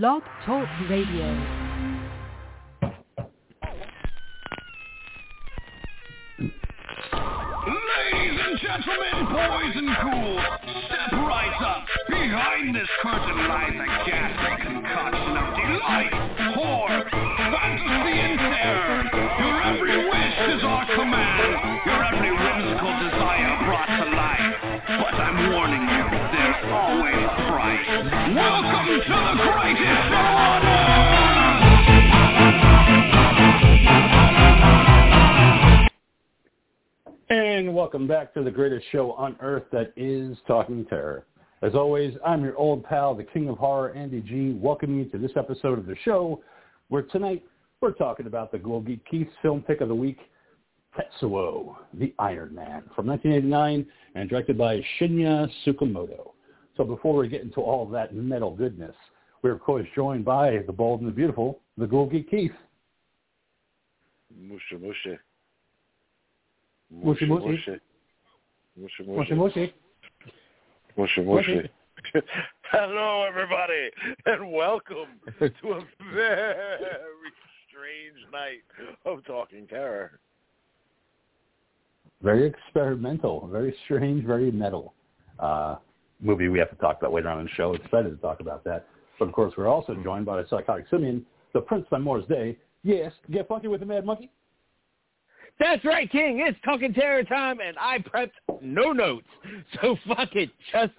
Blog Talk Radio. Ladies and gentlemen, boys and ghouls, step right up. Behind this curtain lies a ghastly concoction of delight, Welcome to the greatest show on earth! And welcome back to the greatest show on earth that is Talking Terror. As always, I'm your old pal, the King of Horror, Andy G, welcoming you to this episode of the show, where tonight we're talking about the Geek Keith's film pick of the week, Tetsuo, the Iron Man, from 1989 and directed by Shinya Tsukamoto. So before we get into all that metal goodness, we're of course joined by the bold and the beautiful, the Geek Keith. Musha musha. Mushy. musha. Musha Mushy, musha. Musha musha. Hello everybody and welcome to a very strange night of talking terror. very experimental, very strange, very metal uh, movie we have to talk about later on in the show. Excited to talk about that. But of course, we're also joined by the psychotic simian, the Prince on Moore's Day. Yes, get funky with the Mad Monkey. That's right, King. It's talking terror time, and I prepped no notes. So fuck it. Just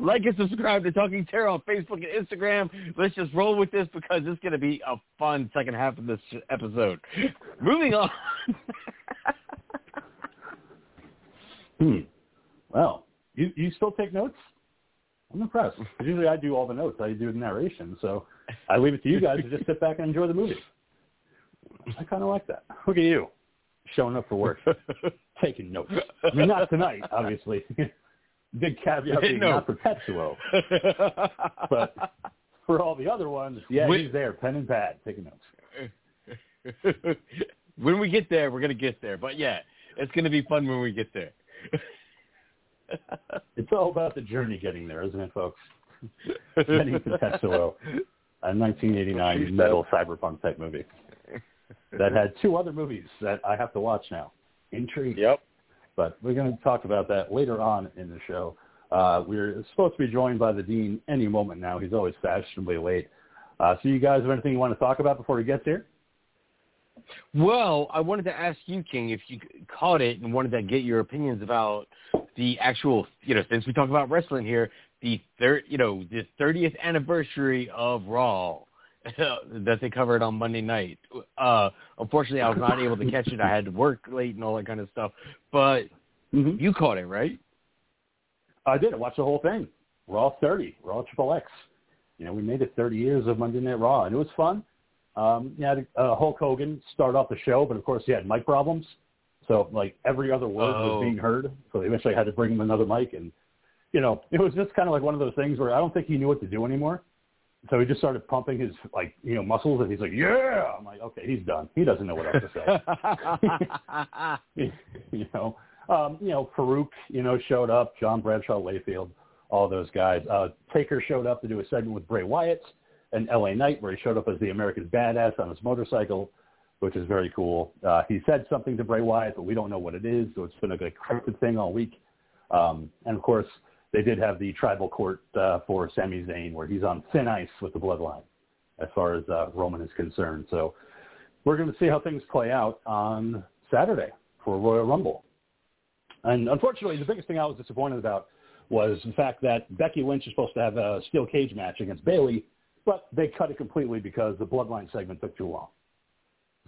like and subscribe to Talking Terror on Facebook and Instagram. Let's just roll with this because it's going to be a fun second half of this episode. Moving on. Hmm. Well, you you still take notes? I'm impressed. Usually I do all the notes. I do the narration. So I leave it to you guys to just sit back and enjoy the movie. I kind of like that. Look at you, showing up for work, taking notes. I mean, not tonight, obviously. Big caveat being No. not for Tetsuo, but for all the other ones, yeah, Wait. he's there, pen and pad, taking notes. when we get there, we're going to get there. But yeah, it's going to be fun when we get there. It's all about the journey getting there, isn't it, folks? Getting to Tetsuo, a 1989 metal cyberpunk type movie that had two other movies that I have to watch now. Intrigue. Yep. But we're going to talk about that later on in the show. Uh, we're supposed to be joined by the dean any moment now. He's always fashionably late. Uh, so you guys have anything you want to talk about before he gets here? Well, I wanted to ask you, King, if you caught it and wanted to get your opinions about the actual, you know, since we talk about wrestling here, the third, you know, the 30th anniversary of Raw that they covered on Monday night. Uh, unfortunately, I was not able to catch it. I had to work late and all that kind of stuff. But Mm-hmm. you caught it, right? I did. I watched the whole thing. Raw 30, Raw Triple X. You know, we made it 30 years of Monday Night Raw, and it was fun. Um, you had uh, Hulk Hogan start off the show, but of course he had mic problems. So like every other word Oh. was being heard. So they eventually had to bring him another mic, and you know, it was just kind of like one of those things where I don't think he knew what to do anymore. So he just started pumping his like you know muscles, and he's like, "Yeah." I'm like, "Okay, he's done. He doesn't know what else to say." you know, um, you know, Faarooq, you know, showed up, John Bradshaw Layfield, all those guys. Uh, Taker showed up to do a segment with Bray Wyatt and LA Knight where he showed up as the American badass on his motorcycle, which is very cool. Uh, he said something to Bray Wyatt, but we don't know what it is, so it's been a good cryptic thing all week. Um, and of course, they did have the tribal court uh, for Sami Zayn where he's on thin ice with the bloodline as far as uh, Roman is concerned. So we're going to see how things play out on Saturday for Royal Rumble. And unfortunately, the biggest thing I was disappointed about was the fact that Becky Lynch is supposed to have a steel cage match against Bayley, but they cut it completely because the Bloodline segment took too long.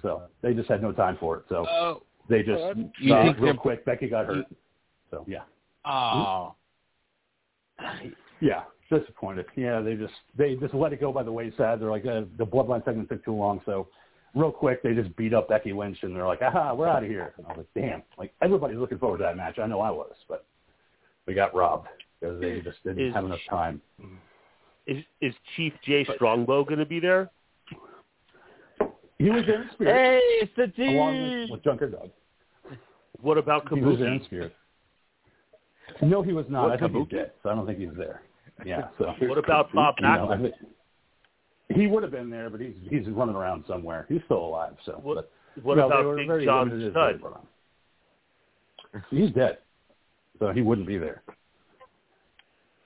So they just had no time for it. So Oh, they just well, you uh, think real quick. Becky got hurt. So yeah, oh. yeah, disappointed. Yeah, they just they just let it go by the wayside. They're like uh, the Bloodline segment took too long, so real quick they just beat up Becky Lynch and they're like, aha, we're out of here. And I was like, damn, like everybody's looking forward to that match. I know I was, but we got robbed because they just didn't Is- have enough time. Is is Chief Jay Strongbow going to be there? He was in spirit, Hey, it's the dude. along with, with Junkyard Dog. What about He was there in spirit. No, he was not. What, I think he's dead, so I don't think he's there. Yeah. So What about Bob you know, I Backlund? think- he would have been there, but he's he's running around somewhere. He's still alive, so. What, but, what no, about were Big very John limited Studd? they brought on. He's dead, so he wouldn't be there.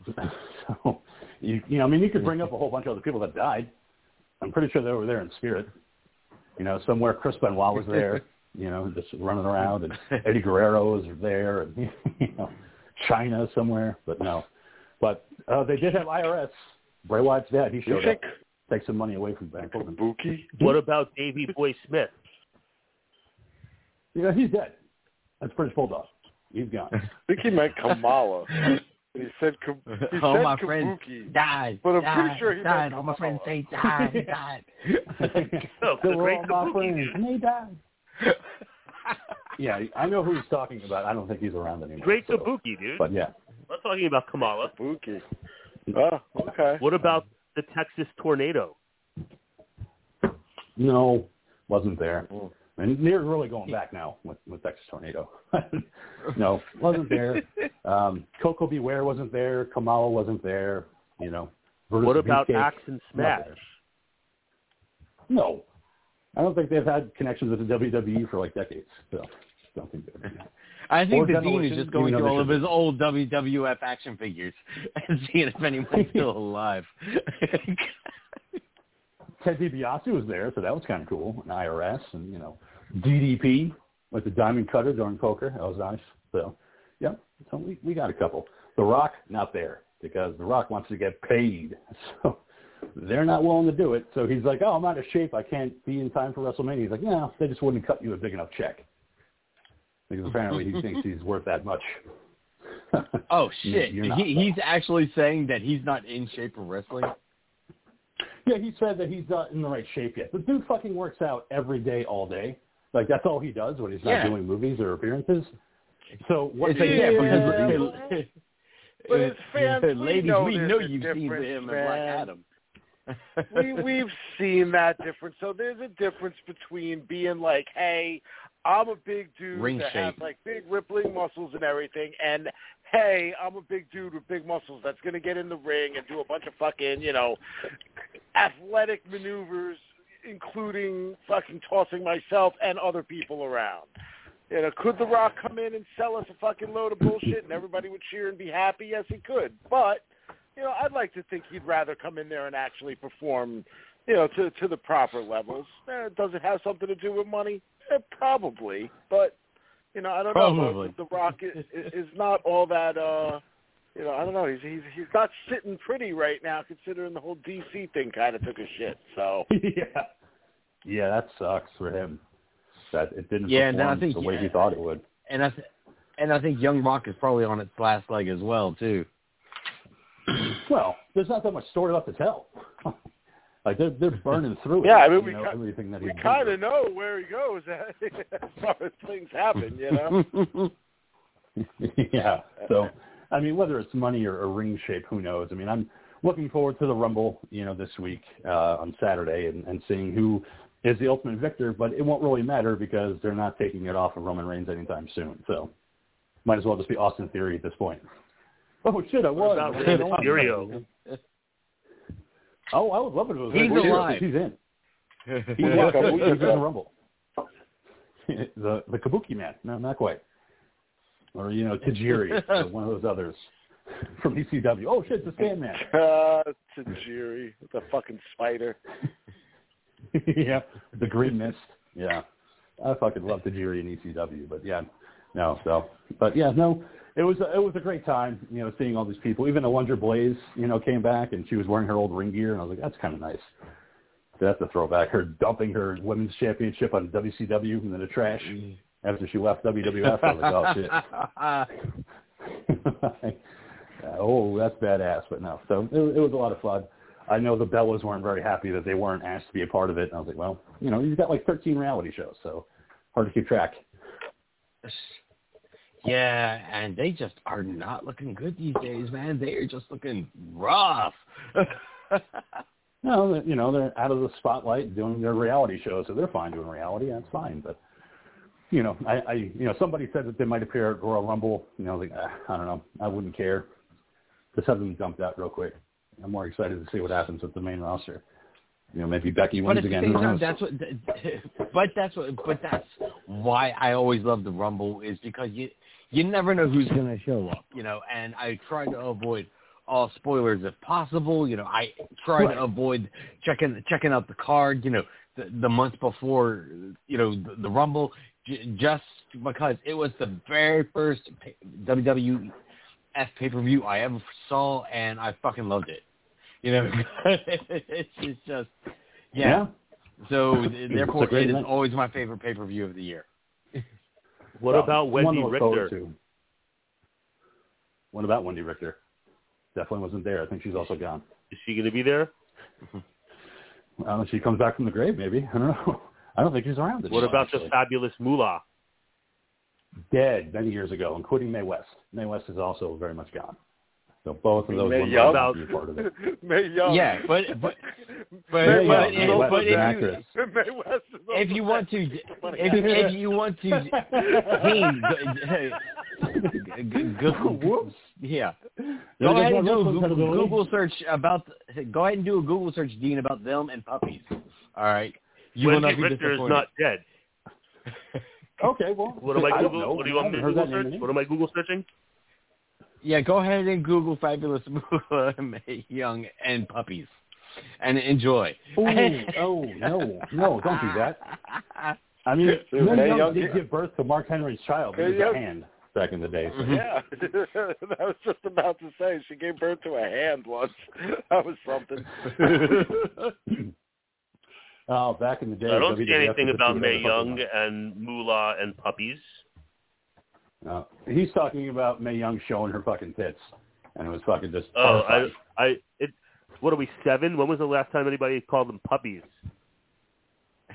so, you, you know, I mean, you could bring up a whole bunch of other people that died. I'm pretty sure they were there in spirit. You know, somewhere Chris Benoit was there. You know, just running around, and Eddie Guerrero was there, and you know, Chyna somewhere. But no, but uh, they did have IRS. Bray Wyatt's dad. He You showed think up, take some money away from Bank Hold'em. Kabuki? What about Davey Boy Smith? Yeah, he's dead. That's British Bulldog. He's gone. I think he meant Kamala. He said Kab- he All said my friends died. But I'm died, pretty sure he died. meant All my friends Kamala. say died, died. They the were great all my Kabuki friends, and they died. Yeah, I know who he's talking about. I don't think he's around anymore. Great so- Kabuki, dude. But yeah, I'm not talking about Kamala. Kabuki. Oh, okay. What about the Texas tornado? no, wasn't there. Mm. And they're really going back now with, with Texas Tornado. no, wasn't there. Um, Koko B. Ware wasn't there. Kamala wasn't there. You know. What about Beefcake, Axe and Smash? No, I don't think they've had connections with the WWE for like decades. So, don't think they're. I think Or the Dean is just going through all of his old WWF action figures and seeing if anyone's still alive. Ted DiBiase was there, so that was kind of cool. And IRS and, you know, DDP with the diamond cutter during poker. That was nice. So, yeah, so we, we got a couple. The Rock, not there because The Rock wants to get paid. So they're not willing to do it. So he's like, oh, I'm out of shape. I can't be in time for WrestleMania. He's like, no, they just wouldn't cut you a big enough check. Because apparently he thinks he's worth that much. oh shit! not, he, he's actually saying that he's not in shape for wrestling. Yeah, he said that he's not in the right shape yet. The dude fucking works out every day, all day. Like that's all he does when he's not Yeah. doing movies or appearances. So what? It's like, yeah, because Yeah. But his fans, we ladies, know we know you've seen him and man. Black Adam. we we've seen that difference. So there's a difference between being like, hey, I'm a big dude Ring that has like big rippling muscles and everything, and hey, I'm a big dude with big muscles that's gonna get in the ring and do a bunch of fucking, you know, athletic maneuvers, including fucking tossing myself and other people around. You know, could The Rock come in and sell us a fucking load of bullshit and everybody would cheer and be happy? Yes, he could. But you know, I'd like to think he'd rather come in there and actually perform, you know, to to the proper levels. Eh, does it have something to do with money? Eh, probably, but you know, I don't know. Probably. The Rock is, is not all that. uh You know, I don't know. He's he's he's not sitting pretty right now, considering the whole DC thing kind of took a shit. So yeah, yeah, that sucks for him. That it didn't Yeah, and I think- the way yeah. he thought it would. And I th- and I think Young Rock is probably on its last leg as well too. Well, there's not that much story left to tell. like they're they're burning through it. Yeah, I mean, we know, ki- everything that we kind of know where he goes as far as things happen. You know. yeah. So, I mean, whether it's money or, or ring shape, who knows? I mean, I'm looking forward to the Rumble, you know, this week uh, on Saturday, and, and seeing who is the ultimate victor. But it won't really matter because they're not taking it off of Roman Reigns anytime soon. So, might as well just be Austin Theory at this point. Oh shit, I was. about I Rey. Mysterio? Oh, I would love it if it was He's Rey alive. He's in. He's, Yeah, in. He's in the. Rumble. the the Kabuki man. No, not quite. Or you know, Tajiri, or one of those others from ECW. Oh shit, it's the Sandman. Uh, Tajiri, the fucking spider. yeah, the Green Mist. Yeah, I fucking love Tajiri in ECW, but yeah, no. So, but yeah, no. It was a, it was a great time, you know, seeing all these people. Even Alundra Blaze, you know, came back and she was wearing her old ring gear, and I was like, that's kind of nice. So that's a throwback. Her dumping her women's championship on WCW and then the trash after she left WWF. I was like, oh shit. oh, that's badass. But no, so it, it was a lot of fun. I know the Bellas weren't very happy that they weren't asked to be a part of it. And I was like, well, you know, you've got like 13 reality shows, so hard to keep track. Yeah, and they just are not looking good these days, man. They are just looking rough. No, you know, they're out of the spotlight doing their reality shows, so they're fine doing reality. That's fine. But, you know, I, I you know, somebody said that they might appear at Royal Rumble. You know, like, ah, I don't know. I wouldn't care. Just have them dumped out real quick. I'm more excited to see what happens with the main roster. You know, maybe Becky wins the again. time, that's what. But that's what. But that's why I always love the Rumble is because you you never know who's going to show up. You know, and I try to avoid all spoilers if possible. You know, I try Right. to avoid checking checking out the card. You know, the, the month before. You know, the, the Rumble, j- just because it was the very first pay- WWF pay per view I ever saw, and I fucking loved it. You know, it's, it's just yeah. So therefore, it is event. always my favorite pay per view of the year. What Well, about Wendy to Richter? What about Wendy Richter? Definitely wasn't there. I think she's also gone. Is she going to be there? I don't know. She comes back from the grave, maybe. I don't know. I don't think she's around. anymore. What about actually. the fabulous Moolah? dead many years ago, including Mae West. Mae West is also very much gone. So both of those Mae women Young? are part of it. Mae Young. Yeah, but but but, Mae Young, but, Mae if, but is if an you actress. Mae West if you want to if, if you want to hey, g- g- Whoops. yeah go ahead and do a Google. Google search about go ahead and do a Google search Dean about them and puppies all right you will Wendy not be Richter is not dead. Okay, well, What am I don't Google? know. What do you want me to I haven't Google that name? What am I Google searching? yeah go ahead and Google fabulous Mae Young and puppies and enjoy Ooh, oh no, no, don't do that. I mean, Dude, Mae Mae Young Young- did give birth to Mark Henry's child. It Mae was a hand back in the day. So. Yeah, I was just about to say she gave birth to a hand once. That was something. Oh, back in the day. I don't see anything about May a fucking- Young and Moolah and puppies. No, he's talking about Mae Young showing her fucking tits, and it was fucking just. Oh, I, horrifying. I, it. What are we seven? When was the last time anybody called them puppies?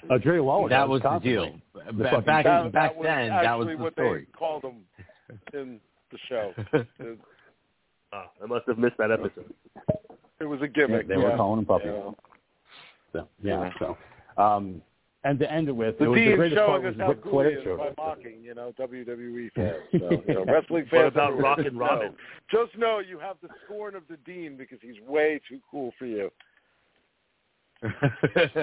Uh, Jerry Lawler. that does was the deal The Ba- fucking- back that, back that then that was the what story they called them in the show. Oh, I must have missed that episode. it was a Yeah, gimmick. they were calling them puppies. Yeah. So, yeah. So, um, and to end it with, The it was the Dean greatest part showing us was how Ric cool he Flair is showed by mocking, you know, WWE fans. So, you know, wrestling fans. What about Rock and Robin? know- Just know you have the scorn of the Dean because he's way too cool for you.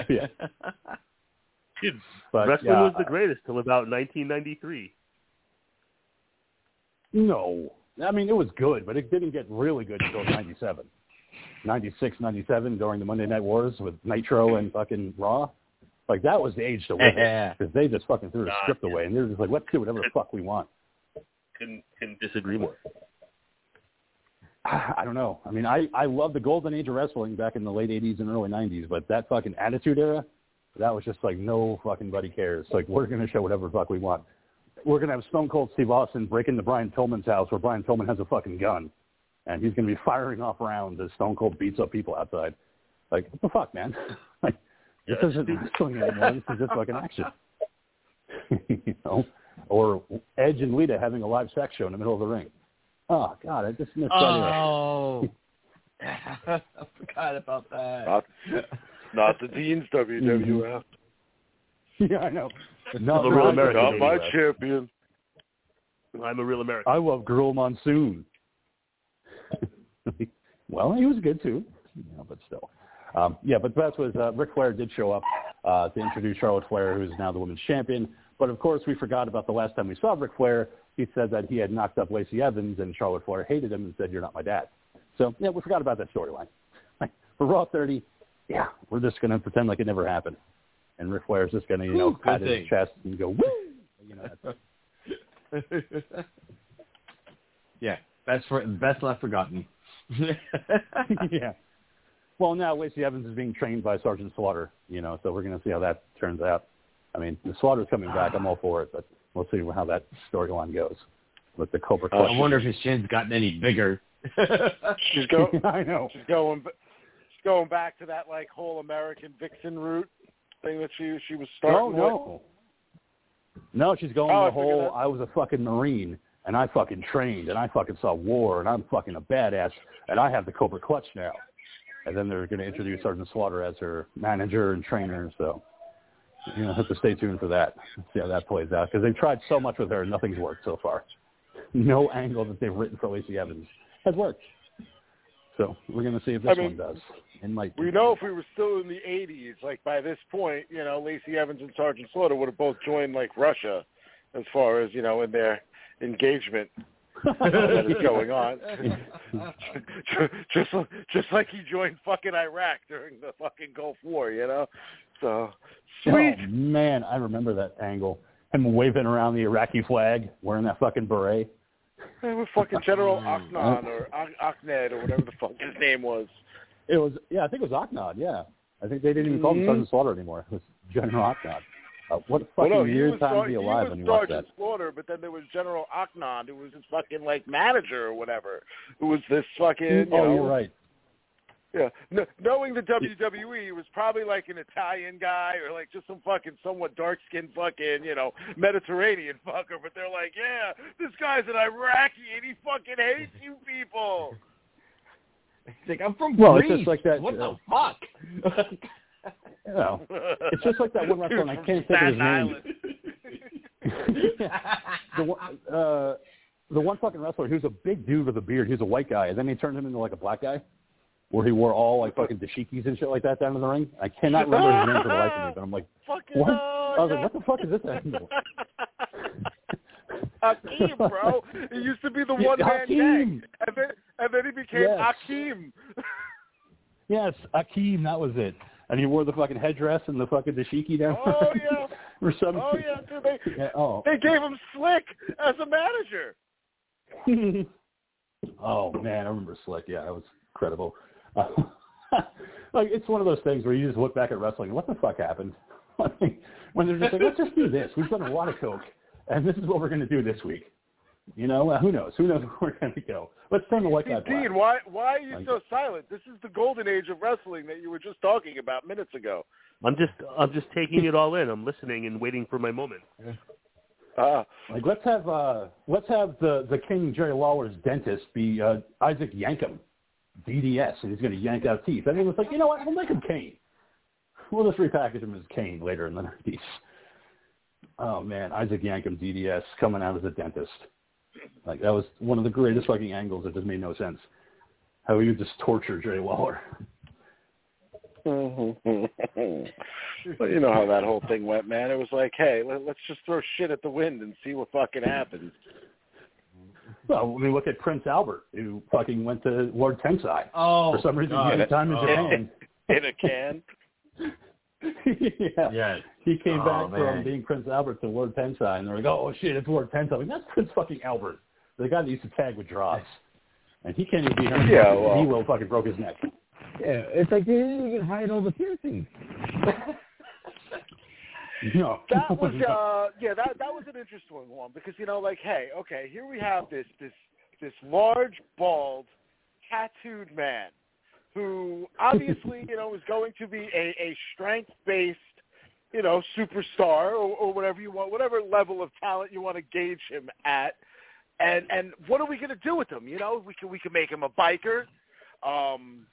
Yeah. Dude, But, wrestling yeah, was the greatest till about 1993. No, I mean it was good, but it didn't get really good until '97, '96, '97 during the Monday Night Wars with Nitro and fucking Raw. Like that was the age to win because they just fucking threw the Nah, script away and they're just like, let's do whatever the fuck we want. Couldn't, couldn't disagree more. I don't know. I mean, I I love the golden age of wrestling back in the late '80s and early '90s, but that fucking Attitude Era, that was just like no fucking buddy cares. Like we're gonna show whatever fuck we want. We're gonna have Stone Cold Steve Austin break into Brian Pillman's house where Brian Pillman has a fucking gun, and he's gonna be firing off rounds as Stone Cold beats up people outside. Like what the fuck, man? like this Yeah, isn't wrestling anymore. This is just like an action. you know, or Edge and Lita having a live sex show in the middle of the ring. Oh God, I just missed that era. oh I forgot about that Not, not the Dean's WWF. Yeah, I know. No, The real no, American Not my champion. I'm a real American. I love Girl Monsoon. well, he was good too, you know, but still. Um, yeah, but that was uh, Ric Flair did show up uh, to introduce Charlotte Flair, who's now the women's champion. But of course, we forgot about the last time we saw Ric Flair. He said that he had knocked up Lacey Evans, and Charlotte Flair hated him and said, "You're not my dad." So yeah, we forgot about that storyline. Like, for Raw 30, yeah, we're just gonna pretend like it never happened, and Ric Flair's just gonna, you know, Ooh, pat his thing. chest and go, "Woo!" You know, that's, yeah that's for best left forgotten yeah. Well, now Lacey Evans is being trained by Sergeant Slaughter, you know, so we're going to see how that turns out. I mean, the Slaughter's coming back. I'm all for it, but we'll see how that storyline goes with the Cobra Clutch. I wonder if his chin's gotten any bigger She's going. I know. She's going. She's going back to that like whole American vixen route thing that she she was Oh, starting with. no. No, she's going Oh, the figured whole, that- I was a fucking Marine, and I fucking trained, and I fucking saw war, and I'm fucking a badass, and I have the Cobra Clutch now. And then they're going to introduce Sergeant Slaughter as her manager and trainer, so you know, have to stay tuned for that. See how that plays out because they've tried so much with her, and nothing's worked so far. No angle that they've written for Lacey Evans has worked. So we're gonna see if this I mean, one does. It might. We know if we were still in the '80s, like by this point, you know, Lacey Evans and Sergeant Slaughter would have both joined like Russia, as far as you know, in their engagement that is going on. just just like he joined fucking Iraq during the fucking Gulf War, you know. So sweet. Oh man, I remember that angle. Him waving around the Iraqi flag, wearing that fucking beret. Hey, with fucking General Aknan or Ak- Akned or whatever the fuck his name was. It was yeah, I think it was Aknad. Yeah, I think they didn't even call him Mhm. Sergeant Slaughter anymore. It was General Aknad. Uh, what a Well, fucking no, he weird time to be alive when you watch that. Sergeant Slaughter, but then there was General Aknan, who was his fucking like manager or whatever, who was this fucking. You oh, know, you're right. Yeah, no, knowing the WWE, he was probably like an Italian guy or like just some fucking somewhat dark skinned fucking you know Mediterranean fucker. But they're like, yeah, this guy's an Iraqi and he fucking hates you people. It's like I'm from Well, it's Greece. just like that, What uh, the fuck? You know, it's just like that one wrestler, I can't think of his name. the one, uh, the one fucking wrestler, he was a big dude with a beard. He was a white guy, and then they turned him into like a black guy, where he wore all like fucking dashikis and shit like that down in the ring. I cannot remember his name for the life of me, but I'm like, Fucking what? uh, I was like, what the fuck is this angle? Hakeem, bro. He used to be the one man gang, and then and then he became Yes. Hakeem. Yes, Akeem, that was it. And he wore the fucking headdress and the fucking dashiki down. Oh yeah, or something. oh yeah, dude. They Yeah, oh. they gave him Slick as a manager. oh man, I remember Slick. Yeah, that was incredible. Uh, like it's one of those things where you just look back at wrestling. What the fuck happened? When they're just like, let's just do this. We've done a lot of coke, and this is what we're going to do this week. You know, uh, who knows? Who knows where we're going to go? Let's turn the white guy. Dean, why why are you Like- so silent? This is the golden age of wrestling that you were just talking about minutes ago. I'm just I'm just taking it all in. I'm listening and waiting for my moment. Uh, Like let's have uh let's have the the King Jerry Lawler's dentist be uh, Isaac Yankem, DDS, and he's going to yank out teeth. And everyone's like, you know what? We'll make him Kane. We'll just repackage him as Kane later in the nineties. Oh man, Isaac Yankem, DDS, coming out as a dentist. Like that was one of the greatest fucking angles. That just made no sense. How you just torture Jerry Lawler. Mm-hmm. well, you know how that whole thing went, man. It was like, hey, let, let's just throw shit at the wind and see what fucking happens. Well, I mean, look at Prince Albert, who fucking went to Lord Tensai. Oh, For some reason, God. he had time in. Japan. In a can. yeah. Yeah. He came Oh, back man. from being Prince Albert to Lord Tensai, and they're like, oh, shit, it's Lord Tensai. Like, that's Prince fucking Albert. The guy that used to tag with drops. And he can't even be hurt. Yeah, well- He will fucking broke his neck. Yeah, it's like they didn't even hide all the piercings. No. That was uh yeah, that that was an interesting one because you know, like, hey, okay, here we have this this this large, bald, tattooed man who obviously, you know, is going to be a, a strength based, you know, superstar or, or whatever you want, whatever level of talent you want to gauge him at. And and what are we gonna do with him? You know, we can we can make him a biker. Um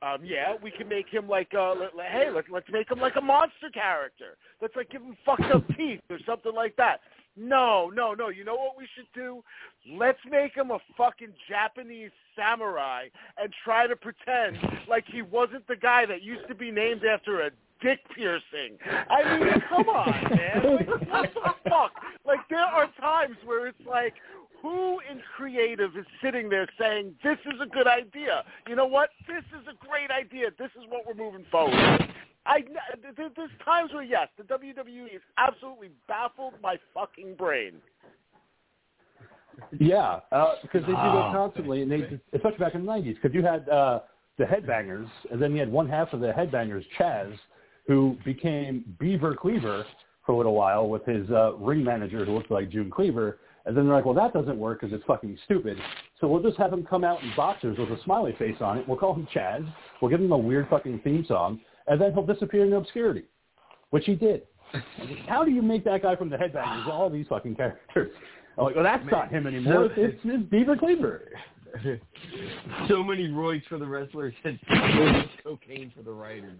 um, yeah, we can make him like, uh, let, let- hey, let's let's make him like a monster character. Let's like give him fucked up teeth or something like that. No, no, no. You know what we should do? Let's make him a fucking Japanese samurai and try to pretend like he wasn't the guy that used to be named after a dick piercing. I mean, come on, man. Like, what the fuck? Like, there are times where it's like, who in creative is sitting there saying, this is a good idea? You know what? This is a great idea. This is what we're moving forward. I, th- th- there's times where, yes, the WWE is absolutely baffled my fucking brain. Yeah, uh, because they do that constantly, and they especially back in the '90s. Because you had uh, the Headbangers, and then you had one half of the Headbangers, Chaz, who became Beaver Cleaver for a little while with his uh, ring manager who looked like June Cleaver. And then they're like, well, that doesn't work because it's fucking stupid. So we'll just have him come out in boxers with a smiley face on it. We'll call him Chaz. We'll give him a weird fucking theme song, and then he'll disappear in obscurity, which he did. How do you make that guy from the Headbangers all these fucking characters? I'm like, well, that's not him anymore. It's, it's, it's Beaver Cleaver. so many roids for the wrestlers and so cocaine for the writers.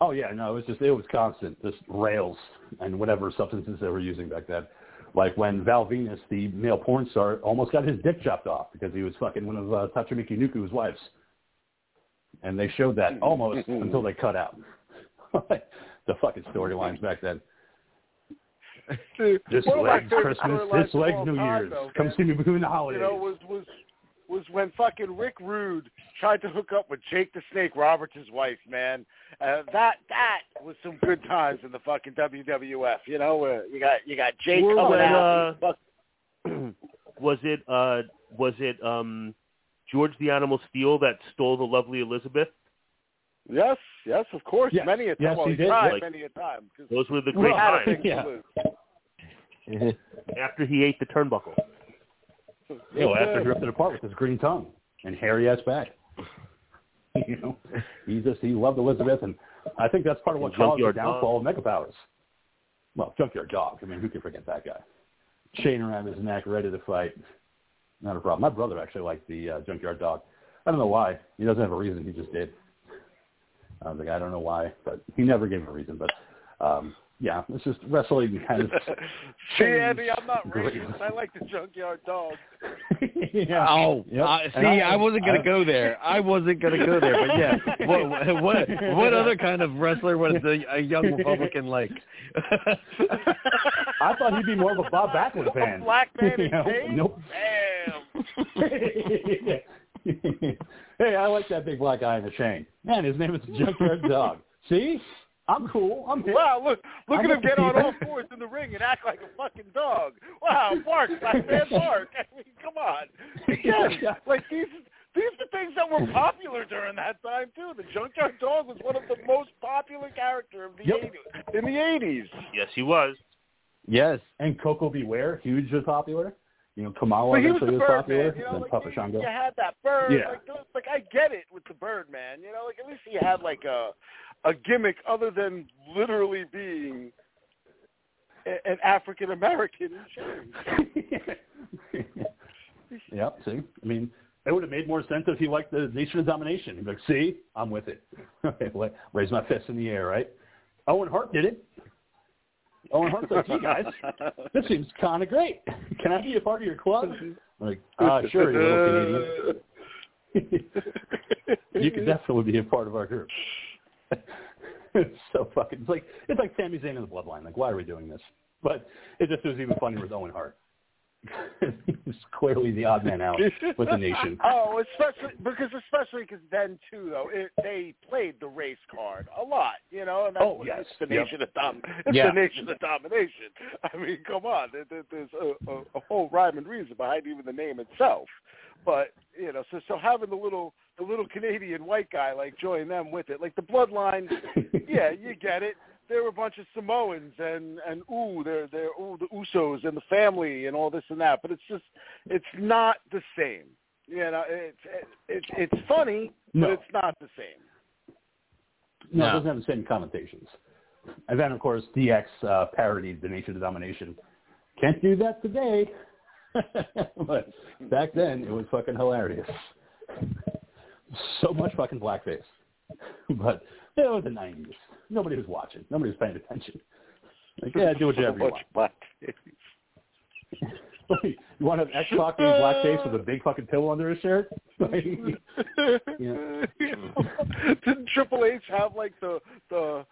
Oh yeah, no, it was just it was constant, just rails and whatever substances they were using back then. Like when Val Venis, the male porn star, almost got his dick chopped off because he was fucking one of uh, Tachimiki Nuku's wives. And they showed that almost until they cut out. the fucking storylines back then. Dude, This one of my legs Christmas, storylines this of legs New time, Year's. though, Come see me in the You holidays. know, was was was when fucking Rick Rude tried to hook up with Jake the Snake Roberts' wife, man. Uh, that that was some good times in the fucking WWF. You know, uh, you got you got Jake Or coming when, out. uh, was it uh was it um George the Animal Steele that stole the lovely Elizabeth? yes, yes, of course, Yes, many a time. yes, well, he he, did. tried Like- many a time. 'cause Those were the great times Yeah. after he ate the turnbuckle. You know, after drifted apart with his green tongue and hairy ass back. you know, he just he loved Elizabeth, and I think that's part of what caused the downfall of Mega Powers. Well, Junkyard Dog. I mean, who can forget that guy? Chain around his neck, ready to fight. Not a problem. My brother actually liked the uh, Junkyard Dog. I don't know why. He doesn't have a reason. He just did. I was like, I don't know why, but he never gave a reason. But um, yeah, it's just wrestling kind of. See, Andy, I'm not Great. racist. I like the Junkyard Dog. yeah. Oh, Yep. uh, see, I, wasn't gonna I- go there. I wasn't gonna go there, but yeah. What what what other kind of wrestler was a, a young Republican like? I thought he'd be more of a Bob Backlund fan. A black man You know? Nope. Damn. hey, I like that big black guy in the chain. Man, his name is Junkyard Dog. See? I'm cool. I'm hip. Wow, look look I'm at him get on all fours in the ring and act like a fucking dog. Wow, bark, black man bark. I mean, come on. Again, like these these are things that were popular during that time too. The Junkyard Dog was one of the most popular character of the Yep. 80s, in the eighties. Yes, he was. yes. And Koko B. Ware, huge and popular. You know, Kamala But he was eventually the was bird popular. man, you know, then like Papa you, Shango. you had that bird. Yeah. Like, like I get it with the bird man. You know, like at least he had like a a gimmick other than literally being a, an African American yep, see? I mean, it would have made more sense if he liked the Nation of Domination. He'd be like, see? I'm with it. Okay, Raise my fist in the air, right? Owen Hart did it. Owen Hart's like, hey guys, this seems kind of great. Can I be a part of your club? I'm like, uh, sure, you little Canadian. you can definitely be a part of our group. It's so fucking it's like it's like Sami Zayn in the Bloodline. Like, why are we doing this? But it just was even funnier with Owen Hart. He's clearly the odd man out with the nation. Oh, especially because especially because then too though it, they played the race card a lot, you know, and that's Oh, yes. it's the Yep. nation of dom, it's Yeah. the nation of domination. I mean, come on, there, there- there's a, a, a whole rhyme and reason behind even the name itself. But you know, so so having the little the little Canadian white guy like join them with it, like the bloodline, yeah, you get it. There were a bunch of Samoans and and ooh, they're they're ooh the Usos and the family and all this and that, but it's just it's not the same. You know, it's it's it's funny, No. but it's not the same. No, it doesn't have the same connotations. And then, of course, DX uh, parodied the Nation of Domination. Can't do that today. but back then, it was fucking hilarious. So much fucking blackface. But it was the 90s. Nobody was watching. Nobody was paying attention. Like, yeah, do whatever you So want. much you want to have X-Pac blackface with a big fucking pillow under his shirt? Like, Yeah. Didn't Triple H have like the the?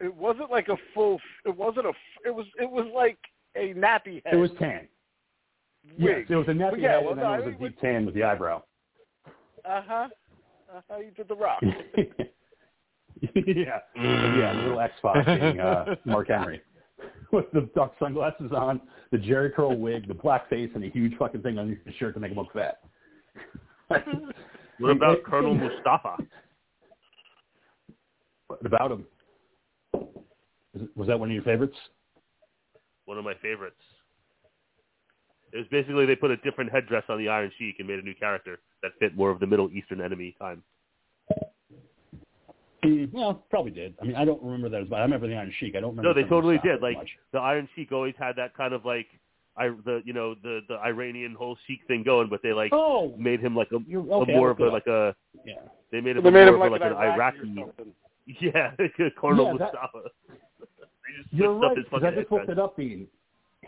It wasn't like a full. It wasn't a. It was. It was like a nappy head. it was tan. Yes, it was a nappy Yeah, head, well, and then no, it was I a mean, deep tan with the eyebrow. Uh huh. Uh huh. You did the rock. yeah, yeah, the little X-Pac being uh, Mark Henry with the dark sunglasses on, the Jerry curl wig, the black face, and a huge fucking thing on his shirt to make him look fat. What about Colonel Mustafa? What about him? Was that one of your favorites? One of my favorites. It was basically they put a different headdress on the Iron Sheik and made a new character that fit more of the Middle Eastern enemy time. Mm, well, probably did. I mean, I don't remember that as much. I remember the Iron Sheik. I don't remember. No, they some of the totally did. Like much. the Iron Sheik always had that kind of like I the you know the the Iranian whole Sheik thing going, but they like oh, made him like a, you're a more of a like a yeah. they made him They made him like of a, an an Iraqi Iraqi yeah Colonel Yeah, that- Mustafa. they just You're switched up right. his 'cause I just looked it up. Being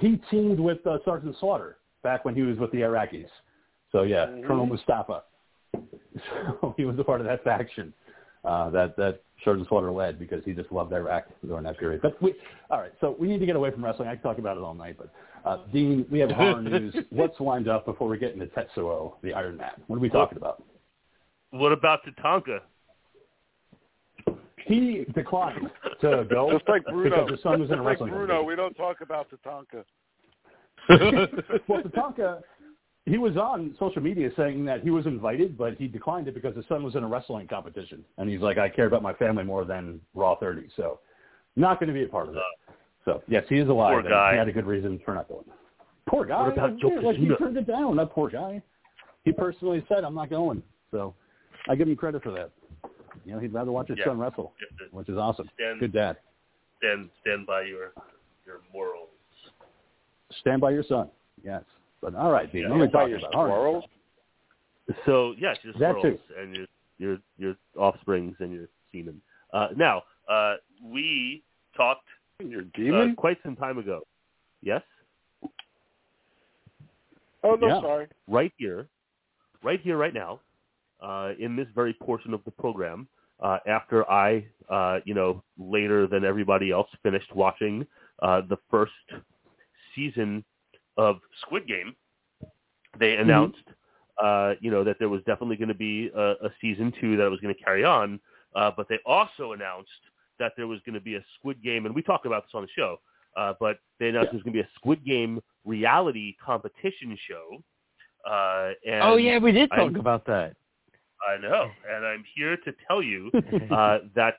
he teamed with uh, Sergeant Slaughter back when he was with the Iraqis. So yeah, Mhm. Colonel Mustafa. So he was a part of that faction uh, that that Sergeant Slaughter led because he just loved Iraq during that period. But we, all right, so we need to get away from wrestling. I can talk about it all night, but uh, Dean, we have horror news. What's lined up before we get into Tetsuo, the Iron Man? What are we talking about? What about Tatanka? He declined to go Just like Bruno. because his son was in a Just like wrestling Bruno, competition. we don't talk about Tatanka. well, Tatanka, he was on social media saying that he was invited, but he declined it because his son was in a wrestling competition, and he's like, I care about my family more than Raw 30, so not going to be a part of that. So yes, he is alive. Poor and guy. He had a good reason for not going. Poor guy. What about like, like he turned it down. That poor guy. He personally said, "I'm not going." So I give him credit for that. You know, he'd rather watch his Yeah. son wrestle, You which is awesome. Stand- Good dad. stand stand by your your morals. Stand by your son. Yes. But all right, Dean. Yeah. What are we By talking your about? All right. squirrels? So yes, your That squirrels and your your your offsprings and your semen. Uh, now uh, we talked Your uh, quite some time ago. Yes, oh, no, yeah. sorry. right here, right here, right now, uh, in this very portion of the program. Uh, after I, uh, you know, later than everybody else, finished watching uh, the first season of Squid Game, they announced, uh, you know, that there was definitely going to be a, a season two that was going to carry on. Uh, but they also announced that there was going to be a Squid Game, and we talked about this on the show. Uh, but they announced there was going to be a Squid Game reality competition show. Uh, and oh yeah, we did talk I'm- about that. I know, and I'm here to tell you uh, that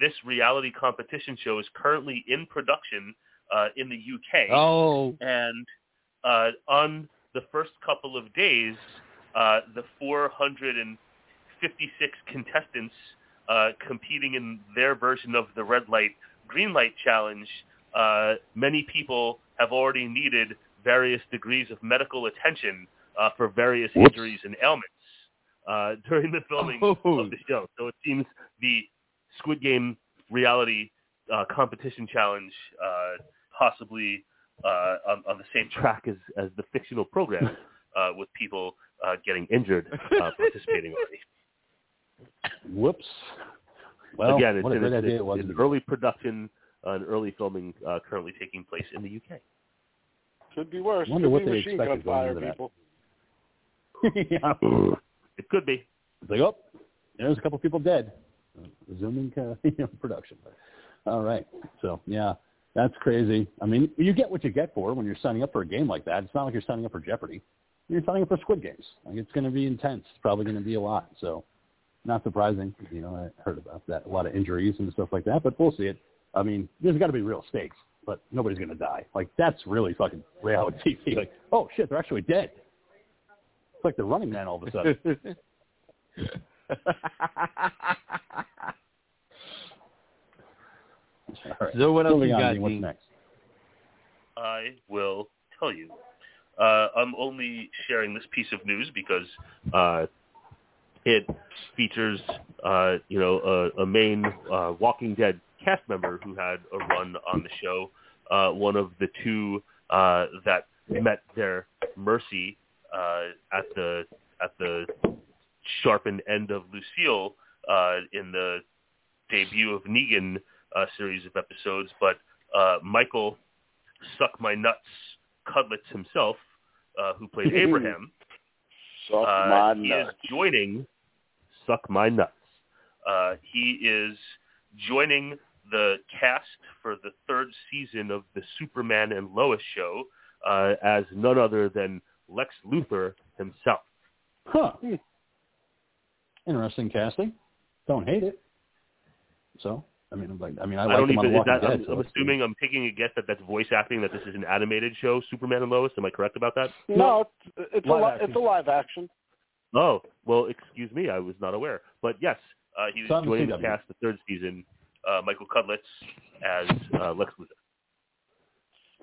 this reality competition show is currently in production uh, in the UK, Oh, and uh, on the first couple of days, uh, the 456 contestants uh, competing in their version of the red light green light challenge, uh, many people have already needed various degrees of medical attention uh, for various Whoops. injuries and ailments uh, during the filming Oh. of the show. So it seems the Squid Game reality uh, competition challenge uh, possibly uh, on, on the same track as, as the fictional program uh, with people uh, getting injured uh, participating already. Whoops. Well, Again, it's what a in, great it's, idea it's it was. in early production uh, and early filming uh, currently taking place in the UK. Could be worse. Wonder Could what be they machine expected gun going fire, into that. people. yeah. It could be. It's like, oh, there's a couple people dead. Resuming uh, production. All right. So, yeah, that's crazy. I mean, you get what you get for when you're signing up for a game like that. It's not like you're signing up for Jeopardy. You're signing up for Squid Games. Like, it's going to be intense. It's probably going to be a lot. So, not surprising. You know, I heard about that. A lot of injuries and stuff like that, but we'll see it. I mean, there's got to be real stakes, but nobody's going to die. Like, that's really fucking reality TV. Like, oh, shit, they're actually dead. It's like the running man all of a sudden. All right. So what else Moving you got, Dean, what's next? I will tell you. Uh, I'm only sharing this piece of news because uh, it features, uh, you know, a, a main uh, Walking Dead cast member who had a run on the show. Uh, one of the two uh, that met their mercy uh, at the at the sharpened end of Lucille uh, in the debut of Negan uh, series of episodes, but uh, Michael Suck My Nuts Cudlitz himself, uh, who played Abraham, Suck uh, my he nuts. is joining Suck My Nuts. Uh, he is joining the cast for the third season of the Superman and Lois show uh, as none other than Lex Luthor himself. Huh. Interesting casting. Don't hate it. So, I mean, I'm like, I mean, I, I like don't even. Is that, Dead. I'm, so I'm it's- assuming. I'm taking a guess that that's voice acting. That this is an animated show, Superman and Lois. Am I correct about that? No, it's, it's a Live li- action. it's a live action. Oh, well, excuse me. I was not aware. But yes, uh, he It's was joining the cast the third season. Uh, Michael Cudlitz as uh, Lex Luthor.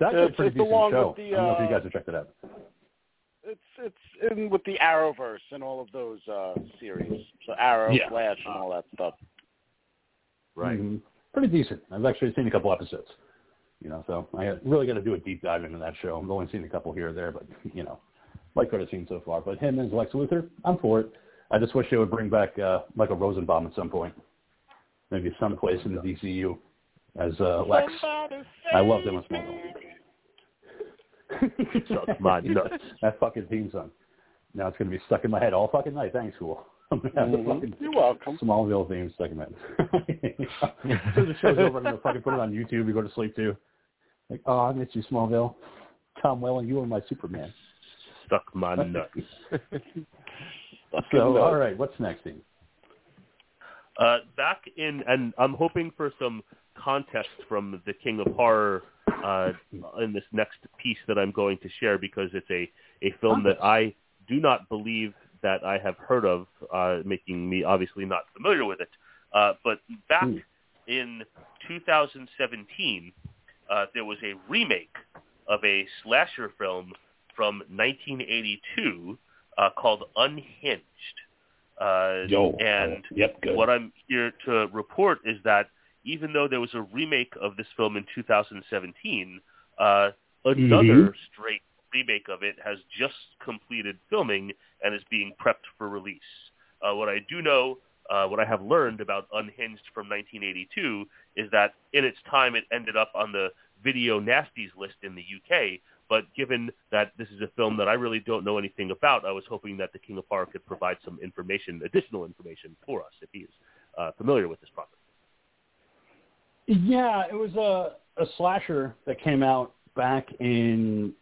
It's a pretty it's decent show. with the, I don't know if you uh, guys have checked it out. It's it's in with the Arrowverse and all of those uh series. So Arrow, Yeah. Flash, and all that stuff. Right. Mhm. Pretty decent. I've actually seen a couple episodes. You know, so I really got to do a deep dive into that show. I've only seen a couple here or there, but you know, like what I've seen so far. But him as Lex Luthor, I'm for it. I just wish they would bring back uh, Michael Rosenbaum at some point, maybe someplace in the DCU as uh, Lex. I loved him as Smallville. Suck my nuts. that fucking theme song. Now it's gonna be stuck in my head all fucking night. Thanks, cool. I'm gonna have the fucking You're welcome. Smallville theme stuck in my head. so the show's over, I'm gonna fucking put it on YouTube. You go to sleep too. Like, oh, I miss you, Smallville. Tom Welling, you were my Superman. Stuck my nuts. So, all right, what's next, Dean? Uh, back in, and I'm hoping for some context from the King of Horror uh, in this next piece that I'm going to share because it's a, a film that I do not believe that I have heard of, uh, making me obviously not familiar with it. Uh, but back Hmm. in 2017, uh, there was a remake of a slasher film from 1982 uh, called Unhinged. Uh, and Yep, good. what I'm here to report is that even though there was a remake of this film in 2017, uh, another Mhm. straight remake of it has just completed filming and is being prepped for release. Uh, what I do know, uh, what I have learned about Unhinged from 1982 is that in its time it ended up on the Video Nasties list in the UK. But given that this is a film that I really don't know anything about, I was hoping that the King of Horror could provide some information, additional information for us if he's uh, familiar with this property. Yeah, it was a a slasher that came out back in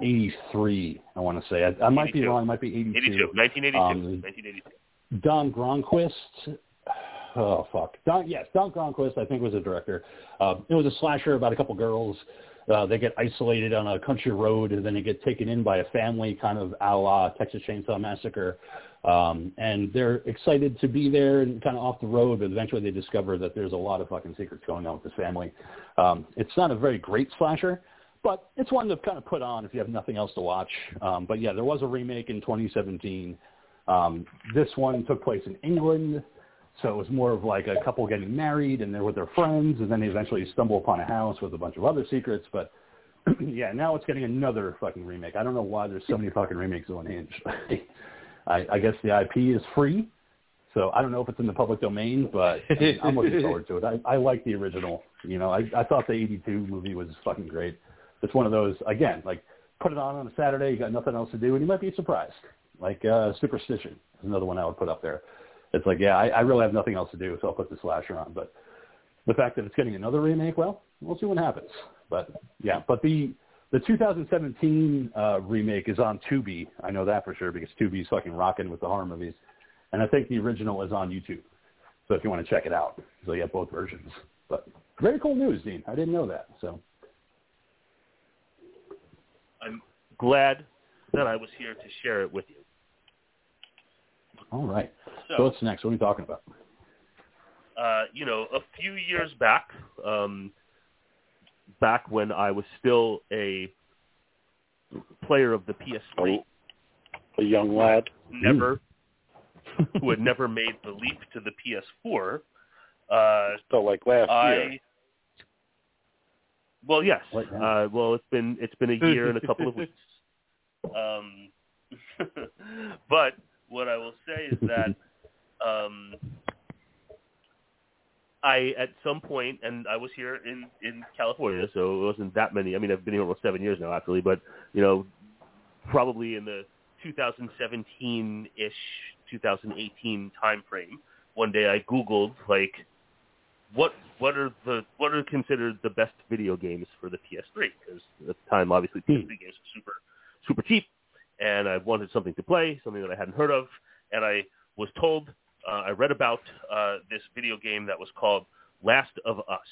'83. I want to say. I, I might be wrong. It might be '82. 82, 1982, Um, 1982. Don Gronquist. Oh fuck. Don yes, Don Gronquist I think was a director. Uh, it was a slasher about a couple girls. Uh, they get isolated on a country road and then they get taken in by a family, kind of a la Texas Chainsaw Massacre. Um, and they're excited to be there and kind of off the road, but eventually they discover that there's a lot of fucking secrets going on with this family. Um, it's not a very great slasher, but it's one to kind of put on if you have nothing else to watch. Um, but yeah, there was a remake in 2017. Um, this one took place in England, so it was more of like a couple getting married and they're with their friends, and then they eventually stumble upon a house with a bunch of other secrets. But yeah, now it's getting another fucking remake. I don't know why there's so many fucking remakes of Unhinged. I, I guess the IP is free, so I don't know if it's in the public domain, but I mean, I'm looking forward to it. I, I like the original. You know, I, I thought the '82 movie was fucking great. It's one of those again, like put it on on a Saturday, you got nothing else to do, and you might be surprised. Like uh, Superstition is another one I would put up there. It's like, yeah, I, I really have nothing else to do, so I'll put the slasher on. But the fact that it's getting another remake, well, we'll see what happens. But yeah, but the the 2017 uh, remake is on Tubi. I know that for sure because Tubi's fucking rocking with the horror movies, and I think the original is on YouTube. So if you want to check it out, so you have both versions. But very cool news, Dean. I didn't know that. So I'm glad that I was here to share it with you. all right. So So, what's next? What are we talking about? uh, you know, a few years back, um, back when I was still a player of the PS3, A young lad. never, who had never made the leap to the PS4, uh, So like last year. Well, yes. Uh, well, it's been it's been a year and a couple of weeks. Um, but what I will say is that um, I at some point, and I was here in in California, so it wasn't that many. I mean, I've been here almost seven years now, actually. But you know, probably in the 2017-ish, 2018 time frame. One day I Googled like what what are the what are considered the best video games for the PS3? Because at the time, obviously, hmm. PS3 games were super super cheap, and I wanted something to play, something that I hadn't heard of, and I was told I read about uh, this video game that was called Last of Us,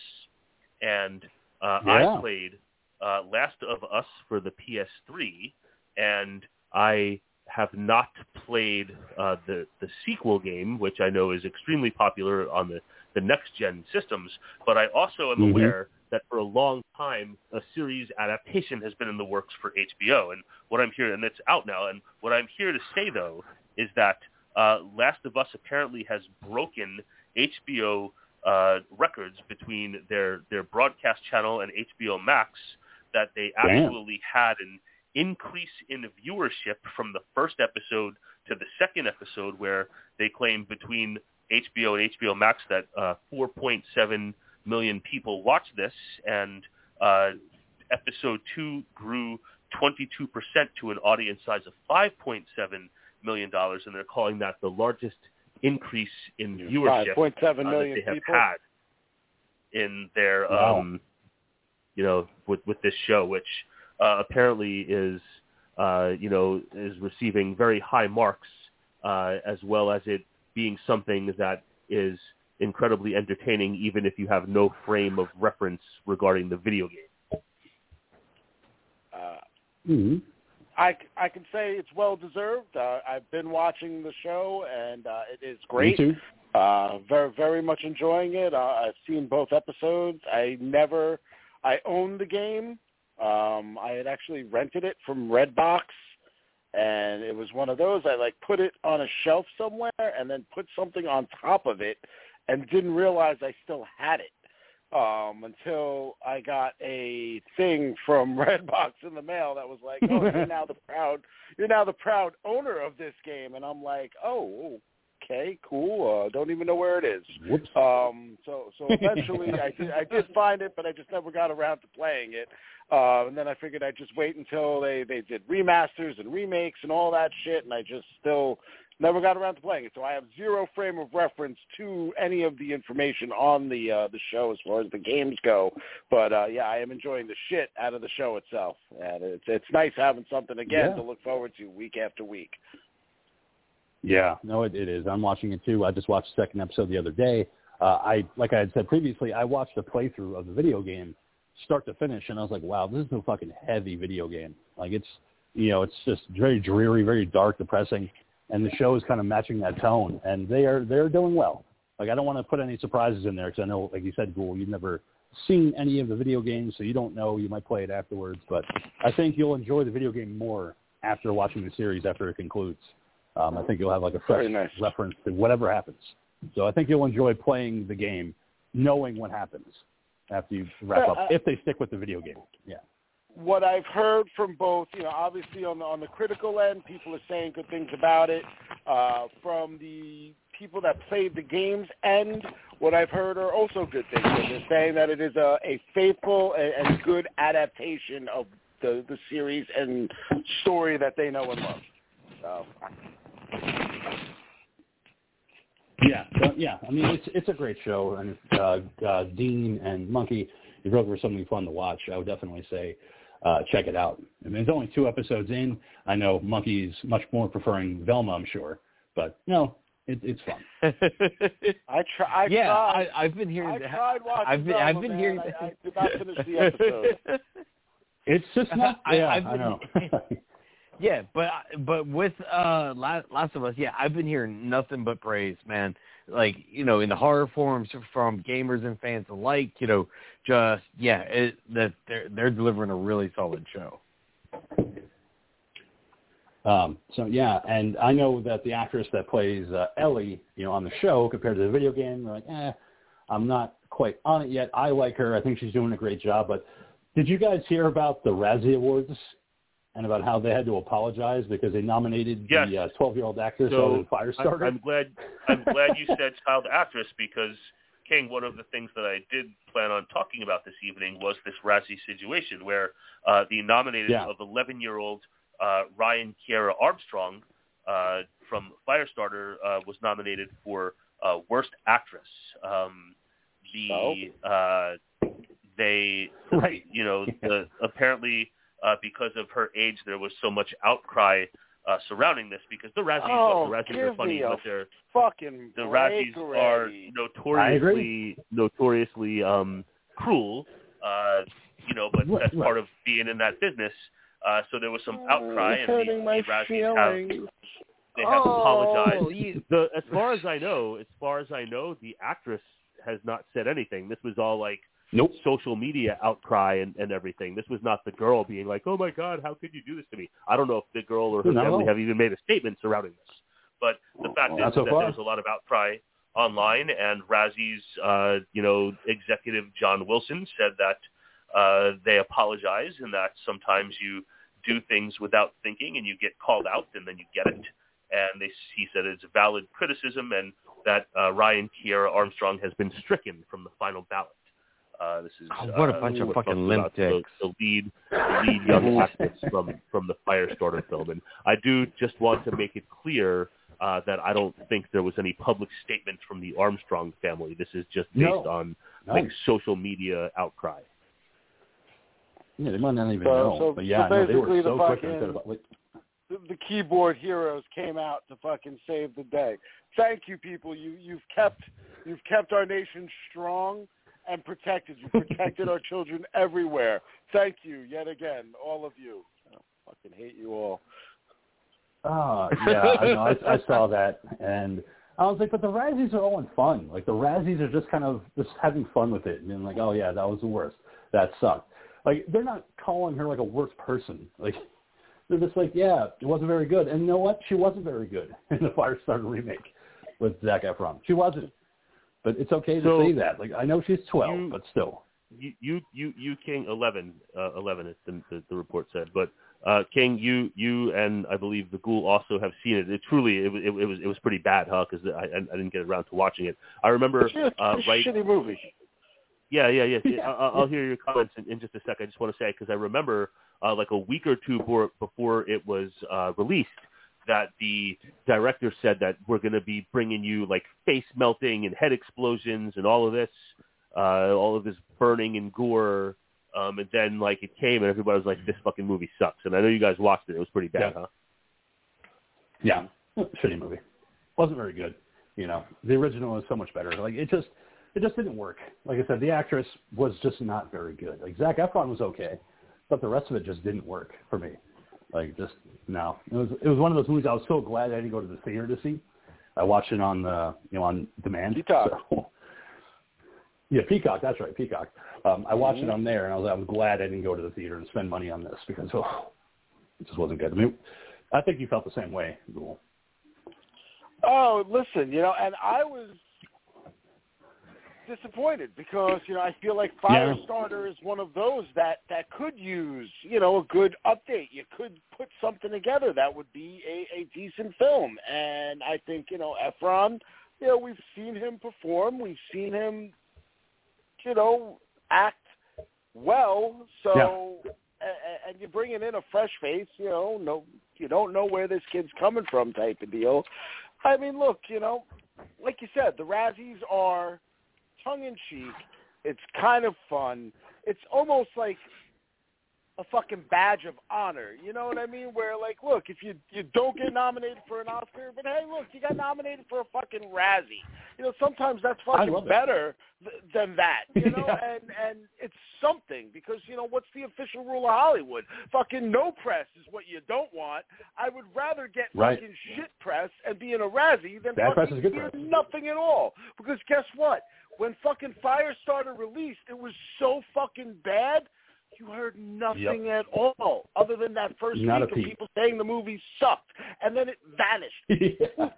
and uh, Yeah. I played uh, Last of Us for the PS3, and I have not played uh, the the sequel game, which I know is extremely popular on the the next gen systems. But I also am Mhm. aware that for a long time a series adaptation has been in the works for HBO, and what I'm here and it's out now. And what I'm here to say though is that uh, Last of Us apparently has broken HBO uh, records between their their broadcast channel and HBO Max that they actually had an increase in viewership from the first episode to the second episode, where they claim between HBO and HBO Max that uh, 4.7 million people watched this, and uh, episode two grew 22% to an audience size of 5.7 million dollars, and they're calling that the largest increase in viewership 5.7 uh, that they have people. had in their Wow. um you know with with this show which uh, apparently is uh you know is receiving very high marks uh as well as it being something that is incredibly entertaining even if you have no frame of reference regarding the video game Uh, Mhm. I, I can say it's well deserved. Uh, I've been watching the show and uh, it is Me great. too. Uh, very very much enjoying it. Uh, I've seen both episodes. I never I owned the game. Um, I had actually rented it from Redbox, and it was one of those I like put it on a shelf somewhere and then put something on top of it, and didn't realize I still had it um, until I got a thing from Redbox in the mail that was like, "Oh, you're now the proud, you're now the proud owner of this game," and I'm like, "Oh, okay, cool. Uh, don't even know where it is." Whoops. Um, so so eventually I did I did find it, but I just never got around to playing it. Uh, and then I figured I'd just wait until they they did remasters and remakes and all that shit, and I just still never got around to playing it. So I have zero frame of reference to any of the information on the uh, the show as far as the games go. But uh, yeah, I am enjoying the shit out of the show itself, and it's it's nice having something again Yeah. to look forward to week after week. Yeah, no, it, it is. I'm watching it too. I just watched the second episode the other day. Uh, I, like I had said previously, I watched a playthrough of the video game, start to finish, and I was like, wow, this is a fucking heavy video game. Like it's, you know, it's just very dreary, very dark, depressing, and the show is kind of matching that tone, and they are they're doing well. Like I don't want to put any surprises in there because I know, like you said, Ghoul, you've never seen any of the video games, so you don't know. You might play it afterwards, but I think you'll enjoy the video game more after watching the series after it concludes. Um, I think you'll have like a fresh nice. reference to whatever happens. So I think you'll enjoy playing the game, knowing what happens after you wrap Uh, up, if they stick with the video game. Yeah. What I've heard from both, you know, obviously on the on the critical end, people are saying good things about it. Uh, from the people that played the games end, what I've heard are also good things. They're saying that it is a, a faithful and, and good adaptation of the the series and story that they know and love. So Yeah, yeah. I mean, it's it's a great show, and uh, uh, Dean and Monkey, you're looking for something fun to watch, I would definitely say uh, check it out. I mean, it's only two episodes in. I know Monkey's much more preferring Velma, I'm sure, but no, it, it's fun. I try. I yeah, tried. I, I've been hearing I that. tried watching I've been, Velma, I've been man. hearing. I, I did not finish the episode. It's just not. I- yeah, I've I know. Yeah, but but with uh La- Last of Us, yeah, I've been hearing nothing but praise, man. Like you know, in the horror forums from gamers and fans alike, you know, just yeah, it, that they're they're delivering a really solid show. Um, so yeah, and I know that the actress that plays uh, Ellie, you know, on the show compared to the video game, they're like, eh, I'm not quite on it yet. I like her. I think she's doing a great job. But did you guys hear about the Razzie Awards and about how they had to apologize because they nominated Yes. the uh, 12-year-old actress So, as a fire I, I'm glad I'm glad you said child actress because King, one of the things that I did plan on talking about this evening was this Razzie situation where uh, the nominated Yeah. of 11-year-old uh, Ryan Kiera Armstrong uh, from Firestarter uh, was nominated for uh, worst actress. Um, the uh, they right. you know, the, apparently uh, because of her age, there was so much outcry uh, surrounding this because the Razzies, Oh, the Razzies are funny, but they're Fucking the break Razzies are notoriously notoriously um, cruel. Uh, you know, but Right, that's right. part of being in that business. Uh, so there was some outcry, You're and the, my the Razzies have feelings. they have Oh, apologized. you- The as far as I know, as far as I know, the actress has not said anything. This was all like Nope. social media outcry and, and everything. This was not the girl being like, "Oh my God, how could you do this to me?" I don't know if the girl or her No. family have even made a statement surrounding this. But the fact Well, is so that far. there was a lot of outcry online, and Razzie's, uh, you know, executive John Wilson said that uh, they apologize and that sometimes you do things without thinking and you get called out and then you get it. And they, he said it's a valid criticism and that uh, Ryan Kiera Armstrong has been stricken from the final ballot. Uh, this is Oh, what a uh, bunch of fucking talking limp about the, dicks. the lead, the lead young actress from from the Firestarter film, and I do just want to make it clear uh, that I don't think there was any public statement from the Armstrong family. This is just based No. on No. like social media outcry. Yeah, they might not even So- know. so- but yeah, so no, they were basically the so quick fucking- say about, like, the, the keyboard heroes came out to fucking save the day. Thank you, people. You you've kept you've kept our nation strong and protected. You protected our children everywhere. Thank you yet again, all of you. I fucking hate you all. Oh, yeah, I know. I, I saw that, and I was like, but the Razzies are all in fun. Like the Razzies are just kind of just having fun with it, and being like, oh yeah, that was the worst. That sucked. Like they're not calling her like a worse person. Like they're just like, yeah, it wasn't very good. And you know what? She wasn't very good in the Firestarter remake with Zac Efron. She wasn't. But it's okay to So, say that. Like I know she's twelve, you- but still. You you you, you King eleven uh, eleven as the, the the report said, but uh, King you you and I believe the Ghoul also have seen it. It truly it, was- it, it was it was pretty bad, huh? Because I I didn't get around to watching it. I remember It's a uh, right shitty movie. Yeah, yeah, yeah. Yeah. I- I'll, I'll hear your comments in, in just a sec. I just want to say because I remember uh, like a week or two before, before it was uh, released that the director said that we're going to be bringing you like face melting and head explosions and all of this, uh, all of this burning and gore. Um, and then like it came and everybody was like, "This fucking movie sucks." And I know you guys watched it. It was pretty bad, Yeah. huh? Yeah, shitty movie. Wasn't very good. You know, the original was so much better. Like it just, it just didn't work. Like I said, the actress was just not very good. Like Zac Efron was okay, but the rest of it just didn't work for me. Like just no, it was it was one of those movies I was so glad I didn't go to the theater to see. I watched it on the you know on demand. Peacock. So, yeah, Peacock. That's right, Peacock. Um, I watched it on there, and I was like, I was glad I didn't go to the theater and spend money on this because oh, it just wasn't good. I mean, I think you felt the same way, Ghoul. Oh, listen, you know, and I was disappointed because you know I feel like Yeah. Firestarter is one of those that that could use you know a good update. You could put something together that would be a, a decent film, and I think you know Efron. You know, we've seen him perform. We've seen him, you know, act well. So, a- a- and you're bringing in a fresh face. You know, no, you don't know where this kid's coming from, type of deal. I mean, look, you know, like you said, the Razzies are tongue in cheek. It's kind of fun. It's almost like a fucking badge of honor. You know what I mean? Where like, look, if you you don't get nominated for an Oscar, but hey, look, you got nominated for a fucking Razzie. You know, sometimes that's fucking better th- than that. You know, Yeah. and and it's something because you know what's the official rule of Hollywood? Fucking no press is what you don't want. I would rather get Right. fucking shit press and be in a Razzie than Bad press is good hear press. nothing at all. Because guess what? When fucking Firestarter released, it was so fucking bad. You heard nothing at all, other than that first Not week of people saying the movie sucked, and then it vanished. yeah.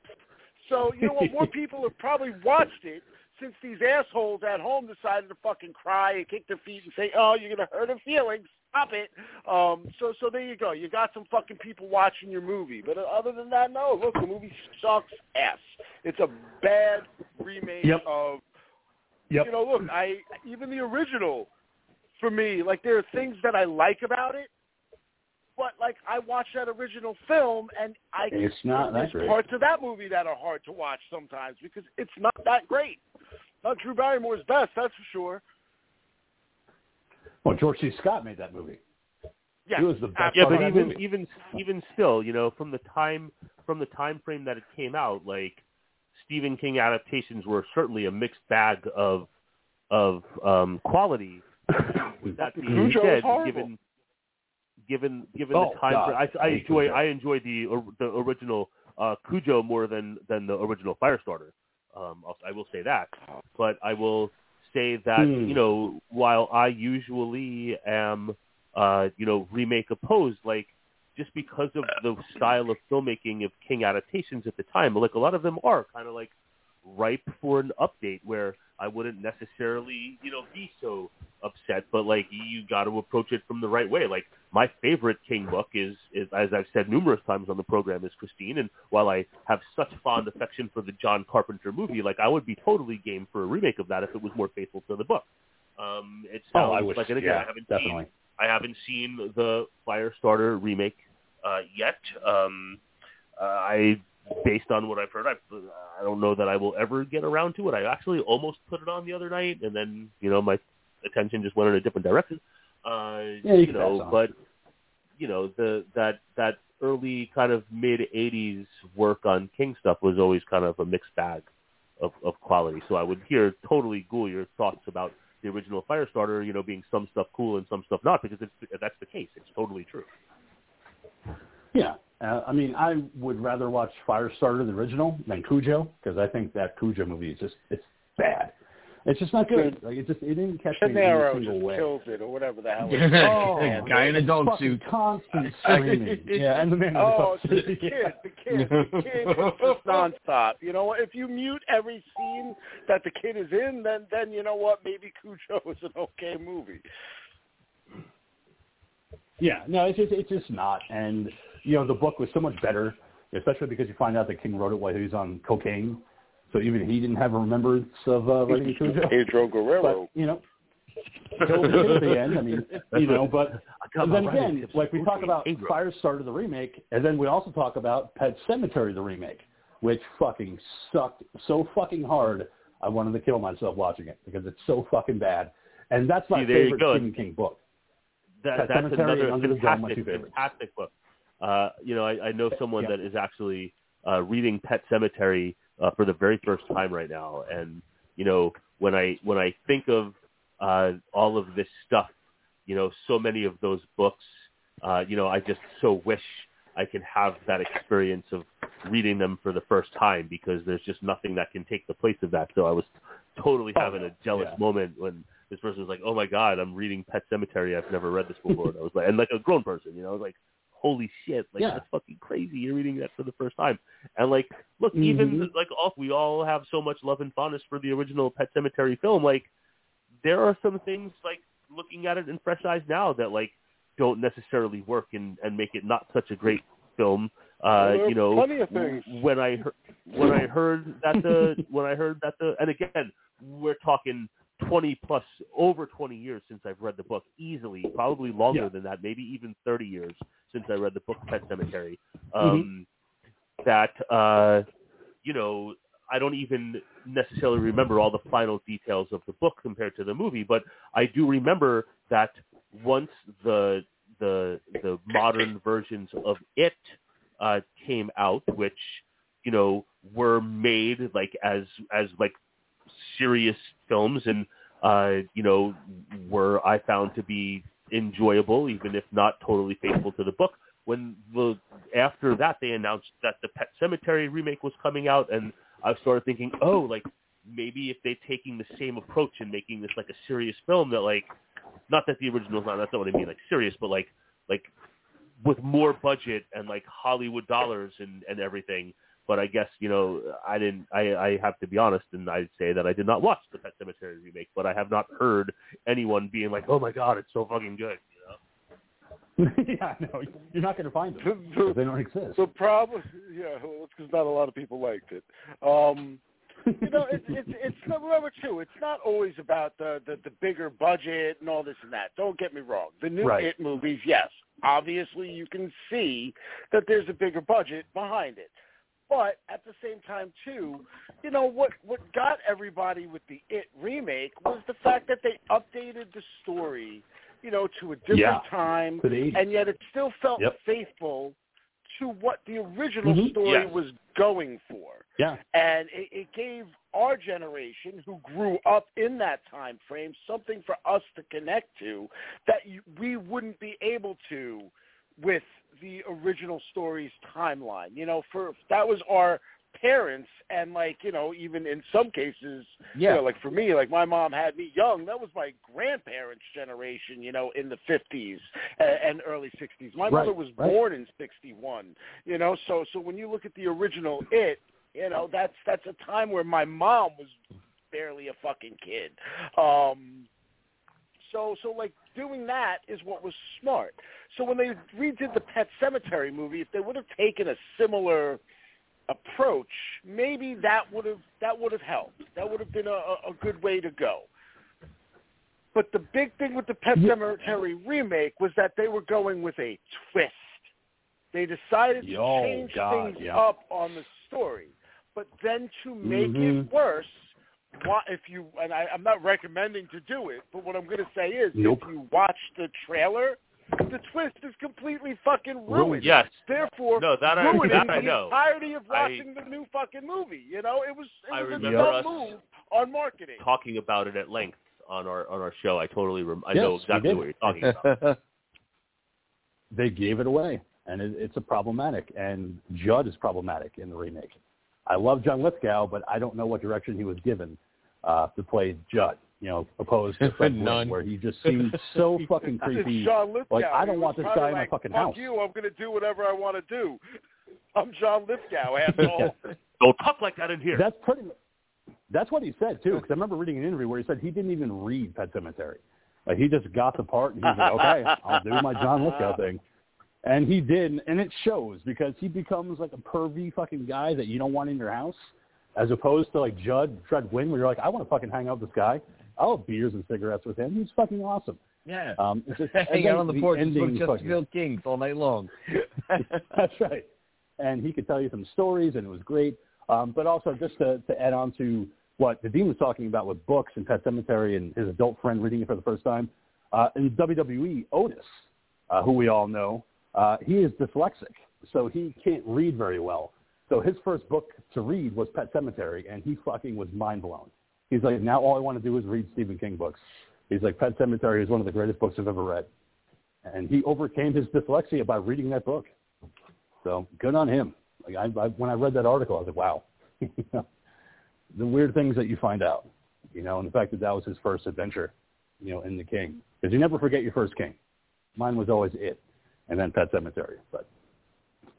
So you know what? More people have probably watched it since these assholes at home decided to fucking cry and kick their feet and say, "Oh, you're gonna hurt her feelings. Stop it." Um, so so there you go. You got some fucking people watching your movie, but other than that, no. Look, the movie sucks ass. It's a bad remake Yep. of. Yep. You know, look, I even the original, for me, like there are things that I like about it. But like I watched that original film, and I It's not that there's great. parts of that movie that are hard to watch sometimes because it's not that great. Not Drew Barrymore's best, that's for sure. Well, George C. Scott made that movie. Yeah, He was the best Yeah, but even movie. even even still, you know, from the time from the time frame that it came out, like Stephen King adaptations were certainly a mixed bag of of um, quality. With that being said, given given given Oh, the time, God. I, I enjoy. I enjoy the or- the original uh, Cujo more than than the original Firestarter. Um, I'll, I will say that, but I will say that Hmm. you know while I usually am uh, you know remake opposed, like just because of the style of filmmaking of King adaptations at the time, like a lot of them are kind of like ripe for an update where I wouldn't necessarily, you know, be so upset, but like you got to approach it from the right way. Like my favorite King book is, is, as I've said numerous times on the program, is Christine. And while I have such fond affection for the John Carpenter movie, like I would be totally game for a remake of that if it was more faithful to the book. Um, it sounds Oh, I wish. like, and again, yeah, I haven't definitely. seen, I haven't seen the Firestarter remake uh, yet. Um, uh, I, based on what I've heard, I, I don't know that I will ever get around to it. I actually almost put it on the other night, and then you know my attention just went in a different direction. Uh, Yeah, you you know, but you know the that that early kind of mid '80s work on King stuff was always kind of a mixed bag of, of quality. So I would hear totally Ghoul your thoughts about the original Firestarter, you know, being some stuff cool and some stuff not, because it's that's the case. It's totally true. Yeah. Uh, I mean, I would rather watch Firestarter, the original, than Cujo, because I think that Cujo movie is just, it's bad. It's just not good. Like, it just, it didn't catch me in Gennaro any single just way. kills it or whatever the hell. it is. Oh, Guy in a dog fucking suit. constant screaming. yeah, and the man in the Oh, the kid, the kid, the kid is just nonstop. You know what? If you mute every scene that the kid is in, then then you know what? Maybe Cujo is an okay movie. Yeah, no, it's just it's just not. And you know, the book was so much better, especially because you find out that King wrote it while he was on cocaine, so even he didn't have a remembrance of uh, writing Cujo. Pedro But Guerrero. you know, killed the end. I mean, you know, but then again, like we talk about. Firestarter the remake, and then we also talk about Pet Sematary the remake, which fucking sucked so fucking hard. I wanted to kill myself watching it because it's so fucking bad. And that's my See, favorite. Stephen King book. That, that's another Under the Dome, my two fantastic, fantastic book. Uh, you know, I, I know someone Yeah. that is actually uh, reading Pet Sematary uh, for the very first time right now, and you know, when I when I think of uh, all of this stuff, you know, so many of those books, uh, you know, I just so wish I could have that experience of reading them for the first time because there's just nothing that can take the place of that. So I was totally Oh, having a jealous yeah. moment when this person was like, "Oh my god, I'm reading Pet Sematary. I've never read this before." and I was like, and like a grown person, you know, I was like, "Holy shit! Like Yeah. that's fucking crazy. You're reading that for the first time." And like, look, even Mhm. like all we all have so much love and fondness for the original Pet Sematary film. Like, there are some things like looking at it in fresh eyes now that like don't necessarily work and and make it not such a great film. Uh, Well, you know, are plenty of things. when I heard when I heard that the when I heard that the and again we're talking twenty plus over twenty years since I've read the book easily, probably longer Yeah. than that, maybe even thirty years since I read the book Pet Sematary. Mm-hmm. Um, That uh, you know I don't even necessarily remember all the final details of the book compared to the movie, but I do remember that once the the the modern versions of it uh, came out, which you know were made like as as like serious films, and uh, you know were I found to be enjoyable, even if not totally faithful to the book. When the after that they announced that the Pet Sematary remake was coming out, and I started thinking, oh, like maybe if they're taking the same approach and making this like a serious film that like not that the original's not that's not what I mean like serious, but like like with more budget and like Hollywood dollars and and everything. But I guess you know I didn't. I I have to be honest, and I'd say that I did not watch the Pet Sematary remake, but I have not heard anyone being like, "Oh my god, it's so fucking good." You know? yeah, no, you're not going to find them. The, 'cause the, They don't exist. the problem, yeah, well, it's because not a lot of people liked it. Um, you know, it's it's it's not- remember too. It's not always about the, the the bigger budget and all this and that. Don't get me wrong. The new Right. It movies, yes, obviously you can see that there's a bigger budget behind it. But at the same time, too, you know what what got everybody with the It remake was the fact that they updated the story, you know, to a different Yeah. time, To the 80s. and yet it still felt Yep. faithful to what the original Mhm. story Yes. was going for yeah. and it, it gave our generation who grew up in that time frame something for us to connect to that you, we wouldn't be able to with the original story's timeline you know for that was our parents and like you know even in some cases you know, like for me like my mom had me young that was my grandparents generation you know in the 50s and, and early 60s my Right, mother was right. born in 61 you know so so when you look at the original it You know, that's that's a time where my mom was barely a fucking kid. Um, so so like doing that is what was smart. So when they redid the Pet Sematary movie, if they would have taken a similar approach, maybe that would have that would have helped. That would have been a, a good way to go. But the big thing with the Pet Sematary remake was that they were going with a twist. They decided to change God, things yeah. up on the story, but then to make Mhm. it worse, wha- if you and I, I'm not recommending to do it, but what I'm going to say is, Nope. if you watch the trailer, the twist is completely fucking ruined. Yes. Therefore, No, that I- ruining that I the know. entirety of I- watching the new fucking movie. You know, it was it I was a remember dumb us move on marketing. talking about it at length on our on our show. I totally rem- I Yes, know exactly what you're talking about. they gave it away, and it, it's a problematic. And Judd is problematic in the remake. I love John Lithgow, but I don't know what direction he was given uh, to play Judd. You know, opposed to Fred Gwynne, None. where he just seemed so fucking creepy. John Lithgow. Like I don't want this kinda guy in my like, fucking Fuck house. you! I'm going to do whatever I want to do. I'm John Lithgow, asshole. Don't talk like that in here. That's pretty. That's what he said too. Because I remember reading an interview where he said he didn't even read Pet Sematary. Like he just got the part and he was like, "Okay, I'll do my John Lithgow thing," and he did, and it shows because he becomes like a pervy fucking guy that you don't want in your house, as opposed to like Judd Fred Gwynne, where you're like, "I want to fucking hang out with this guy. I'll have beers and cigarettes with him. He's fucking awesome." yeah. Um, it's just, Hang out on the then porch smoke Chesterfield Kings all night long. That's right. And he could tell you some stories, and it was great. Um, but also, just to, to add on to what the Dean was talking about with books and Pet Sematary and his adult friend reading it for the first time, uh, in WWE, Otis, uh, who we all know, uh, he is dyslexic, so he can't read very well. So his first book to read was Pet Sematary, and he fucking was mind blown. He's like, now all I want to do is read Stephen King books. He's like, Pet Sematary is one of the greatest books I've ever read. And he overcame his dyslexia by reading that book. So good on him. Like I, I when I read that article, I was like, wow. the weird things that you find out, you know, and the fact that that was his first adventure, you know, in the King, because you never forget your first King. Mine was always it, and then Pet Sematary. But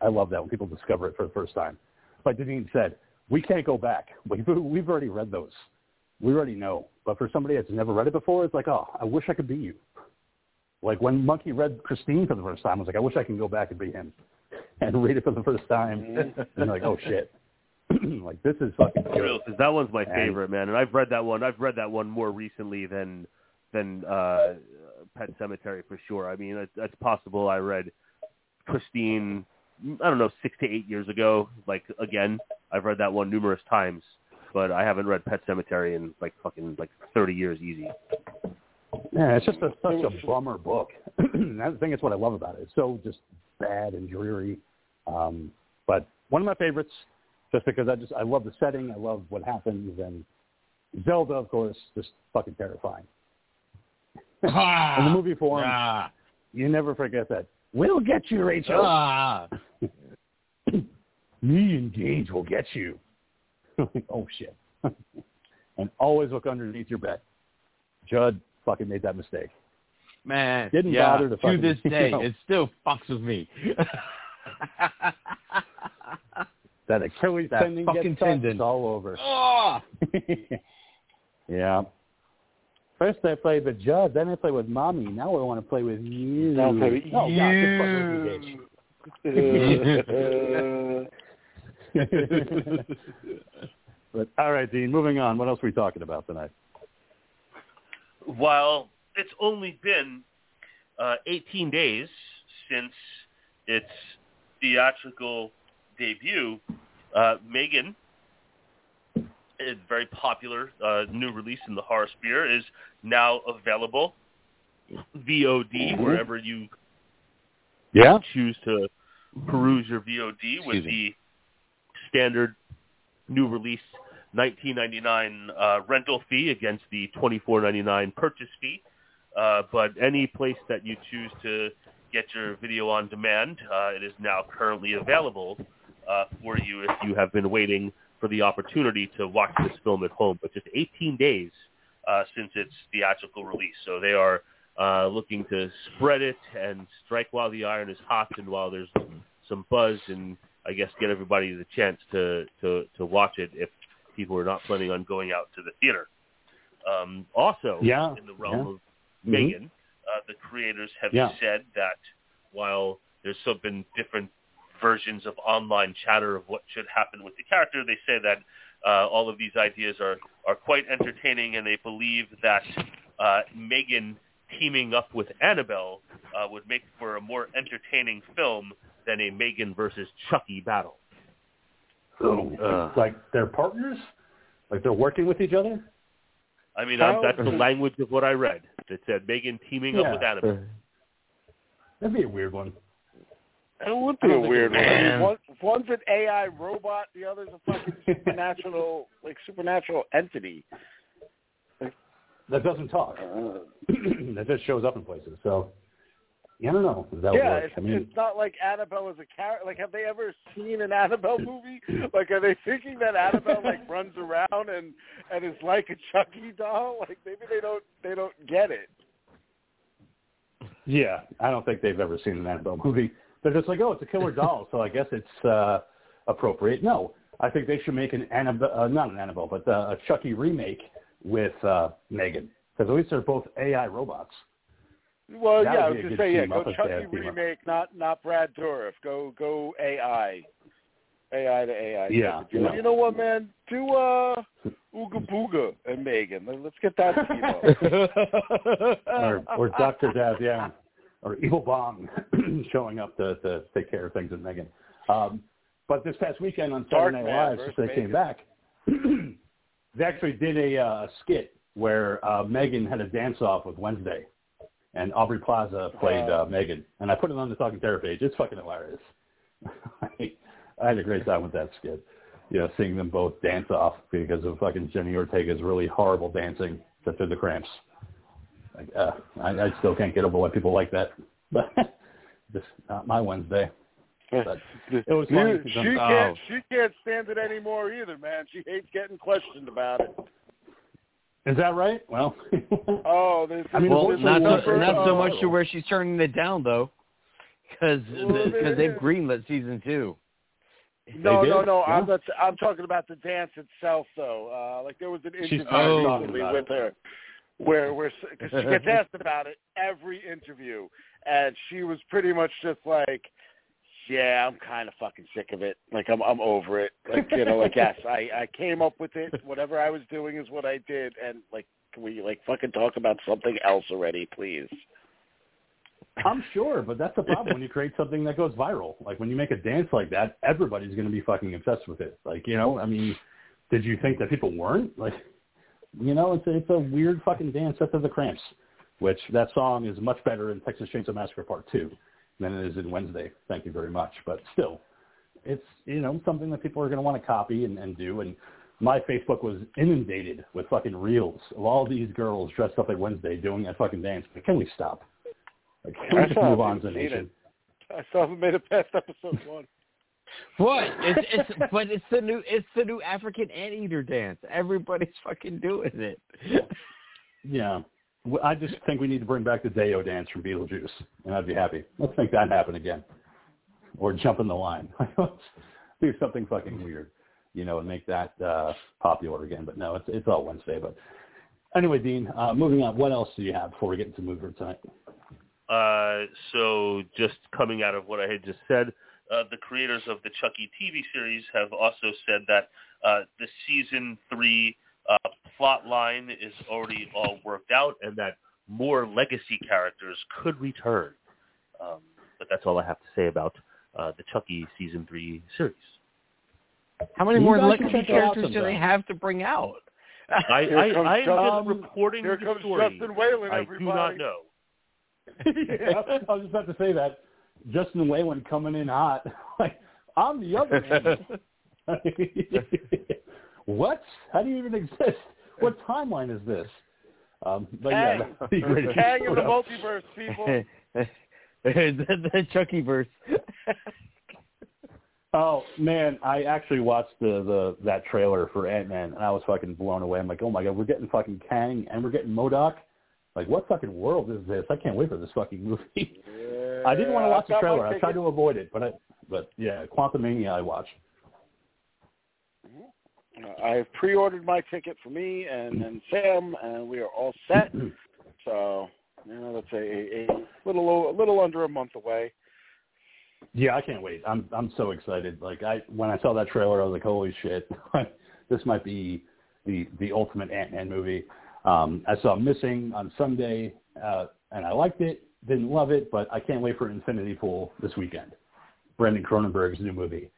I love that when people discover it for the first time. Like Deneen said, we can't go back. We've we've already read those. We already know. But for somebody that's never read it before, it's like, oh, I wish I could be you. Like when Monkey read Christine for the first time, I was like, I wish I can go back and be him and read it for the first time. and like, oh shit, like this is fucking For good. real, 'cause that one's my And- favorite, man. And I've read that one. I've read that one more recently than than uh Pet Sematary for sure. I mean, that's, it's possible I read Christine. I don't know, six to eight years ago. Like again, I've read that one numerous times, but I haven't read Pet Sematary in like fucking like thirty years easy. Yeah, it's just a, such a bummer book. I think it's what I love about it. It's so just bad and dreary. Um, but one of my favorites, just because I just I love the setting, I love what happens, and Zelda, of course, just fucking terrifying. In the movie form, Ah, you never forget that. We'll get you, Rachel. ah. Me and Gage will get you. oh shit. and always look underneath your bed. Judd fucking made that mistake. Man, Didn't yeah, bother to fucking, to this day, you know. it still fucks with me. That Achilles That tendon fucking gets tendon. all over. oh, yeah. First I played with Judd, then I played with Mommy. Now I want to play with you. Now play with oh, God, just fucking with you, Gage. but all right, Dean. Moving on. What else are we talking about tonight? Well, it's only been uh, 18 days since its theatrical debut, uh, Megan, a very popular uh, new release in the horror sphere, is now available VOD wherever you Yeah. choose to peruse your VOD with Excuse the standard new release 19.99 uh, rental fee against the 24.99 purchase fee. Uh, but any place that you choose to get your video on demand, uh, it is now currently available uh, for you if you have been waiting for the opportunity to watch this film at home. But just 18 days uh, since its theatrical release, so they are uh, looking to spread it and strike while the iron is hot and while there's some buzz. And I guess get everybody the chance to to to watch it if people are not planning on going out to the theater. Um, also, Yeah, in the realm yeah. of Megan, uh, the creators have Yeah. said that while there's been different versions of online chatter of what should happen with the character, they say that uh, all of these ideas are, are quite entertaining, and they believe that uh, Megan teaming up with Annabelle uh, would make for a more entertaining film than a Megan versus Chucky battle. So, Uh. like they're partners, like they're working with each other. I mean, How- that's the language of what I read. It said Megan teaming up with Annabelle. That'd be a weird one. It would be a weird one. I mean, would. one. One's an AI robot, the other's a fucking supernatural, like supernatural entity. That doesn't talk. Uh, that just shows up in places. So, yeah, I don't know. If that yeah, it's, I mean, it's not like Annabelle is a character. Like, have they ever seen an Annabelle movie? Like, are they thinking that Annabelle like runs around and and is like a Chucky doll? Like, maybe they don't they don't get it. yeah, I don't think they've ever seen an Annabelle movie. They're just like, oh, it's a killer doll, so I guess it's uh, appropriate. No, I think they should make an Annabelle, uh, not an Annabelle, but uh, a Chucky remake with uh, Megan, because at least they're both AI robots. Well, That yeah, I was a gonna say, yeah, go Chucky had a team up. remake, not not Brad Dourif. Go go AI, AI to AI. Yeah, You know, you know what, man? Do uh, Ooga Booga and Megan. Let- Let's get that or, or Dr. Death, yeah, or Evil Bong showing up to, to take care of things with Megan. Um, but this past weekend on Saturday Night Live, since they came back, they actually did a uh, skit where uh, Megan had a dance-off with Wednesday, and Aubrey Plaza played uh, Megan. And I put it on the Talking Terror page. It's fucking hilarious. I, I had a great time with that skit. You know, seeing them both dance off because of fucking Jenny Ortega's really horrible dancing to Through the Cramps. Like, uh, I, I still can't get over why people like that. But just not my Wednesday. But it was funny. You- because she I'm- can't she can't stand it anymore either, man. She hates getting questioned about it. Is that right? Well, Oh, there's I mean, well, there's not a so, number not so of- much to where she's turning it down though, because Well, because they've yeah. greenlit season two. No, no, no. Yeah. I'm not, I'm talking about the dance itself, though. Uh, like there was an She's interview talking recently about with her, where where because she gets asked about it every interview, and she was pretty much just like, "Yeah, I'm kind of fucking sick of it. Like I'm I'm over it. Like you know, like yes, I I came up with it. Whatever I was doing is what I did, and like." Can we like fucking talk about something else already, please? I'm sure, but that's the problem when you create something that goes viral. Like when you make a dance like that, everybody's going to be fucking obsessed with it. Like, you know, I mean, did you think that people weren't? Like, you know, it's a, it's a weird fucking dance set to the cramps, which that song is much better in Texas Chainsaw Massacre Part 2 than it is in Wednesday. Thank you very much. But still, it's, you know, something that people are going to want to copy and, and do. And my Facebook was inundated with fucking reels of all these girls dressed up like Wednesday doing that fucking dance. But can we stop? Like, can we just move on to the nation? I still haven't made it past episode one. What? It's it's but it's the new it's the new African anteater dance. Everybody's fucking doing it. Yeah. I just think we need to bring back the Day-O dance from Beetlejuice, and I'd be happy. Let's make that happen again. Or jump in the line. Let's do something fucking weird, you know, and make that uh, popular again. But no, it's it's all Wednesday. But anyway, Dean, uh, moving on. What else do you have before we get into movie tonight? Uh, so just coming out of what I had just said, uh, the creators of the Chucky TV series have also said that uh, the season three uh, plot line is already all worked out and that more legacy characters could return. Um, but that's all I have to say about uh, the Chucky season three series. How many You more legacy check that characters do they have to bring out? I, I, I am just reporting Here the comes story. Justin Whalen, I do not know. yeah, I was just about to say that. Justin Whalen coming in hot. Like, I'm the other man. what? How do you even exist? What timeline is this? Um, but yeah, Kang. that'd be great. if you Kang in the up. multiverse, people. the, the Chucky verse. Oh man, I actually watched the the that trailer for Ant Man, and I was fucking blown away. I'm like, oh my god, we're getting fucking Kang and we're getting MODOK. Like, what fucking world is this? I can't wait for this fucking movie. I didn't want to watch the I've got my trailer. I tried to avoid it, but I But yeah, Quantumania I watched. I have pre-ordered my ticket for me and, and Sam, and we are all set. So, you know, that's a, a little a little under a month away. Yeah, I can't wait. I'm I'm so excited. Like I when I saw that trailer, I was like, holy shit, this might be the the ultimate Ant Man movie. Um, I saw Missing on Sunday, uh, and I liked it. Didn't love it, but I can't wait for Infinity Pool this weekend. Brandon Cronenberg's new movie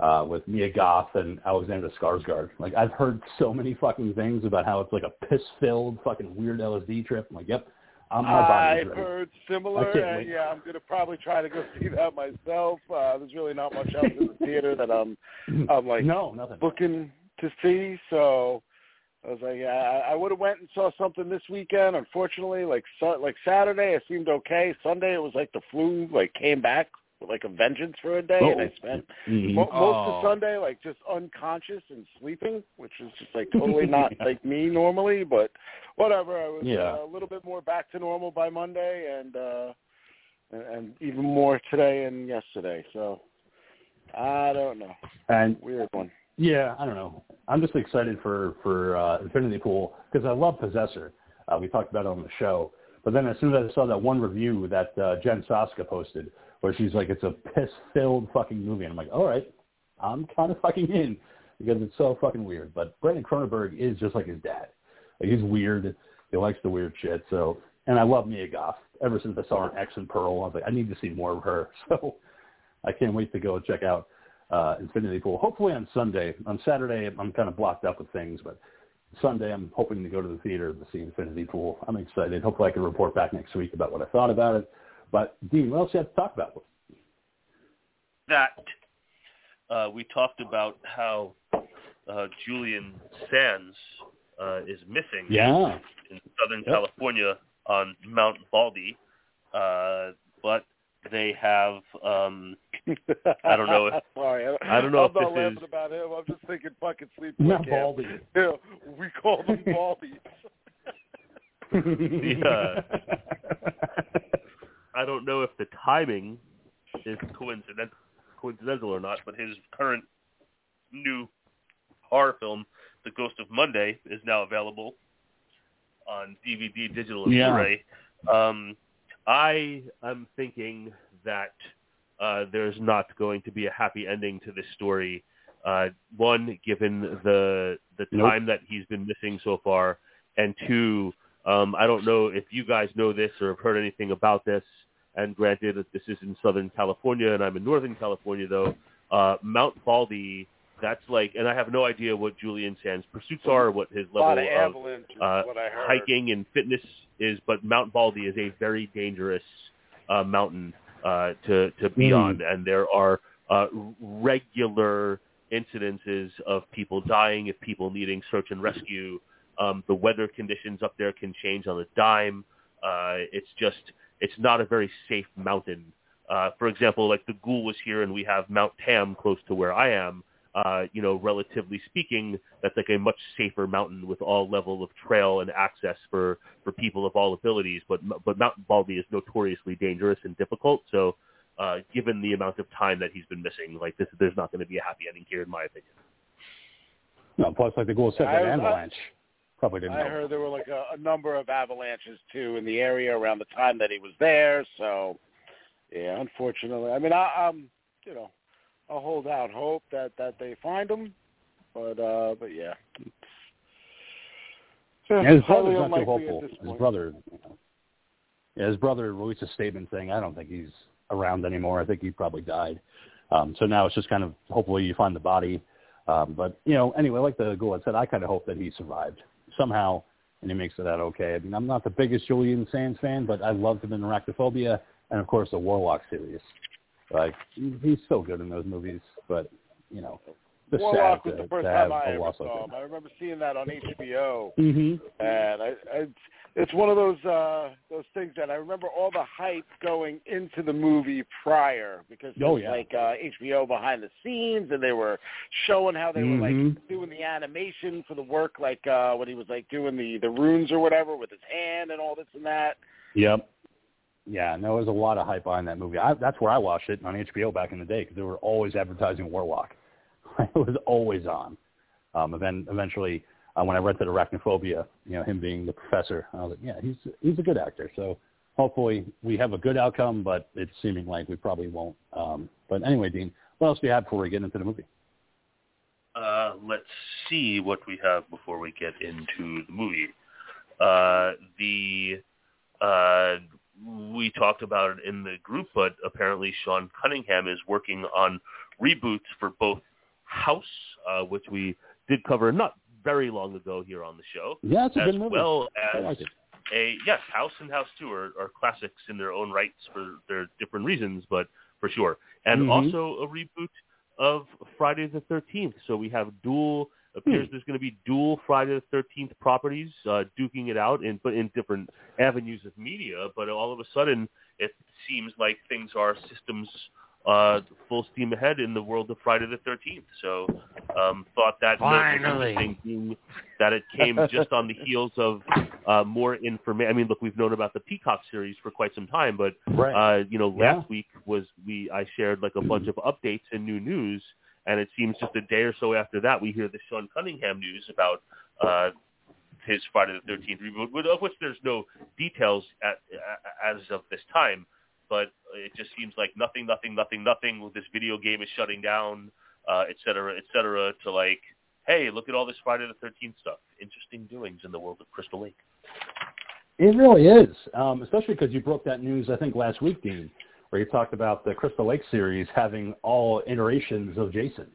uh, with Mia Goth and Alexander Skarsgård. Like I've heard so many fucking things about how it's like a piss-filled fucking weird LSD trip. I'm like, yep, I'm my I've ready. heard similar, and yeah, I'm gonna probably try to go see that myself. Uh, there's really not much else in the theater that I'm I'm like no, nothing. booking to see. So I was like, yeah, I, I would have went and saw something this weekend. Unfortunately, like so, like Saturday, it seemed okay. Sunday, it was like the flu like came back with like a vengeance for a day, and I Oh. spent Mhm. mo- most Oh. of Sunday like just unconscious and sleeping, which is just like totally not Yeah. like me normally. But whatever, I was Yeah. uh, a little bit more back to normal by Monday, and uh and, and even more today and yesterday. So I don't know, And weird one. Yeah, I don't know. I'm just excited for for uh, Infinity Pool because I love Possessor. Uh, we talked about it on the show, but then as soon as I saw that one review that uh, Jen Saska posted, where she's like, "It's a piss-filled fucking movie," and I'm like, "All right, I'm kind of fucking in because it's so fucking weird." But Brandon Cronenberg is just like his dad. Like, he's weird. He likes the weird shit. So, and I love Mia Goth. Ever since I saw her in X and Pearl, I was like, I need to see more of her. So, I can't wait to go check out uh, Infinity Pool. Hopefully on Sunday. On Saturday, I'm kind of blocked up with things, but Sunday, I'm hoping to go to the theater to see Infinity Pool. I'm excited. Hopefully, I can report back next week about what I thought about it. But Dean, what else do you have to talk about? that uh, we talked about how uh, Julian Sands uh, is missing Yeah. in Southern Yep. California on Mount Baldy, uh, but they have um, I don't know if- Sorry, I don't know I'm if not this laughing is- about him. I'm just thinking fucking sleep. Not Baldy. Yeah, we call them Baldy. The, I don't know if the timing is coincident, coincidental or not, but his current new horror film, The Ghost of Monday, is now available on DVD, digital, and Yeah. Blu-ray. Um, I am thinking that uh, there's not going to be a happy ending to this story. Uh, one, given the the Nope. time that he's been missing so far, and two, um, I don't know if you guys know this or have heard anything about this. And granted, that this is in Southern California, and I'm in Northern California, though. Uh, Mount Baldy, that's like, and I have no idea what Julian Sands' pursuits are, or what his level of of uh, what I heard. hiking and fitness is, but Mount Baldy is a very dangerous uh, mountain uh, to to be Mm. on, and there are uh, regular incidences of people dying, of people needing search and rescue. Um, the weather conditions up there can change on a dime. Uh, it's just it's not a very safe mountain. Uh, for example, like the Ghoul was here, and we have Mount Tam close to where I am. Uh, you know, relatively speaking, that's like a much safer mountain with all level of trail and access for, for people of all abilities. But but Mount Baldy is notoriously dangerous and difficult. So, uh, given the amount of time that he's been missing, like this, there's not going to be a happy ending here, in my opinion. no, plus, like the goal said, I that was- avalanche probably didn't I help. heard there were like a, a number of avalanches too in the area around the time that he was there. So, yeah, unfortunately, I mean, I, I'm, you know, I'll hold out hope that that they find him, but uh, but yeah, it's, Yeah, his brother's not too hopeful. His brother, yeah, his brother released a statement saying, "I don't think he's around anymore. I think he probably died." Um, so now it's just kind of hopefully you find the body. Um, but you know, anyway, like the goal said, I kind of hope that he survived somehow and he makes it out okay. I mean, I'm not the biggest Julian Sands fan, but I loved him in Arachnophobia and of course the Warlock series. Like he's so good in those movies, but you know, the Warlock sad was the first time I ever saw him. that. I remember seeing that on HBO. Mm-hmm. and I, I it's one of those uh those things that I remember all the hype going into the movie prior because Oh, there's yeah. like uh HBO behind the scenes and they were showing how they were like Mhm. doing the animation for the work like uh when he was like doing the the runes or whatever with his hand and all this and that Yep. Yeah, no, there's a lot of hype behind that movie. I, that's where I watched it on HBO back in the day because they were always advertising Warlock. it was always on. Um, and then eventually, uh, when I rented Arachnophobia, you know, him being the professor, I was like, yeah, he's he's a good actor. So hopefully we have a good outcome, but it's seeming like we probably won't. Um, but anyway, Dean, what else do you have before we get into the movie? Uh, let's see what we have before we get into the movie. Uh, the uh, we talked about it in the group, but apparently Sean Cunningham is working on reboots for both House, uh, which we did cover not very long ago here on the show, Yeah, it's a good movie. well as like a yes, House and House Two are, are classics in their own rights for their different reasons, but for sure, and Mhm. also a reboot of Friday the Thirteenth. So we have dual. Appears Hmm. there's going to be dual Friday the Thirteenth properties uh, duking it out in but in different avenues of media. But all of a sudden, it seems like things are systems uh, full steam ahead in the world of Friday the Thirteenth. So um, thought that Finally. being that it came just on the heels of uh, more information. I mean, look, we've known about the Peacock series for quite some time, but Right. uh, you know, Yeah. last week was we I shared like a bunch of updates and new news, and it seems just a day or so after that we hear the Sean Cunningham news about uh, his Friday the Thirteenth reboot, of which there's no details at, as of this time. But it just seems like nothing, nothing, nothing, nothing. This video game is shutting down, uh, et cetera, et cetera. To like, hey, look at all this Friday the Thirteenth stuff. Interesting doings in the world of Crystal Lake. It really is, um, especially because you broke that news, I think, last week, Dean, where you talked about the Crystal Lake series having all iterations of Jason.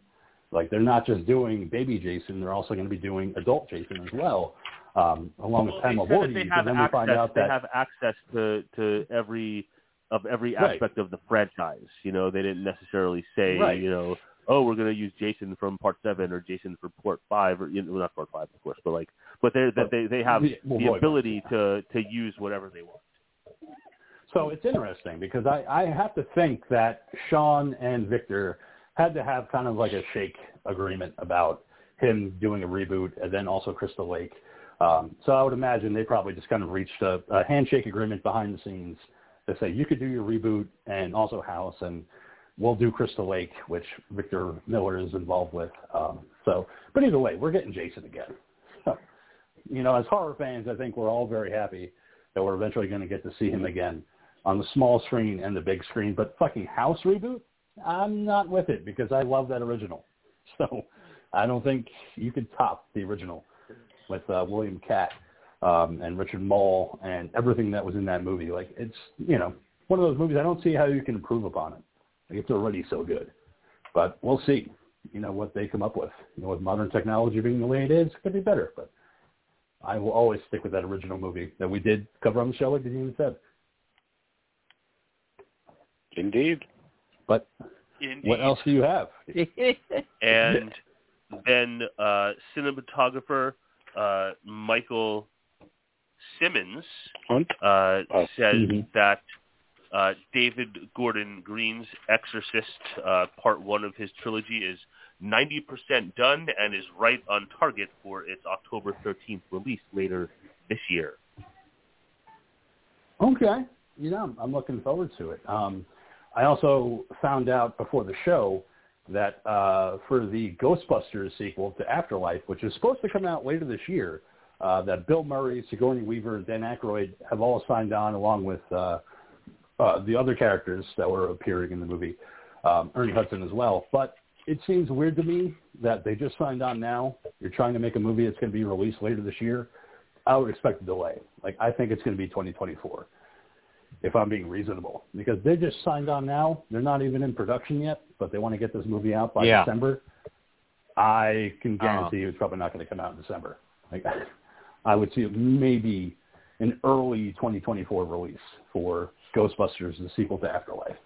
Like they're not just doing baby Jason; they're also going to be doing adult Jason as well, um, along with Well, Pamela they Voorhees. they And have then we access. find out that they have access to to every of every Right. aspect of the franchise. You know, they didn't necessarily say, Right. you know, oh, we're going to use Jason from Part Seven or Jason for Part Five or you know, not Part Five, of course, but like, but they that they they have the ability to to use whatever they want. So it's interesting because I, I have to think that Sean and Victor had to have kind of like a shake agreement about him doing a reboot and then also Crystal Lake. Um, so I would imagine they probably just kind of reached a, a handshake agreement behind the scenes to say you could do your reboot and also House and we'll do Crystal Lake, which Victor Miller is involved with. Um, so, but either way, we're getting Jason again. So, you know, as horror fans, I think we're all very happy that we're eventually going to get to see him again on the small screen and the big screen. But fucking House reboot, I'm not with it because I love that original. So I don't think you could top the original with uh, William Katt um, and Richard Moll and everything that was in that movie. Like it's you know one of those movies I don't see how you can improve upon it. Like it's already so good. But we'll see. You know what they come up with. You know, with modern technology being the way it is, it could be better. But I will always stick with that original movie that we did cover on the show, like Dean said. Indeed. But Indeed. what else do you have? and then uh, cinematographer uh, Michael Simmons Hunt? uh, Oh. said Mhm. that uh, David Gordon Green's Exorcist, uh, part one of his trilogy, is 90% done and is right on target for its October 13th release later this year. Okay. You know, I'm looking forward to it. Um, I also found out before the show that uh, for the Ghostbusters sequel to Afterlife, which is supposed to come out later this year, uh, that Bill Murray, Sigourney Weaver, Dan Aykroyd have all signed on along with uh, uh, the other characters that were appearing in the movie, um, Ernie Hudson as well. But it seems weird to me that they just signed on now. You're trying to make a movie that's going to be released later this year. I would expect a delay. Like I think it's going to be 2024, if I'm being reasonable, because they just signed on now. They're not even in production yet, but they want to get this movie out by Yeah. December. I can Uh-huh. guarantee you it's probably not going to come out in December. Like I would see maybe an early 2024 release for Ghostbusters, the sequel to Afterlife.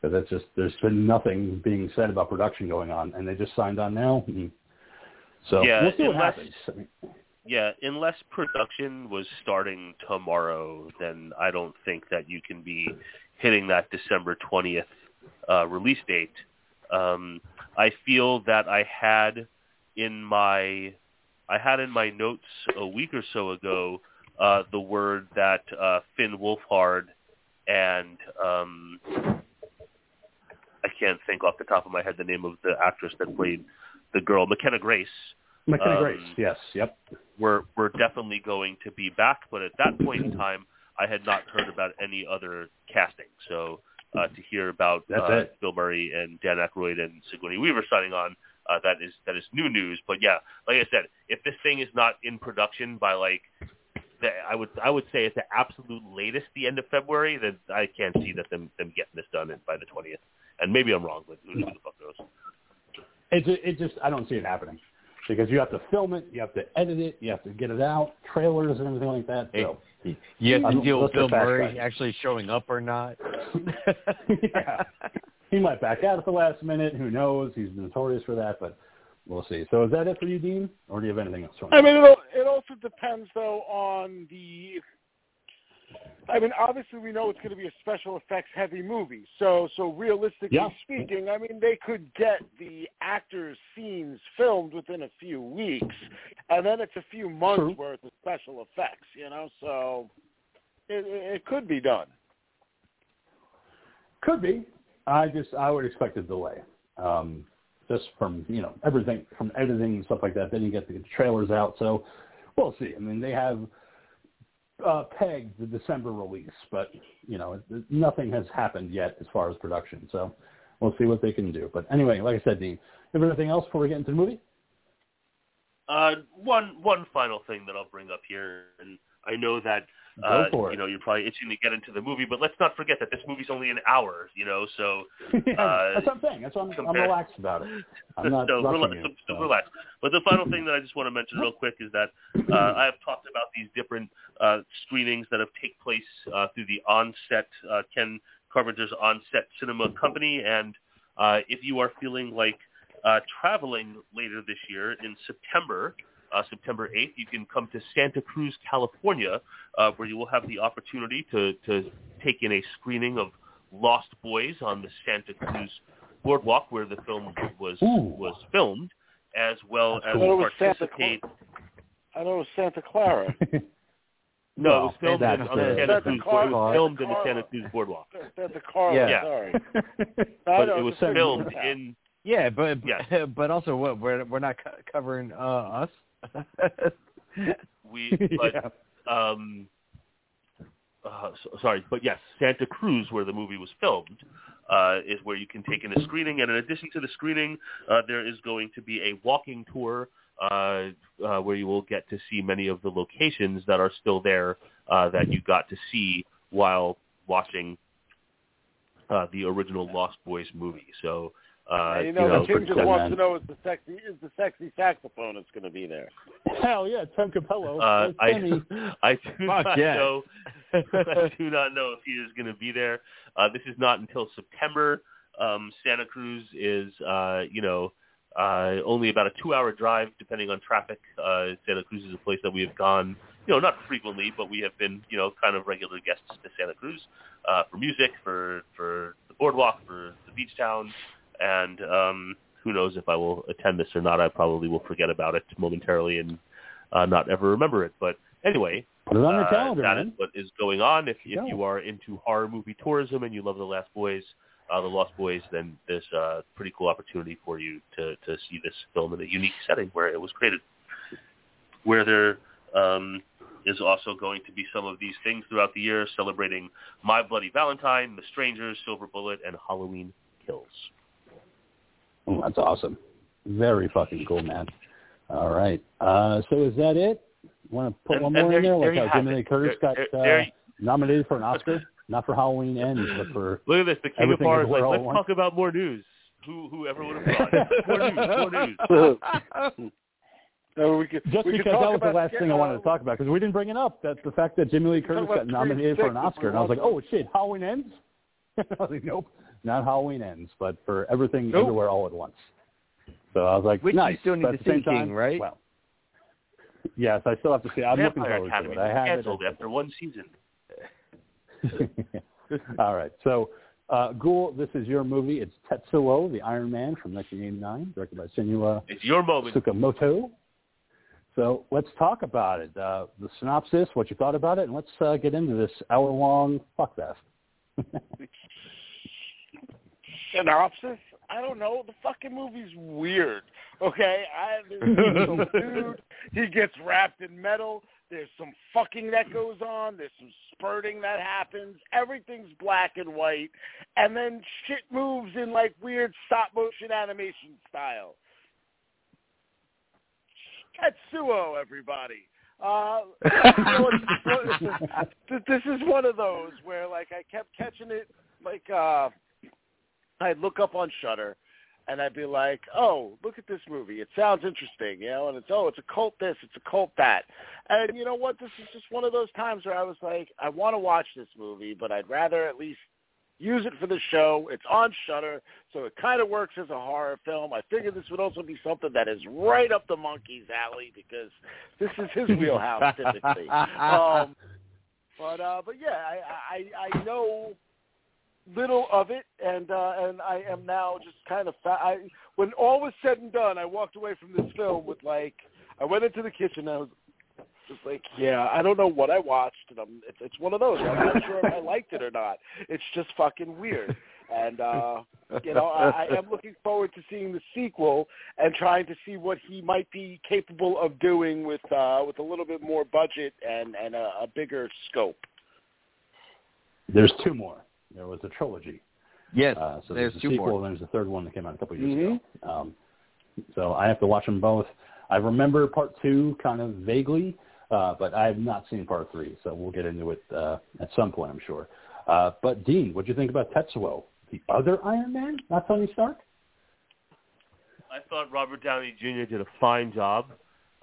Because that's just there's been nothing being said about production going on, and they just signed on now. So Yeah, we'll see what unless- happens. I mean, Yeah, unless production was starting tomorrow, then I don't think that you can be hitting that December 20th uh, release date. Um, I feel that I had in my I had in my notes a week or so ago uh, the word that uh, Finn Wolfhard and um, I can't think off the top of my head the name of the actress that played the girl, McKenna Grace. McKenna Um, Grace, yes, yep. Were were definitely going to be back, but at that point in time, I had not heard about any other casting. So uh, to hear about uh. Bill Murray and Dan Aykroyd and Sigourney Weaver signing on, uh, that is that is new news. But yeah, like I said, if this thing is not in production by like the, I would I would say at the absolute latest, the end of February, then I can't see that them them getting this done by the twentieth. And maybe I'm wrong, but who, who the fuck knows? It, it just, I don't see it happening. Because you have to film it, you have to edit it, you have to get it out, trailers and everything like that. So, You have to I'm- deal with Bill Murray track. actually showing up or not. yeah. He might back out at the last minute. Who knows? He's notorious for that, but we'll see. So is that it for you, Dean? Or do you have anything else? I mean, it, al- it also depends though on the. I mean, obviously we know it's going to be a special effects heavy movie. So, so realistically Yeah. speaking, I mean, they could get the actors' scenes filmed within a few weeks, and then it's a few months True. worth of special effects. You know, so it, it it could be done. Could be. I just I would expect a delay. Um, just from you know everything from editing and stuff like that. Then you get the trailers out. So we'll see. I mean they have uh, pegged the December release, but you know nothing has happened yet as far as production. So we'll see what they can do. But anyway, like I said, Dean, have anything else before we get into the movie? Uh, one one final thing that I'll bring up here, and I know that Go uh, for it. you know you're probably itching to get into the movie, but let's not forget that this movie's only an hour. You know, so Yeah, Uh, that's what I'm saying. That's why I'm, I'm relaxed about it. I'm not so, you. so, so so. relax. But the final thing that I just want to mention real quick is that uh, I have talked about these different uh, screenings that have take place uh, through the on-set uh, Ken Carpenter's on-set cinema company, and uh, if you are feeling like uh, traveling later this year in September. Uh, September 8th, you can come to Santa Cruz, California, uh, where you will have the opportunity to, to take in a screening of Lost Boys on the Santa Cruz boardwalk where the film was Ooh. was filmed, as well as cool. I thought it was Santa participate. I know it was Santa Clara. No, Well, it was filmed in, on the the- Santa Santa Cruz. Clara- It was filmed in the Santa Santa Clara. Cruz boardwalk, Santa Carla. Yeah. Sorry. but No, it was filmed in. Yeah, but Yes. but also what we're we're not co- covering uh, us. We, but yeah. um, uh, so, sorry, but yes, Santa Cruz, where the movie was filmed, uh, is where you can take in a screening. And in addition to the screening, uh, there is going to be a walking tour uh, uh, where you will get to see many of the locations that are still there uh, that you got to see while watching uh, the original Lost Boys movie. So. Uh, you know, the for king just wants men. to know is the sexy is the sexy saxophone that's going to be there. Hell yeah, Tim Cappello. Uh, I I do Fuck not yes. know. I do not know if he is going to be there. Uh, this is not until September. Um, Santa Cruz is, uh, you know, uh, only about a two-hour drive, depending on traffic. Uh, Santa Cruz is a place that we have gone, you know, not frequently, but we have been, you know, kind of regular guests to Santa Cruz uh, for music, for for the boardwalk, for the beach town, and um, who knows if I will attend this or not. I probably will forget about it momentarily and uh, not ever remember it. But anyway, Put it on your uh, calendar, that man. is what is going on. If, if you are into horror movie tourism and you love The Last Boys, uh, The Lost Boys, then there's a pretty cool opportunity for you to, to see this film in a unique setting where it was created. Where there um, is also going to be some of these things throughout the year, celebrating My Bloody Valentine, The Strangers, Silver Bullet, and Halloween Kills. Oh, that's awesome. Very fucking cool, man. All right. Uh, so is that it? Want to put And- one more in there- there? there Like you how have Jamie Lee. Curtis There- got there- uh, nominated for an Oscar, not for Halloween Ends, but for Look at this. The King of Everything Bars is like, All at let's Once. talk about more news. Who, whoever would have thought? more news, more news. No, we could, just we because talk that was the last thing I wanted to talk about because we didn't bring it up. That's the fact that Jamie Lee Curtis got nominated for an Oscar, and I was like, oh shit, Halloween Ends. I was like, nope, not Halloween Ends, but for everything Nope. everywhere all at once. So I was like, Which you nice. still need but to at the same see, King, right? Well, yes, I still have to see. I'm looking Vampire forward Academy to it. I have canceled it. after one season. All right. So, uh, Ghoul, this is your movie. It's Tetsuo, the Iron Man from 1989, directed by Shinya It's your moment. Tsukamoto. So let's talk about it. Uh, the synopsis, what you thought about it, and let's uh, get into this hour-long fuckfest. Synopsis? I don't know. The fucking movie's weird. Okay, I, there's some dude. He gets wrapped in metal. There's some fucking that goes on. There's some spurting that happens. Everything's black and white, and then shit moves in like weird stop motion animation style. Tetsuo, everybody. Uh, you know, it's, this is one of those where like I kept catching it like uh I'd look up on Shudder and I'd be like, "Oh, look at this movie. It sounds interesting, you know." And it's, "Oh, it's a cult this, it's a cult that." And you know what? This is just one of those times where I was like, "I want to watch this movie, but I'd rather at least use it for the show. It's on Shudder, so it kind of works as a horror film. I figured this would also be something that is right up the monkey's alley because this is his wheelhouse typically. Um, but uh, but yeah, I, I I know little of it, and uh, and I am now just kind of fa- I when all was said and done, I walked away from this film with like I went into the kitchen. And I was just like, yeah, I don't know what I watched, and I'm it's, it's one of those. I'm not sure if I liked it or not. It's just fucking weird. And uh, you know, I, I am looking forward to seeing the sequel and trying to see what he might be capable of doing with uh, with a little bit more budget and and a, a bigger scope. There's two more. There was a trilogy. Yes, Uh, so there's there's a two sequel more. and there's a third one that came out a couple of years Mhm. ago. Um, so I have to watch them both. I remember part two kind of vaguely, uh, but I have not seen part three. So we'll get into it uh, at some point, I'm sure. Uh, but Dean, what do you think about Tetsuo, the other Iron Man, not Tony Stark? I thought Robert Downey Jr. did a fine job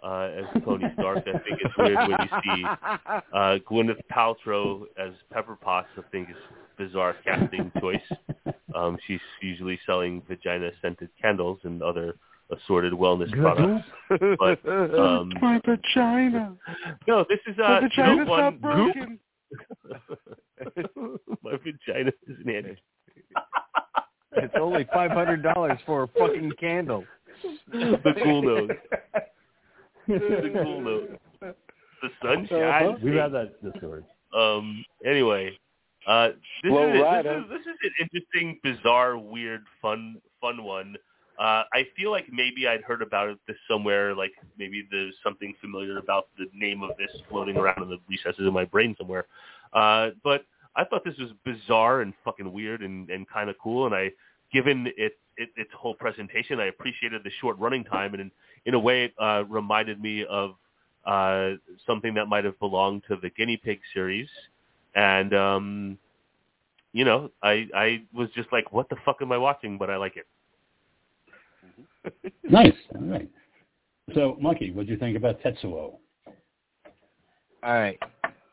uh, as Tony Stark. I think it's weird when you see uh, Gwyneth Paltrow as Pepper Potts. I think is bizarre casting choice. Um, she's usually selling vagina-scented candles and other assorted wellness products. But um, My vagina. no, this is My uh, vagina's one, not broken. My vagina is an anti. It's only five hundred dollars for a fucking candle. the cool nose. the cool nose. The sunshine. We've had that discovered. Um. Anyway, uh, this Slow is, it. this is this is an interesting, bizarre, weird, fun, fun one. Uh, I feel like maybe I'd heard about it this somewhere. Like maybe there's something familiar about the name of this floating around in the recesses of my brain somewhere. Uh, but I thought this was bizarre and fucking weird and, and kind of cool. And I, given it, it its whole presentation, I appreciated the short running time. And in, in a way, it uh, reminded me of uh, something that might have belonged to the Guinea Pig series. And um, you know, I I was just like, what the fuck am I watching? But I like it. Nice. All right. So, Monkey, what do you think about Tetsuo? All right.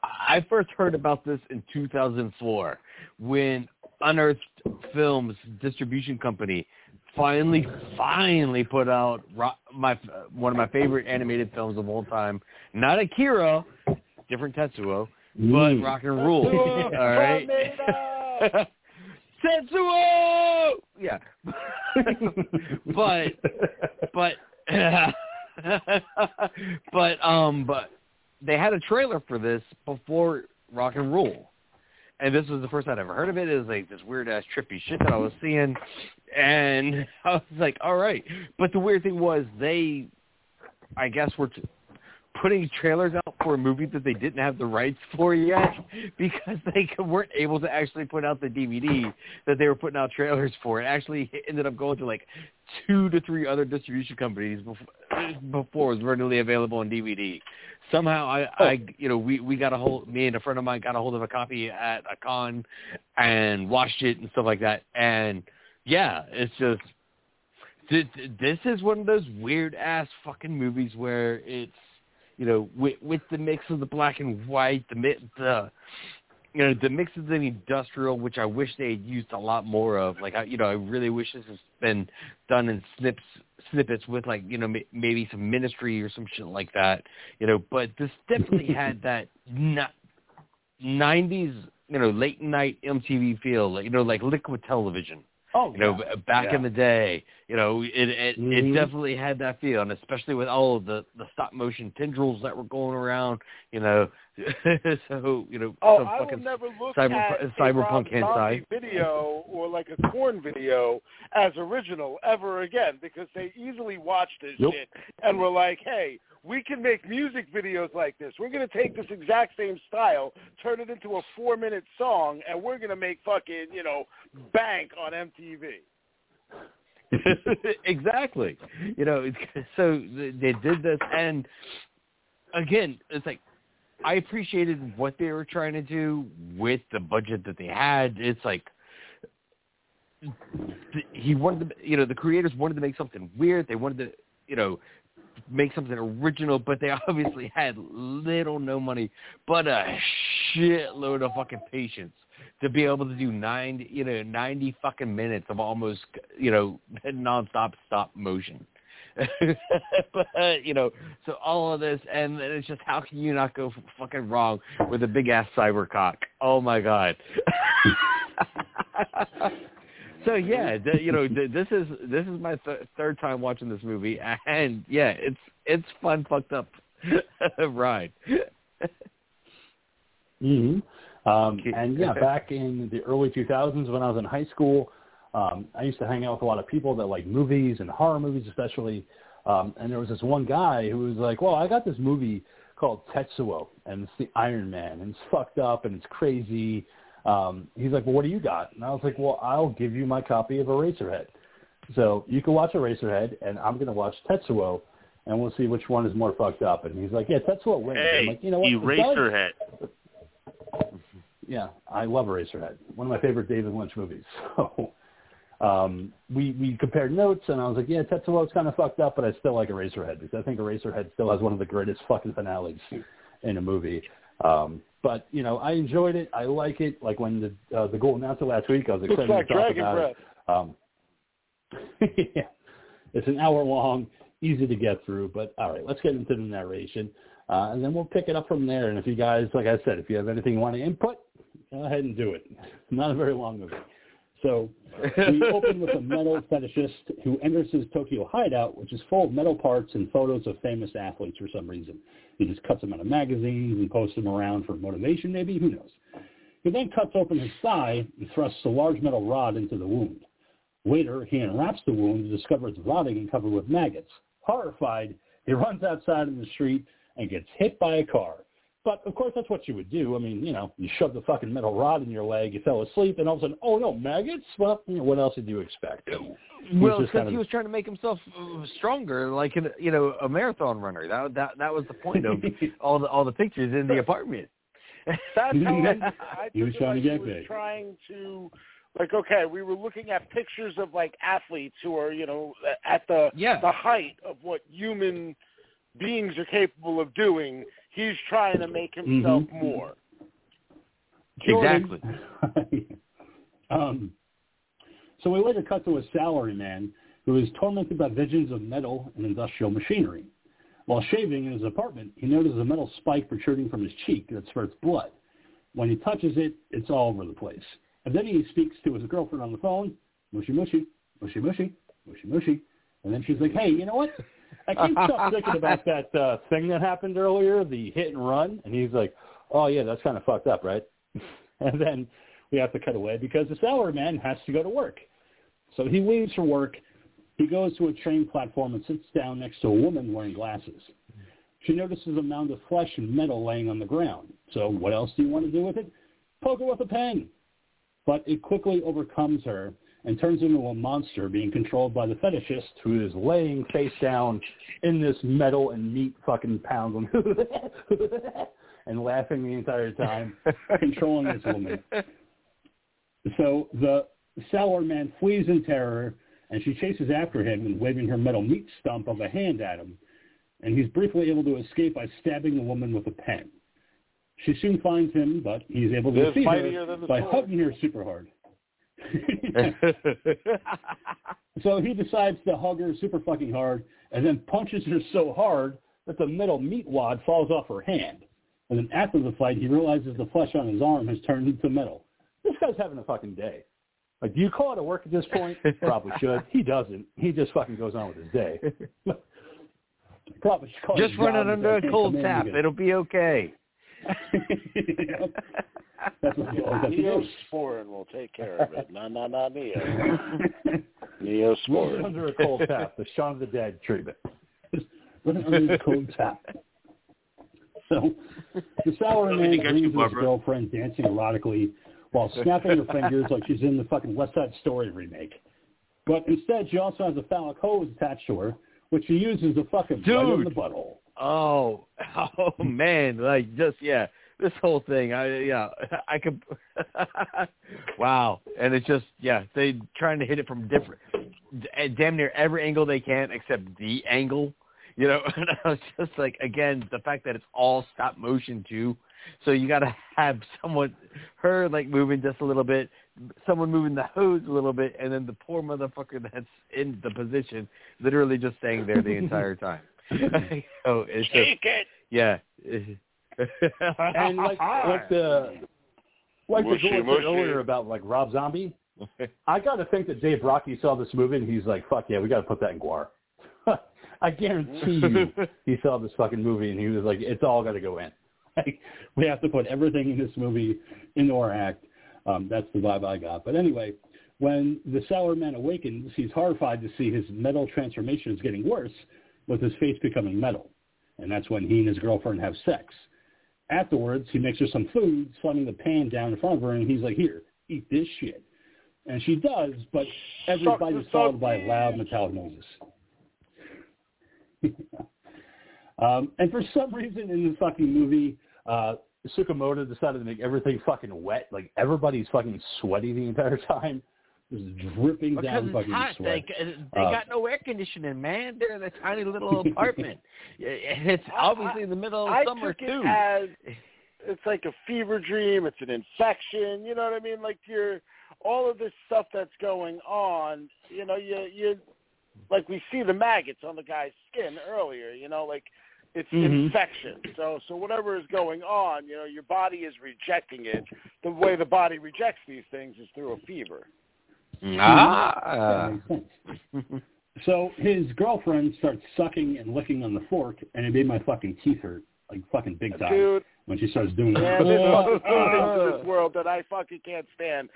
I first heard about this in 2004 when Unearthed Films distribution company finally, finally put out my one of my favorite animated films of all time. Not Akira, different Tetsuo, but Mm. Rock and Rule. Tetsuo, all right. Tetsuo. Yeah. but but but um but they had a trailer for this before rock and rule and this was the first I'd ever heard of it. It was like this weird ass trippy shit that I was seeing, and I was like, all right. But the weird thing was they, I guess, were t- putting trailers out for a movie that they didn't have the rights for yet because they weren't able to actually put out the DVD that they were putting out trailers for. It actually ended up going to like two to three other distribution companies before, before it was readily available on DVD. Somehow I, oh. I, you know, we we got a hold. Me and a friend of mine got a hold of a copy at a con, and watched it and stuff like that. And yeah, it's just th- th- this is one of those weird ass fucking movies where it's you know with with the mix of the black and white, the the you know the mix of the industrial, which I wish they had used a lot more of. Like I, you know, I really wish this has been done in snips snippets with like you know m- maybe some ministry or some shit like that. You know, but this definitely had that not '90s you know late night MTV feel. Like, you know, like liquid television Oh, you know, back Yeah. in the day, you know, it it, Mhm. it definitely had that feel, and especially with all of the the stop motion tendrils that were going around, you know, so you know, Oh, some I fucking never look cyber- at cyberpunk hentai. video or like a Korn video as original ever again because they easily watched this shit and were like, hey, we can make music videos like this. We're going to take this exact same style, turn it into a four-minute song, and we're going to make fucking, you know, bank on MTV. exactly. You know, so they did this, and again, it's like I appreciated what they were trying to do with the budget that they had. It's like he wanted to, you know, the creators wanted to make something weird. They wanted to, you know, make something original, but they obviously had little no money, but a shitload of fucking patience to be able to do nine, you know, ninety fucking minutes of almost, you know, nonstop stop motion. but you know, so all of this, and it's just how can you not go f- fucking wrong with a big ass cyber cock? Oh my god. so yeah, th- you know, th- this is this is my th- third time watching this movie, and yeah, it's it's fun, fucked up ride. hmm Um, and yeah, back in the early 2000s when I was in high school, um, I used to hang out with a lot of people that like movies and horror movies especially. Um, and there was this one guy who was like, well, I got this movie called Tetsuo, and it's the Iron Man, and it's fucked up and it's crazy. Um, he's like, well, what do you got? And I was like, well, I'll give you my copy of Eraserhead. So you can watch Eraserhead, and I'm going to watch Tetsuo, and we'll see which one is more fucked up. And he's like, yeah, Tetsuo wins. I'm Hey, like, you know what? Eraserhead. Yeah, I love Eraserhead. One of my favorite David Lynch movies. So um, we we compared notes, and I was like, yeah, Tetsuo's kind of fucked up, but I still like Eraserhead because I think Eraserhead still has one of the greatest fucking finales in a movie. Um, but you know, I enjoyed it. I like it. Like when the uh, the announced it last week, I was excited like to talk about Breath. it. Um, yeah, it's an hour long, easy to get through. But all right, let's get into the narration, uh, and then we'll pick it up from there. And if you guys, like I said, if you have anything you want to input, go ahead and do it. Not a very long movie. So we open with a metal fetishist who enters his Tokyo hideout, which is full of metal parts and photos of famous athletes for some reason. He just cuts them out of magazines and posts them around for motivation, maybe. Who knows? He then cuts open his thigh and thrusts a large metal rod into the wound. Later, he unwraps the wound and discovers it's rotting and covered with maggots. Horrified, he runs outside in the street and gets hit by a car. But of course, that's what you would do. I mean, you know, you shove the fucking metal rod in your leg, you fell asleep, and all of a sudden, oh no, maggots? Well, you know, what else did you expect? He's Well, because kind of- he was trying to make himself uh, stronger, like an, you know a marathon runner. That that that was the point of all the all the pictures in the apartment. That's how I, I He was took it trying to like get he was big. trying to, like, okay, we were looking at pictures of like athletes who are, you know, at the Yeah. the height of what human beings are capable of doing. He's trying to make himself Mhm. more. Exactly. um, so we later cut to a salaryman who is tormented by visions of metal and industrial machinery. While shaving in his apartment, he notices a metal spike protruding from his cheek that spurts blood. When he touches it, it's all over the place. And then he speaks to his girlfriend on the phone, mushy mushy, mushy mushy, mushy mushy. And then she's like, hey, you know what? I can't thinking about that uh, thing that happened earlier, the hit and run. And he's like, oh, yeah, that's kind of fucked up, right? and then we have to cut away because the salary man has to go to work. So he leaves for work. He goes to a train platform and sits down next to a woman wearing glasses. She notices a mound of flesh and metal laying on the ground. So what else do you want to do with it? Poke it with a pen. But it quickly overcomes her and turns into a monster being controlled by the fetishist who is laying face down in this metal and meat fucking pound and laughing the entire time, controlling this woman. So the sour man flees in terror, and she chases after him and waving her metal meat stump of a hand at him. And he's briefly able to escape by stabbing the woman with a pen. She soon finds him, but he's able to defeat her by sword. hugging her super hard. so he decides to hug her super fucking hard and then punches her so hard that the metal meat wad falls off her hand. And then after the fight, he realizes the flesh on his arm has turned into metal. This guy's having a fucking day. Like, do you call it a work at this point? Probably should. He doesn't. He just fucking goes on with his day. Probably should call it Just run it under a cold tap. It'll be okay. That's what you always have to do. Neosporin will take care of it. No, no, no, Neo. Living Neosporin. under a cold tap, the Shaun of the Dead treatment. Living under a cold tap. So the sour man against you, leaves his girlfriend dancing erotically while snapping her fingers like she's in the fucking West Side Story remake. But instead, she also has a phallic hose attached to her, which she uses to fucking right in the butthole. Oh, oh man, like just yeah, this whole thing. I yeah, I could. wow, and it's just yeah, they trying to hit it from different, damn near every angle they can except the angle. You know, and I was just like again the fact that it's all stop motion too. So you got to have someone, her like moving just a little bit, someone moving the hose a little bit, and then the poor motherfucker that's in the position literally just staying there the entire time. So it's just Take it. yeah. And like, like the like the Mushy, girl said mushy. earlier about like Rob Zombie, I got to think that Dave Brockie saw this movie and he's like, "Fuck yeah, we got to put that in Gwar." I guarantee you, he saw this fucking movie and he was like, "It's all got to go in. Like, we have to put everything in this movie into our act." Um, that's the vibe I got. But anyway, when the sour man awakens, he's horrified to see his metal transformation is getting worse, with his face becoming metal, and that's when he and his girlfriend have sex. Afterwards, he makes her some food, slamming the pan down in front of her, and he's like, "Here, eat this shit." And she does, but every Suck is followed by loud metallic noises. um, and for some reason in the fucking movie, uh, Tsukamoto decided to make everything fucking wet. Like everybody's fucking sweaty the entire time, just dripping Because down it's fucking hot. sweat. They, they Uh, got no air conditioning, man. They're in a tiny little apartment. It's obviously in the middle of I summer took too. it as it's like a fever dream. It's an infection. You know what I mean? Like you're all of this stuff that's going on. You know, you you like we see the maggots on the guy's skin earlier. You know, like it's Mhm. infection. So so whatever is going on, you know, your body is rejecting it. The way the body rejects these things is through a fever. ah. That makes sense. So his girlfriend starts sucking and licking on the fork, and it made my fucking teeth hurt, like fucking big time, Dude, when she starts doing Yeah, that. there's fucking things in this world that I fucking can't stand.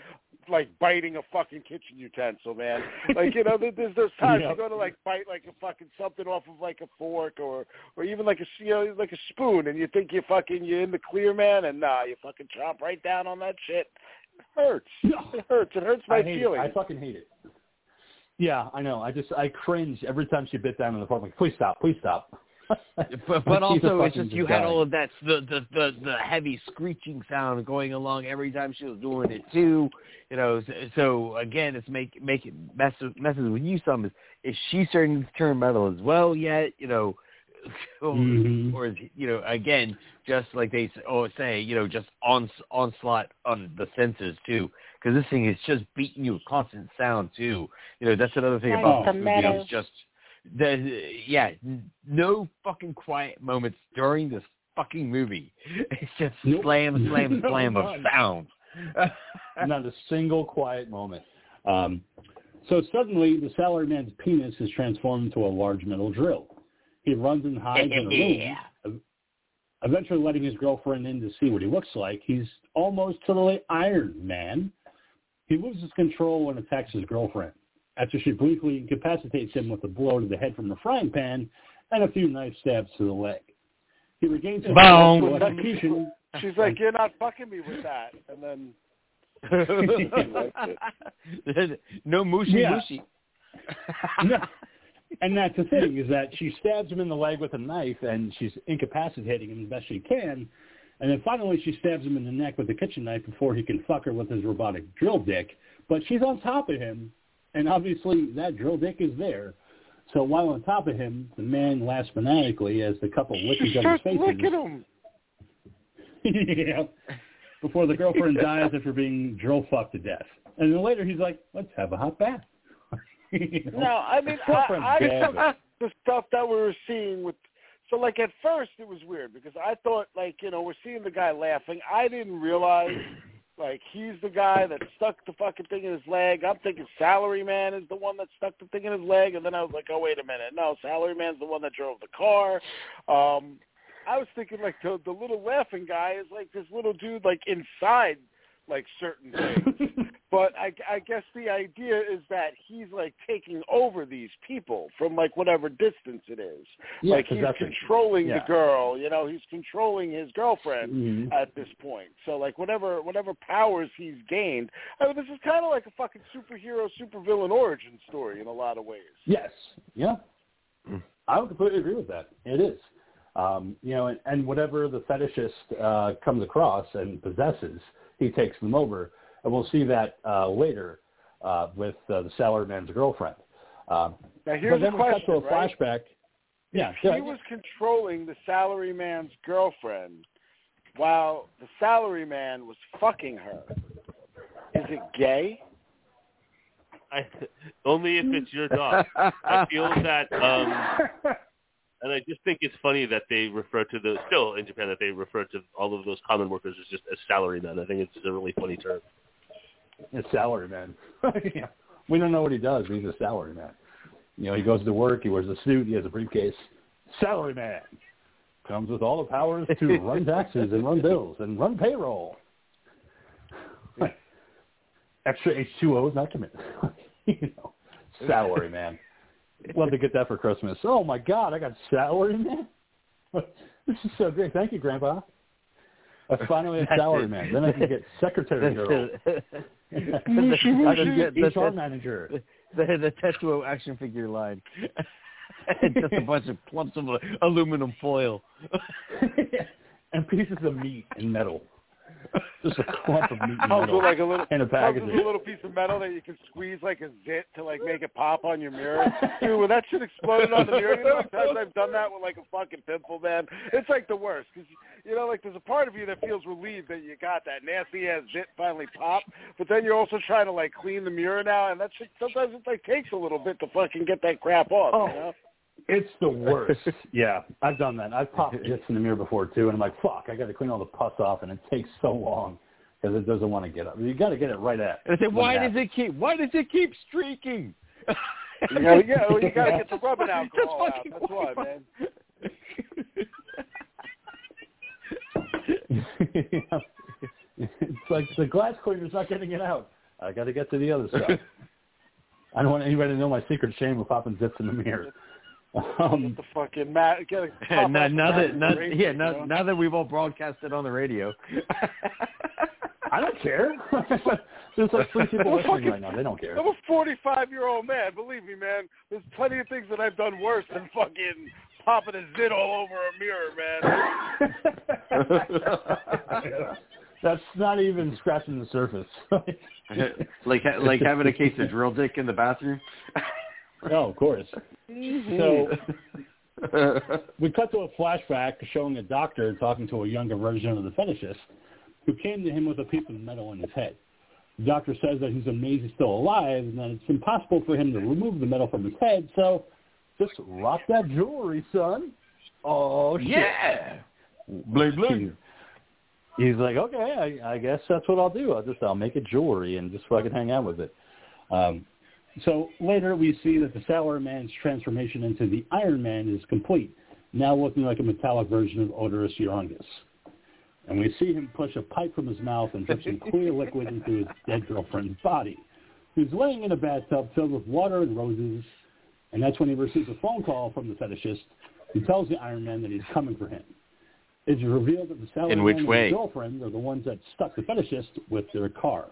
Like biting a fucking kitchen utensil, man. Like you know, there- there's those times Yep. you go to like bite like a fucking something off of like a fork or or even like a you know like a spoon, and you think you're fucking you're in the clear, man, and nah, you fucking chop right down on that shit. It hurts. It hurts. It hurts my I feelings. it. I fucking hate it. Yeah, I know. I just I cringe every time she bit down on the fork. I'm like, please stop, please stop. But, but also, it's just you had guy. all of that the, the the the heavy screeching sound going along every time she was doing it too. You know, so, so again, it's make make it messes messes with you some. Is is she starting to turn metal as well yet? You know, or, Mhm. or you know again just like they s- oh say you know just on onslaught on the senses too because this thing is just beating you with constant sound too. You know, that's another thing Like about the this movie. metal. It's just the yeah, no fucking quiet moments during this fucking movie. It's just Nope. slam, slam, No, slam of sound. Not a single quiet moment. Um, so suddenly, the salary man's penis is transformed into a large metal drill. He runs and hides in a room, ev- eventually letting his girlfriend in to see what he looks like. He's almost totally Iron Man. He loses control and attacks his girlfriend. After she briefly incapacitates him with a blow to the head from the frying pan and a few knife stabs to the leg. He regains his Boom. to. She's like, you're not fucking me with that, and then no mushy Yeah. mushy. and that's the thing is that she stabs him in the leg with a knife and she's incapacitating him as best she can. And then finally she stabs him in the neck with a kitchen knife before he can fuck her with his robotic drill dick. But she's on top of him, and obviously that drill dick is there. So while on top of him, the man laughs maniacally as the couple lick each other's starts Look at him. yeah. Before the girlfriend dies after being drill fucked to death. And then later he's like, let's have a hot bath. You know? No, I mean, I, I the stuff that we were seeing with. So, like at first, it was weird because I thought, like, you know, we're seeing the guy laughing. I didn't realize, like, he's the guy that stuck the fucking thing in his leg. I'm thinking Salary Man is the one that stuck the thing in his leg, and then I was like, oh wait a minute, no, Salary Man's the one that drove the car. Um, I was thinking like the the little laughing guy is like this little dude like inside like certain things. but I, I guess the idea is that he's like taking over these people from like whatever distance it is. Yeah, like he's controlling Yeah. the girl, you know, he's controlling his girlfriend Mhm. at this point. So like whatever whatever powers he's gained, I mean, this is kind of like a fucking superhero supervillain origin story in a lot of ways. Yes. Yeah. I would completely agree with that. It is. Um, you know, and, and whatever the fetishist uh, comes across and possesses, he takes them over. And we'll see that uh, later uh, with uh, the salaryman's girlfriend. Um, Now here's but then a we cut to a right? flashback. Yeah, If yeah. he was controlling the salaryman's girlfriend while the salaryman was fucking her. Is it gay? I, only if it's your dog. I feel that, um, and I just think it's funny that they refer to the still in Japan that they refer to all of those common workers as just as salarymen. I think it's a really funny term. A salary man. yeah. We don't know what he does, but he's a salary man. You know, he goes to work, he wears a suit, he has a briefcase. Salary man comes with all the powers to run taxes and run bills and run payroll. Extra H2O is not miss. you know, salary man. Love to get that for Christmas. Oh my God, I got salary man. This is so great. Thank you, Grandpa. I finally have salary man. Then I can get secretary girl. the, I can get the, HR the, manager. the, the Tetsuo action figure line. Just a bunch of clumps of aluminum foil. and pieces of meat and metal. Just a clump of meat Comes with like a little in a comes package. with a little piece of metal that you can squeeze like a zit to like make it pop on your mirror. Dude, when that shit exploded on the mirror, you know how times I've done that with like a fucking pimple, man? It's like the worst because you know, like there's a part of you that feels relieved that you got that nasty ass zit finally pop, but then you're also trying to like clean the mirror now, and that shit sometimes it like takes a little bit to fucking get that crap off. Oh. You know? It's the worst. yeah, I've done that. I've popped jits in the mirror before too, and I'm like, fuck, I got to clean all the pus off, and it takes so long because it doesn't want to get up. You got to get it right at. And I said, why does it keep? Why does it keep streaking? You yeah, well, you gotta get the rubbing alcohol out. That's why, man. it's like the glass cleaner's not getting it out. I got to get to the other side. I don't want anybody to know my secret shame of popping zips in the mirror. Um, Get the fucking mat. Get a now, now that now, Race, yeah you now, know? now that we've all broadcasted on the radio. I don't care. There's like three people Well, listening fucking- right now. They don't care. I'm a 45 year old man. Believe me, man. There's plenty of things that I've done worse than fucking popping a zit all over a mirror, man. That's not even scratching the surface. like like having a case of drill dick in the bathroom. oh, of course. So we cut to a flashback showing a doctor talking to a younger version of the fetishist who came to him with a piece of metal in his head. The doctor says that he's amazed he's still alive and that it's impossible for him to remove the metal from his head, so just rock that jewelry, son. Oh, shit. yeah. Bling bling. He's like, okay, I, I guess that's what I'll do. I'll just I'll make it jewelry and just fucking hang out with it. Um, so later we see that the Salary Man's transformation into the Iron Man is complete, now looking like a metallic version of Oderus Urungus. And we see him push a pipe from his mouth and drip some clear liquid into his dead girlfriend's body, who's laying in a bathtub filled with water and roses. And that's when he receives a phone call from the fetishist who tells the Iron Man that he's coming for him. It's revealed that the Salary In which Man and his girlfriend are the ones that stuck the fetishist with their car,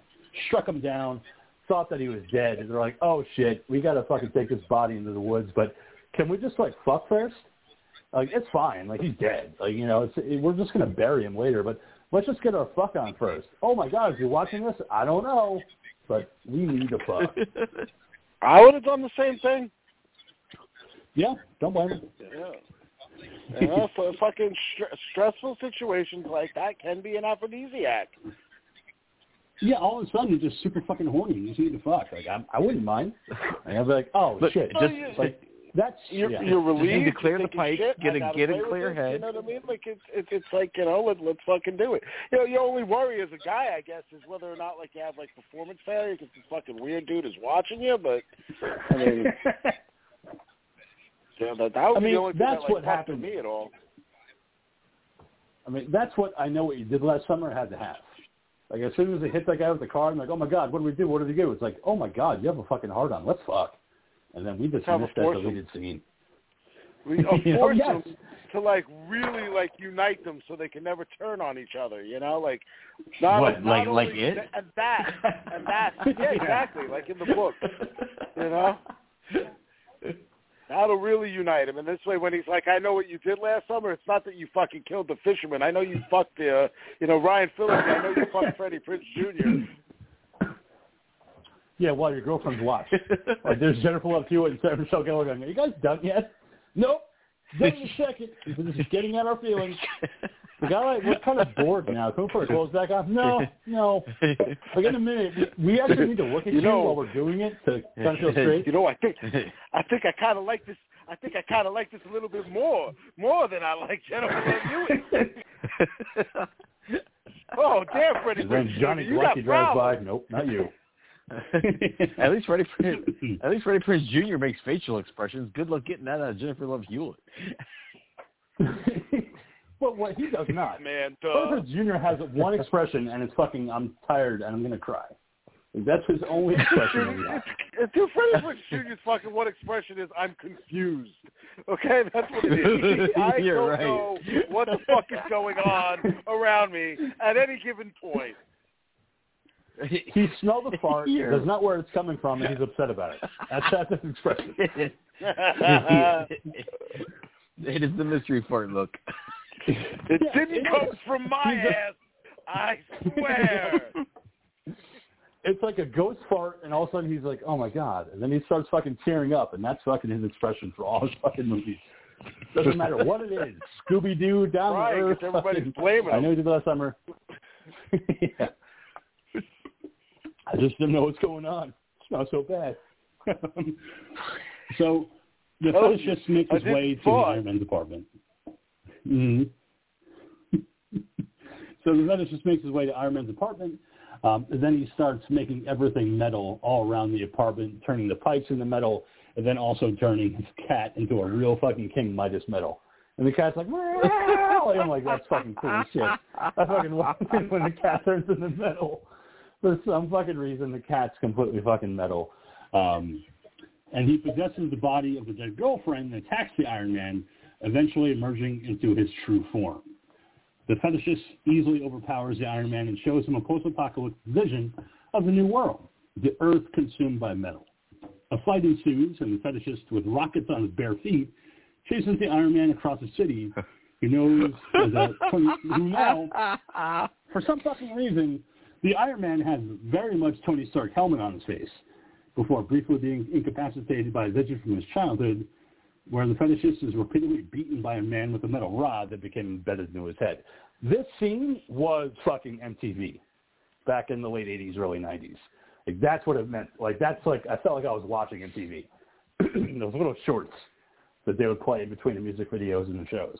struck him down, thought that he was dead, and they're like, "Oh shit, we gotta fucking take this body into the woods, but can we just like fuck first? Like it's fine, like he's dead, like you know, it's it, we're just gonna bury him later, but let's just get our fuck on first. Oh my god, if you're watching this, I don't know, but we need to fuck. I would have done the same thing. yeah, don't blame him. Yeah. You know, so fucking str- stressful situations like that can be an aphrodisiac. Yeah, all of a sudden you're just super fucking horny. You just need to fuck. Like I, I wouldn't mind. And I'd be like, oh But shit, oh, just- just like that's You're, yeah. you're relieved. need to clear you're the thinking, pipe, Shit, get I a- gotta get a clear this, head. You know what I mean? Like it's it's it's like you know let let's fucking do it. You know, your only worry as a guy, I guess, is whether or not like you have like performance failure because this fucking weird dude is watching you. But I mean, yeah, that, that would I be mean, the only thing that's that, like, what fucked happened. with me at all. I mean, that's what I know what you did last summer had to have. Like as soon as they hit that guy with the car, I'm like, oh my god, what do we do? What do we do? It's like, oh my god, you have a fucking heart on. Let's fuck. And then we just missed that deleted scene. We You know, yes. them to like really like unite them so they can never turn on each other. You know, like not, What, not like- only like it? and that and that yeah exactly like in the book. You know, that'll really unite him. And this way, when he's like, "I know what you did last summer," it's not that you fucking killed the fisherman. I know you fucked the, uh, you know, Ryan Phillippe. I know you fucked Freddie Prinze Jr. Yeah, while your girlfriends watch. like there's Jennifer Love Hewitt and Sarah Michelle Gellar going, Are you guys done yet? Nope. Done in a second. We're just getting at our feelings. The guy like we're kind of bored now. Can we put our clothes back on? No, no. Like in a minute, we actually need to look at You you, know- while we're doing it to kind of feel straight. You know, I think I think I kind of like this. I think I kind of like this a little bit more, more than I like Jennifer Love Hewitt. oh, damn, Freddie And then Prinze Johnny Jr., you got Galecki drives by. problems. Nope, not you. at least Freddie Prinze, at least Freddie Prinze Jr. makes facial expressions. Good luck getting that out of Jennifer Love Hewitt. but what he does not. Man, Freddie duh. Prinze Jr. has one expression, and it's fucking I'm tired and I'm gonna cry. That's his only expression that he has. It's- Dude, Freddie Prinze Jr.'s fucking one expression is "I'm confused." Okay, that's what it is. I You're don't right. know what the fuck is going on around me at any given point. He smelled the fart, Here. does not where it's coming from, and he's upset about it. That's that's his expression. it is the mystery fart look. It didn't come from my ass. I swear. It's like a ghost fart, and all of a sudden he's like, "Oh my god!" And then he starts fucking tearing up, and that's fucking his expression for all his fucking movies. Doesn't matter what it is, Scooby Doo, Down Right, to Earth. everybody's blaming I him. know he did last summer. yeah. I just didn't know what's going on. It smells so bad. So the fetish just makes his way to the thought. Iron Man's apartment. hmm so the just makes his way to Iron Man's apartment. Um, then he starts making everything metal all around the apartment, turning the pipes into metal, and then also turning his cat into a real fucking King Midas metal. And the cat's like. I'm like, that's fucking cool shit. I fucking love it when the cat turns into metal. For some fucking reason, the cat's completely fucking metal. Um, and he possesses the body of the dead girlfriend and attacks the Iron Man, eventually emerging into his true form. The fetishist easily overpowers the Iron Man and shows him a post-apocalyptic vision of the new world, the Earth consumed by metal. A fight ensues, and the fetishist, with rockets on his bare feet, chases the Iron Man across the city, who knows now, for some fucking reason, the Iron Man has very much Tony Stark helmet on his face before briefly being incapacitated by a vision from his childhood, where the fetishist is repeatedly beaten by a man with a metal rod that became embedded into his head. This scene was fucking MTV back in the late 80s, early 90s. Like that's what it meant. Like that's like I felt like I was watching MTV. Those little shorts that they would play in between the music videos and the shows.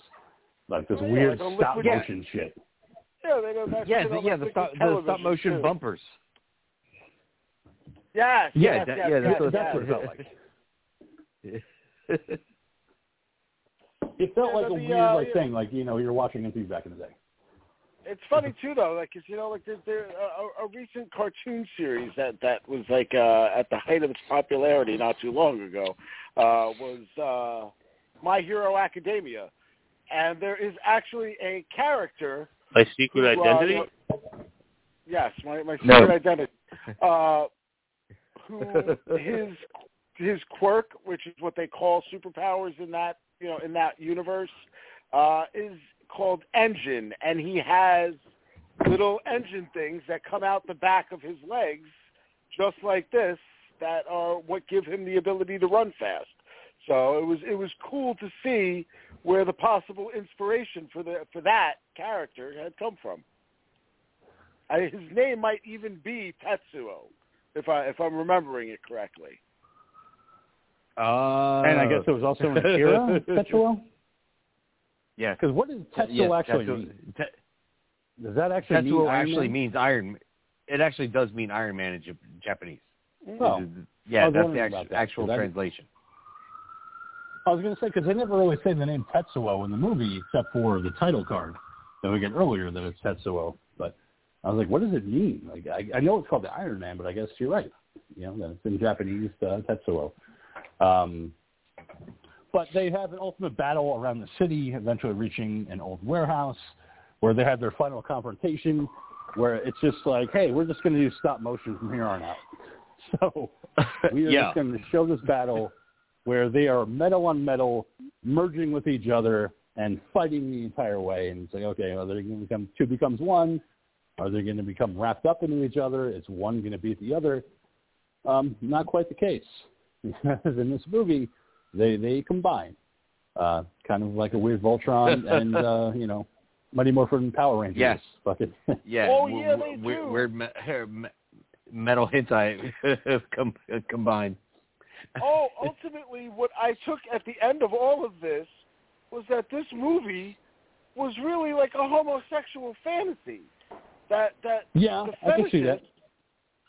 Like this Oh, yeah, weird like stop liquid- motion shit. Yeah, they don't that's Yeah, what the, yeah, the stop, the stop motion too. bumpers. Yes, Yeah, yes, that- yes, yeah, yes, that's what- That's yes. what it felt like. It felt Yeah, like a the, weird uh, like yeah. thing, like you know you're watching MTV back in the day. It's funny too, though, like cause, you know, like there's there a, a recent cartoon series that that was like uh, at the height of its popularity not too long ago uh, was uh, My Hero Academia, and there is actually a character. My secret who, uh, identity. yes, my my No. secret identity. Uh, who his his quirk, which is what they call superpowers in that you know in that universe, uh, is called engine, and he has little engine things that come out the back of his legs, just like this, that are what give him the ability to run fast. So it was it was cool to see where the possible inspiration for the for that character had come from. I, his name might even be Tetsuo, if I if I'm remembering it correctly. Uh, and I guess it was also an Akira Tetsuo. Yeah. Because what does Tetsuo Yes, actually Tetsuo- mean? Te- Does that actually Tetsuo mean Iron actually Man? means Iron. It actually does mean Iron Man in Japanese. Oh. Yeah, that's the actual, that, actual 'cause I- translation. I was going to say because they never really say the name Tetsuo in the movie except for the title card. then we get earlier that it's Tetsuo. But I was like, what does it mean? Like, I, I know it's called the Iron Man, but I guess you're right. You know, that it's in Japanese uh, Tetsuo. Um, but they have an ultimate battle around the city, eventually reaching an old warehouse where they have their final confrontation, where it's just like, hey, we're just going to do stop motion from here on out. So we are Yeah. just going to show this battle where they are metal on metal, merging with each other and fighting the entire way. And it's like, okay, are they going to become two becomes one? Are they going to become wrapped up into each other? Is one going to beat the other? Um, not quite the case. Because in this movie, they they combine, uh, kind of like a weird Voltron and uh, you know, Mighty Morphin Power Rangers. Yes. Fucking Yeah. Oh, w- yeah, w- they weird, do. Weird me- her- me- metal hentai com- combined. oh, ultimately, what I took at the end of all of this was that this movie was really like a homosexual fantasy. That that yeah, the I can see that. fetishist,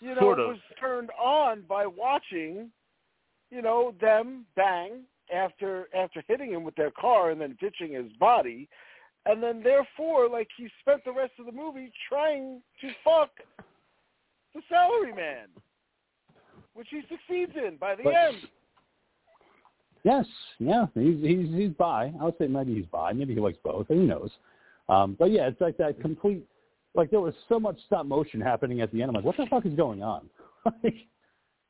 you know, Sort of. was turned on by watching, you know, them bang after after hitting him with their car and then ditching his body, and then therefore, like he spent the rest of the movie trying to fuck the salary man, which he succeeds in by the But- end. Yes, yeah, he's he's he's bi. I would say maybe he's bi. Maybe he likes both. Who knows? Um, but yeah, it's like that complete. Like there was so much stop motion happening at the end. I'm like, what the fuck is going on? like,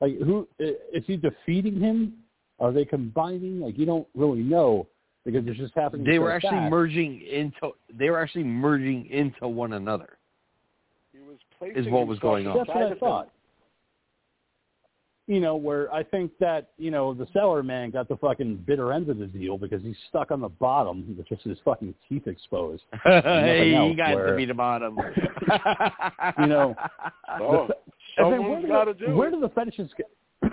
like who is he defeating him? Are they combining? Like you don't really know because it's just happening. They so were actually fast. merging into. They were actually merging into one another. He was placing Is what was going on. That's what I thought. You know, where I think that, you know, the seller man got the fucking bitter end of the deal because he's stuck on the bottom with just his fucking teeth exposed. hey, you else got where- to be the bottom. You know, Oh, And then someone's where do got to the- do Where it. do the fetishes get?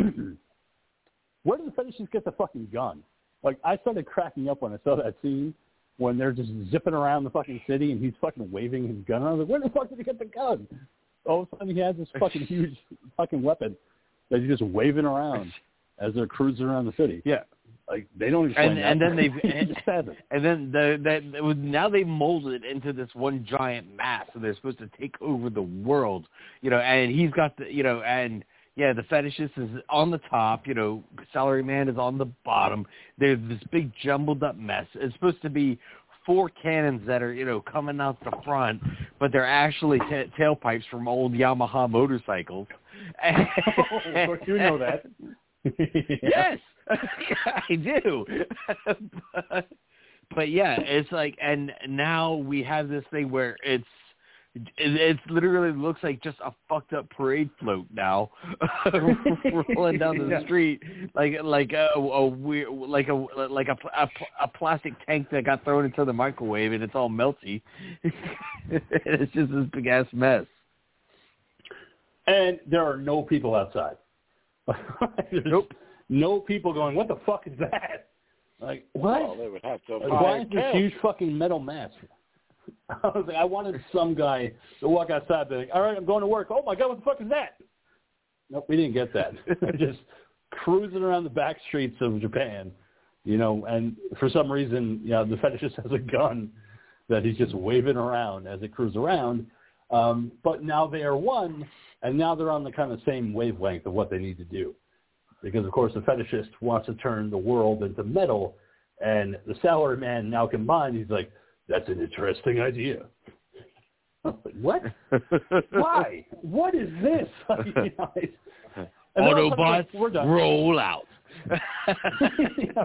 where do the fetishes get the fucking gun? Like I started cracking up when I saw that scene when they're just zipping around the fucking city and he's fucking waving his gun. I was like, where the fuck did he get the gun? All of a sudden he has this fucking huge fucking weapon that he's just waving around as they're cruising around the city. yeah. Like they don't explain And that. and then they've and, just has it. and then the that was- now they molded it into this one giant mass, and they're supposed to take over the world, you know. And he's got the you know, and yeah, the fetishist is on the top, you know, salary man is on the bottom. There's this big jumbled up mess. It's supposed to be four cannons that are you know coming out the front, but they're actually ta tailpipes from old Yamaha motorcycles. Oh, of course you know that. yes, I do. but, but yeah, it's like, and now we have this thing where it's it, it literally looks like just a fucked up parade float now, rolling down the Yeah. street like like a, a weird like a like a, a a plastic tank that got thrown into the microwave and it's all melty. it's just this big ass mess. and there are no people outside. Nope. No people going, what the fuck is that? Like, what? Well, they would have to Like, why is this huge fucking metal mask? I was like, I wanted some guy to walk outside and be like, all right, I'm going to work. Oh my God, what the fuck is that? Nope, we didn't get that. Just cruising around the back streets of Japan, you know, and for some reason, you know, the fetishist has a gun that he's just waving around as it cruises around. Um, but now they are one, and now they're on the kind of same wavelength of what they need to do. Because, of course, the fetishist wants to turn the world into metal, and the salary man now combined, he's like, that's an interesting idea. Like, what? Why? What is this? You know, and then all of a sudden, Autobots, like, we're done. roll out. Yeah.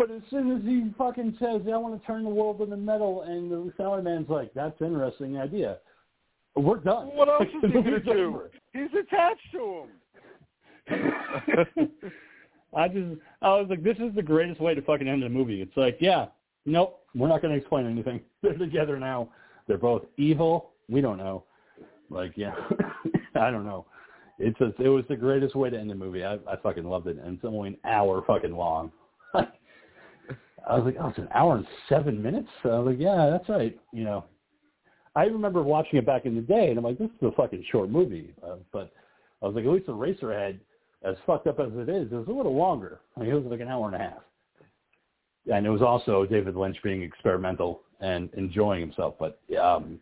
But as soon as he fucking says, I want to turn the world into metal, and the salary man's like, that's an interesting idea. We're done. What else is he going to do? He's attached to him. I just, I was like, this is the greatest way to fucking end a movie. It's like, yeah, nope, we're not going to explain anything. They're together now. They're both evil. We don't know. Like, yeah, I don't know. It's a, it was the greatest way to end the movie. I, I fucking loved it, and it's only an hour fucking long. I was like, oh, it's an hour and seven minutes. I was like, yeah, that's right. You know, I remember watching it back in the day, and I'm like, this is a fucking short movie. Uh, but I was like, at least the Eraserhead, as fucked up as it is, it was a little longer. I mean, it was like an hour and a half. and it was also David Lynch being experimental and enjoying himself. But um,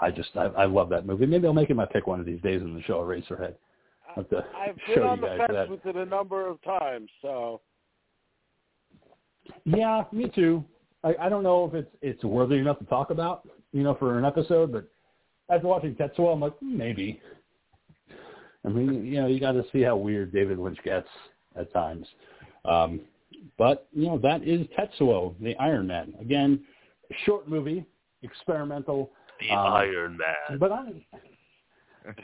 I just I, I love that movie. Maybe I'll make it my pick one of these days in the show Eraserhead. I'll have to I've show been you on the guys fence that. with it a number of times, so Yeah, me too. I, I don't know if it's it's worthy enough to talk about, you know, for an episode. But after watching Tetsuo, I'm like hmm, maybe. I mean, you know, you got to see how weird David Lynch gets at times. Um, but you know, that is Tetsuo, the Iron Man. Again, short movie, experimental. The um, Iron Man. But I,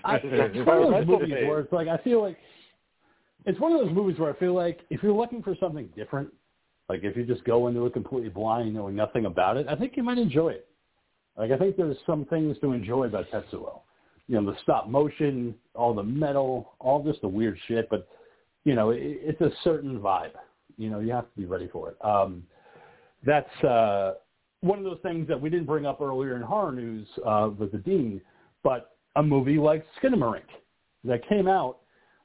I it's one of those movies where it's like I feel like it's one of those movies where I feel like if you're looking for something different, like if you just go into it completely blind, knowing nothing about it, I think you might enjoy it. Like I think there's some things to enjoy about Tetsuo. You know, the stop motion, all the metal, all just the weird shit. But you know, it, it's a certain vibe. You know, you have to be ready for it. Um, that's uh, one of those things that we didn't bring up earlier in horror news uh, with the dean, but a movie like Skinamarink that came out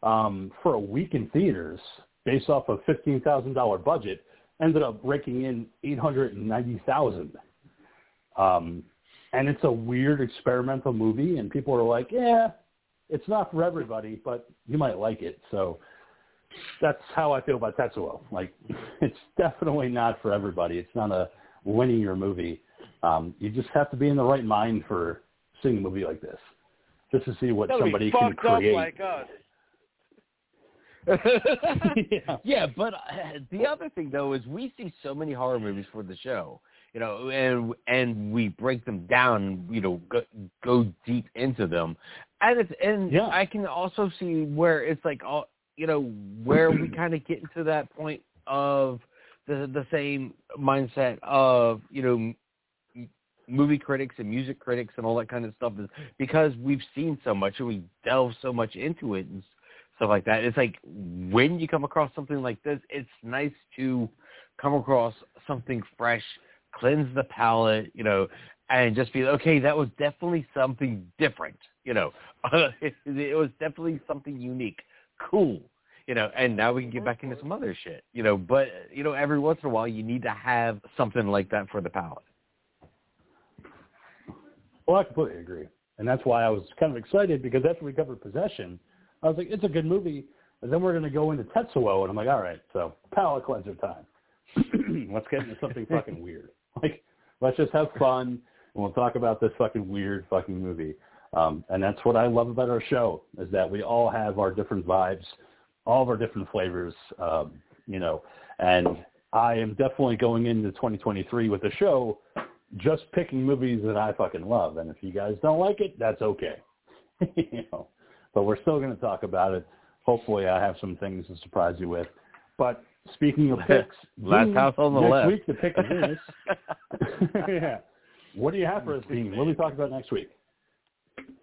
um, for a week in theaters based off a fifteen thousand dollar budget ended up raking in eight hundred and ninety thousand. Um, and it's a weird experimental movie, and people are like, "Yeah, it's not for everybody, but you might like it." So that's how I feel about Tetsuo. Like, it's definitely not for everybody. It's not a linear movie. Um, you just have to be in the right mind for seeing a movie like this, just to see what gotta somebody be can fucked up create. like us. yeah. yeah, but uh, the other thing though is we see so many horror movies for the show, you know, and and we break them down, you know, go, go deep into them, and it's and Yeah. I can also see where it's like all you know where we kind of get into that point of the the same mindset of you know movie critics and music critics and all that kind of stuff is because we've seen so much and we delve so much into it and stuff like that. It's like when you come across something like this, it's nice to come across something fresh, cleanse the palate, you know, and just be okay. That was definitely something different, you know. it, it was definitely something unique, cool, you know. And now we can get back into some other mm-hmm. shit, you know. But you know, every once in a while, you need to have something like that for the palate. Well, I completely agree, and that's why I was kind of excited because after we covered Possession, I was like, it's a good movie, and then we're going to go into Tetsuo, and I'm like, all right, so palate cleanser time. let's get into something fucking weird. Like, let's just have fun, and we'll talk about this fucking weird fucking movie. Um, and that's what I love about our show is that we all have our different vibes, all of our different flavors, um, you know. And I am definitely going into 2023 with the show just picking movies that I fucking love. And if you guys don't like it, that's okay. you know, but we're still going to talk about it. Hopefully, I have some things to surprise you with. But speaking of picks, Last Dean, house on the next left. week the pick is yeah. What do you have for us, Dean? What do we talk about next week?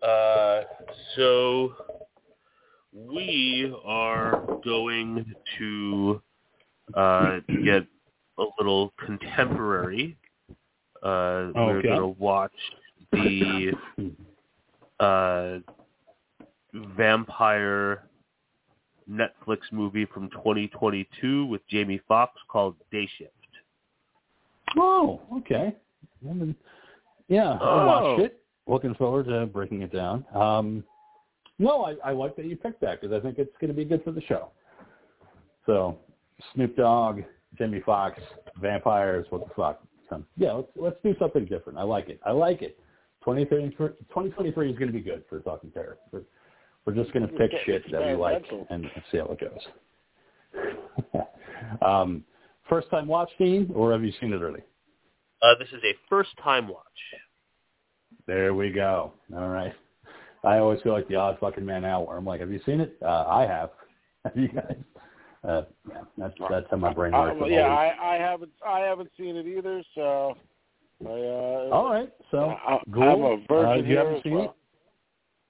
Uh, so we are going to uh, get a little contemporary. Uh, We're going to watch the uh, vampire Netflix movie from 2022 with Jamie Foxx called Day Shift. Oh, okay. Yeah, I Oh. watched it. Looking forward to breaking it down. Um, no, I, I like that you picked that because I think it's going to be good for the show. So, Snoop Dogg, Jamie Foxx, vampires, what the fuck? So, yeah, let's let's do something different. I like it. I like it. 2023, 2023 is going to be good for talking terror. We're, we're just going to pick Getting shit that we like and see how it goes. um, first time watch, Dean, or have you seen it early? Uh, this is a first-time watch. There we go. All right. I always feel like the odd fucking man out where I'm like, have you seen it? Uh, I have. Have you guys? Uh, yeah, that's that's how my brain Uh, works. well, yeah, I, I haven't I haven't seen it either, so I, uh, All right. So, I, Ghoul, I'm a virgin uh, you here haven't as seen well. it?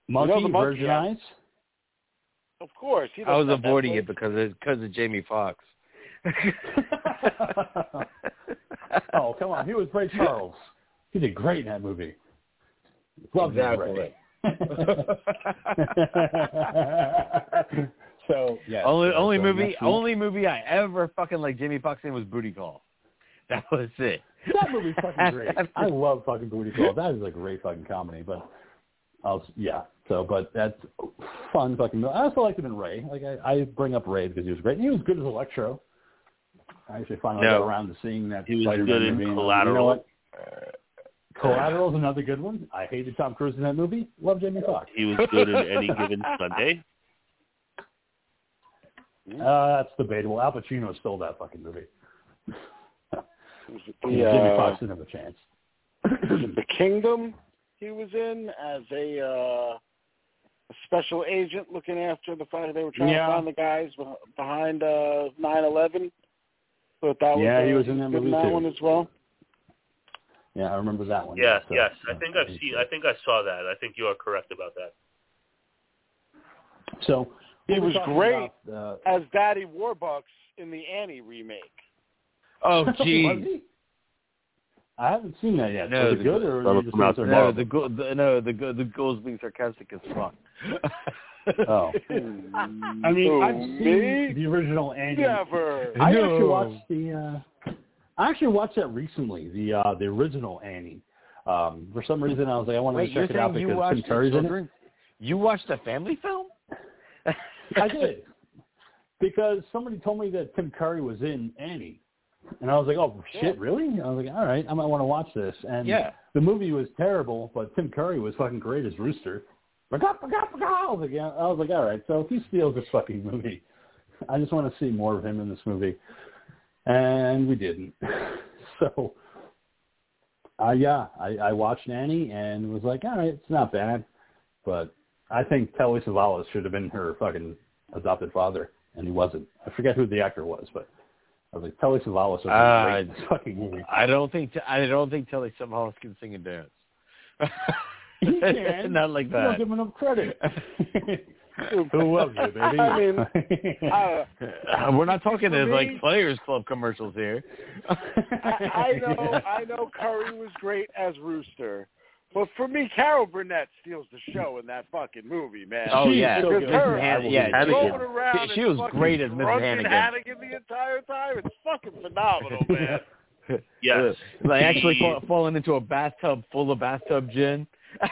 Monkey, the monkey, Virgin yeah. Eyes. Of course, he I was avoiding it because of, because of Jamie Foxx. oh, come on. He was Ray Charles. He did great in that movie. Love that Exactly. Ray. so, yeah. only only so movie only movie I ever fucking like Jamie Foxx in was Booty Call. That was it. That movie's fucking great. I love fucking Booty Call. That is a great fucking comedy. But I'll yeah. So, but that's fun fucking. movie. I also liked him in Ray. Like I, I bring up Ray because he was great. And he was good as Electro. I actually finally No. got around to seeing that. He was Spider-Man good in movie, and, Collateral. You know what? Collateral is another good one. I hated Tom Cruise in that movie. Love Jamie Foxx. He was good in any given Sunday. Uh, that's debatable. Al Pacino stole that fucking movie. Was it Jimmy the, uh, Foxx didn't have a chance. the Kingdom he was in as a, uh, a special agent looking after the fact they were trying Yeah. to find the guys behind uh, 9/11. But that was Yeah, uh, he was in that good movie, that too. one as well. Yeah, I remember that one. Yes, So, yes. I yeah, think I've seen. good. I think I saw that. I think you are correct about that. So He was great. about, As Daddy Warbucks in the Annie remake. Oh, uh, gee. was he? I haven't seen that yet. No, was the- it good or That'll it just come out sort of No, horrible? the, go- the no the go- the goals being sarcastic as fuck. Oh. I mean, Who, I've seen me? the original Annie. Never. I actually watched the. Uh, I actually watched that recently. The uh, the original Annie. Um, for some reason, I was like, I wanted Wait, to check it out because Tim Curry's in it. You watched a family film? I did because somebody told me that Tim Curry was in Annie, and I was like, "Oh shit, really?" I was like, "All right, I might want to watch this." And Yeah. the movie was terrible, but Tim Curry was fucking great as Rooster. I was like, yeah. I was like, all right. So if he steals this fucking movie, I just want to see more of him in this movie, and we didn't. so, uh, yeah, I, I watched Nanny and was like, all right, it's not bad, but I think Telly Savalas should have been her fucking adopted father, and he wasn't. I forget who the actor was, but I was like, Telly Savalas was Uh, great in this fucking movie. I don't think I don't think Telly Savalas can sing and dance. He can. Not like You don't that. give him enough credit. Who loves you, baby? I mean, Uh, We're not talking For as me- like Players Club commercials here. I, I know, I know Curry was great as Rooster, but for me, Carol Burnett steals the show in that fucking movie, man. Oh She's yeah, so good. her Han- yeah, Hannigan. rolling Hannigan. around She- she was great as Mrs. Hannigan. Hannigan the entire time. It's fucking phenomenal, man. Yes. like actually fall, falling into a bathtub full of bathtub gin.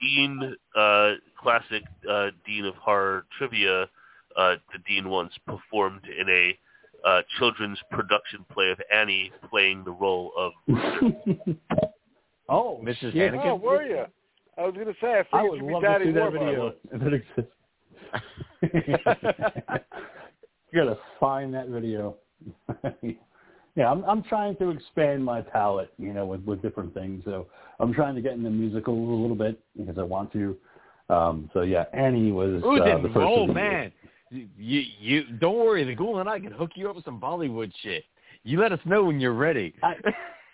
Dean, uh, classic uh, Dean of Horror trivia, uh, the Dean once performed in a uh, children's production play of Annie, playing the role of. oh, Mrs. shit. Hannigan? Oh, were you? I was gonna say I, I would you'd be love to Daddy see that Warbucks. video if it exists. you gotta find that video. yeah, I'm I'm trying to expand my palette, you know, with with different things. So I'm trying to get into musicals a little bit because I want to. Um, so yeah, Annie was Ooh, uh, the first. oh of the year. man, you you don't worry. The Ghoul and I can hook you up with some Bollywood shit. You let us know when you're ready. I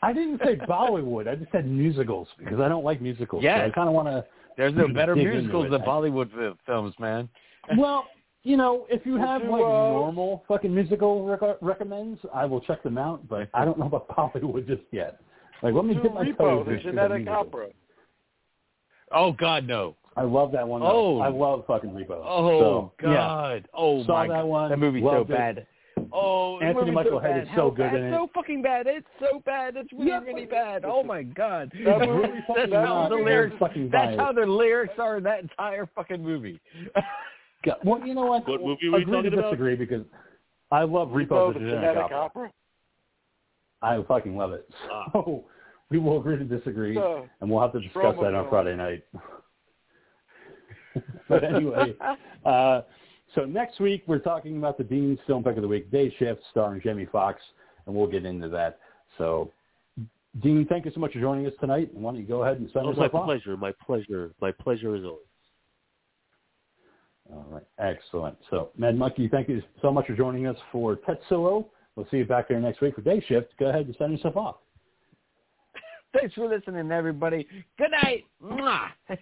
I didn't say Bollywood. I just said musicals because I don't like musicals. Yeah. so I kind of want to. There's no better musicals than Bollywood fi- films, man. Well, you know, if you have like uh, normal fucking musical rec- recommends, I will check them out. But I don't know about Bollywood just yet. Like, let me dip my Repo, toes the genetic opera. Oh God, no. I love that one. Oh. I love fucking Repo. Oh so, yeah. God. Oh Saw my that God. one, That movie's so bad. it. Bad. Oh, the Anthony Michael so Head bad. is so How good bad? in it. It's so fucking bad. It's so bad. It's really, Yeah, really bad. Oh my God. That It's movie- really fucking that not. the lyrics. fucking That's how the lyrics are in that entire fucking movie. God, Well, you know what? What movie were you Agree to talking about? disagree because I love Repo, Repo, the the genetic genetic opera. opera. I fucking love it. Ah. So we will agree to disagree, Uh, and we'll have to discuss that on. Friday night. but anyway, uh, so next week we're talking about the Dean's Film Pick of the Week, Day Shift, starring Jamie Foxx, and we'll get into that. So, Dean, thank you so much for joining us tonight. Why don't you go ahead and sign Oh, my yourself off? pleasure, my pleasure, my pleasure as always. All right, excellent. So, Mad Monkey, thank you so much for joining us for Tetsuo. We'll see you back here next week for Day Shift. Go ahead and sign yourself off. Thanks for listening, everybody. Good night. Mwah.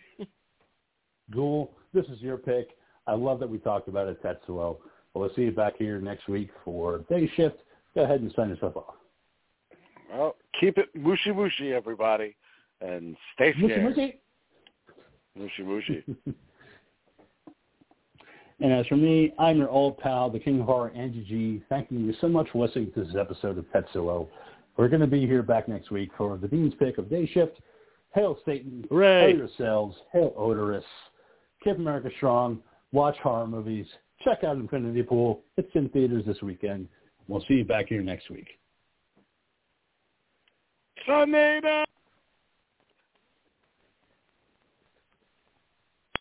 Ghoul, this is your pick. I love that we talked about it, Tetsuo. Well, we'll see you back here next week for Day Shift. Go ahead and sign yourself off. Well, keep it mushy mushy, everybody, and stay scared. Mushy mushy. Mushy mushy. and as for me, I'm your old pal, the King of Horror, Angie G. Thanking you so much for listening to this episode of Tetsuo. We're going to be here back next week for the Bean's Pick of Day Shift. Hail Satan. Hooray. Hail yourselves. Hail Oderus. Keep America strong watch horror movies, check out Infinity Pool. It's in theaters this weekend. We'll see you back here next week. Tornado!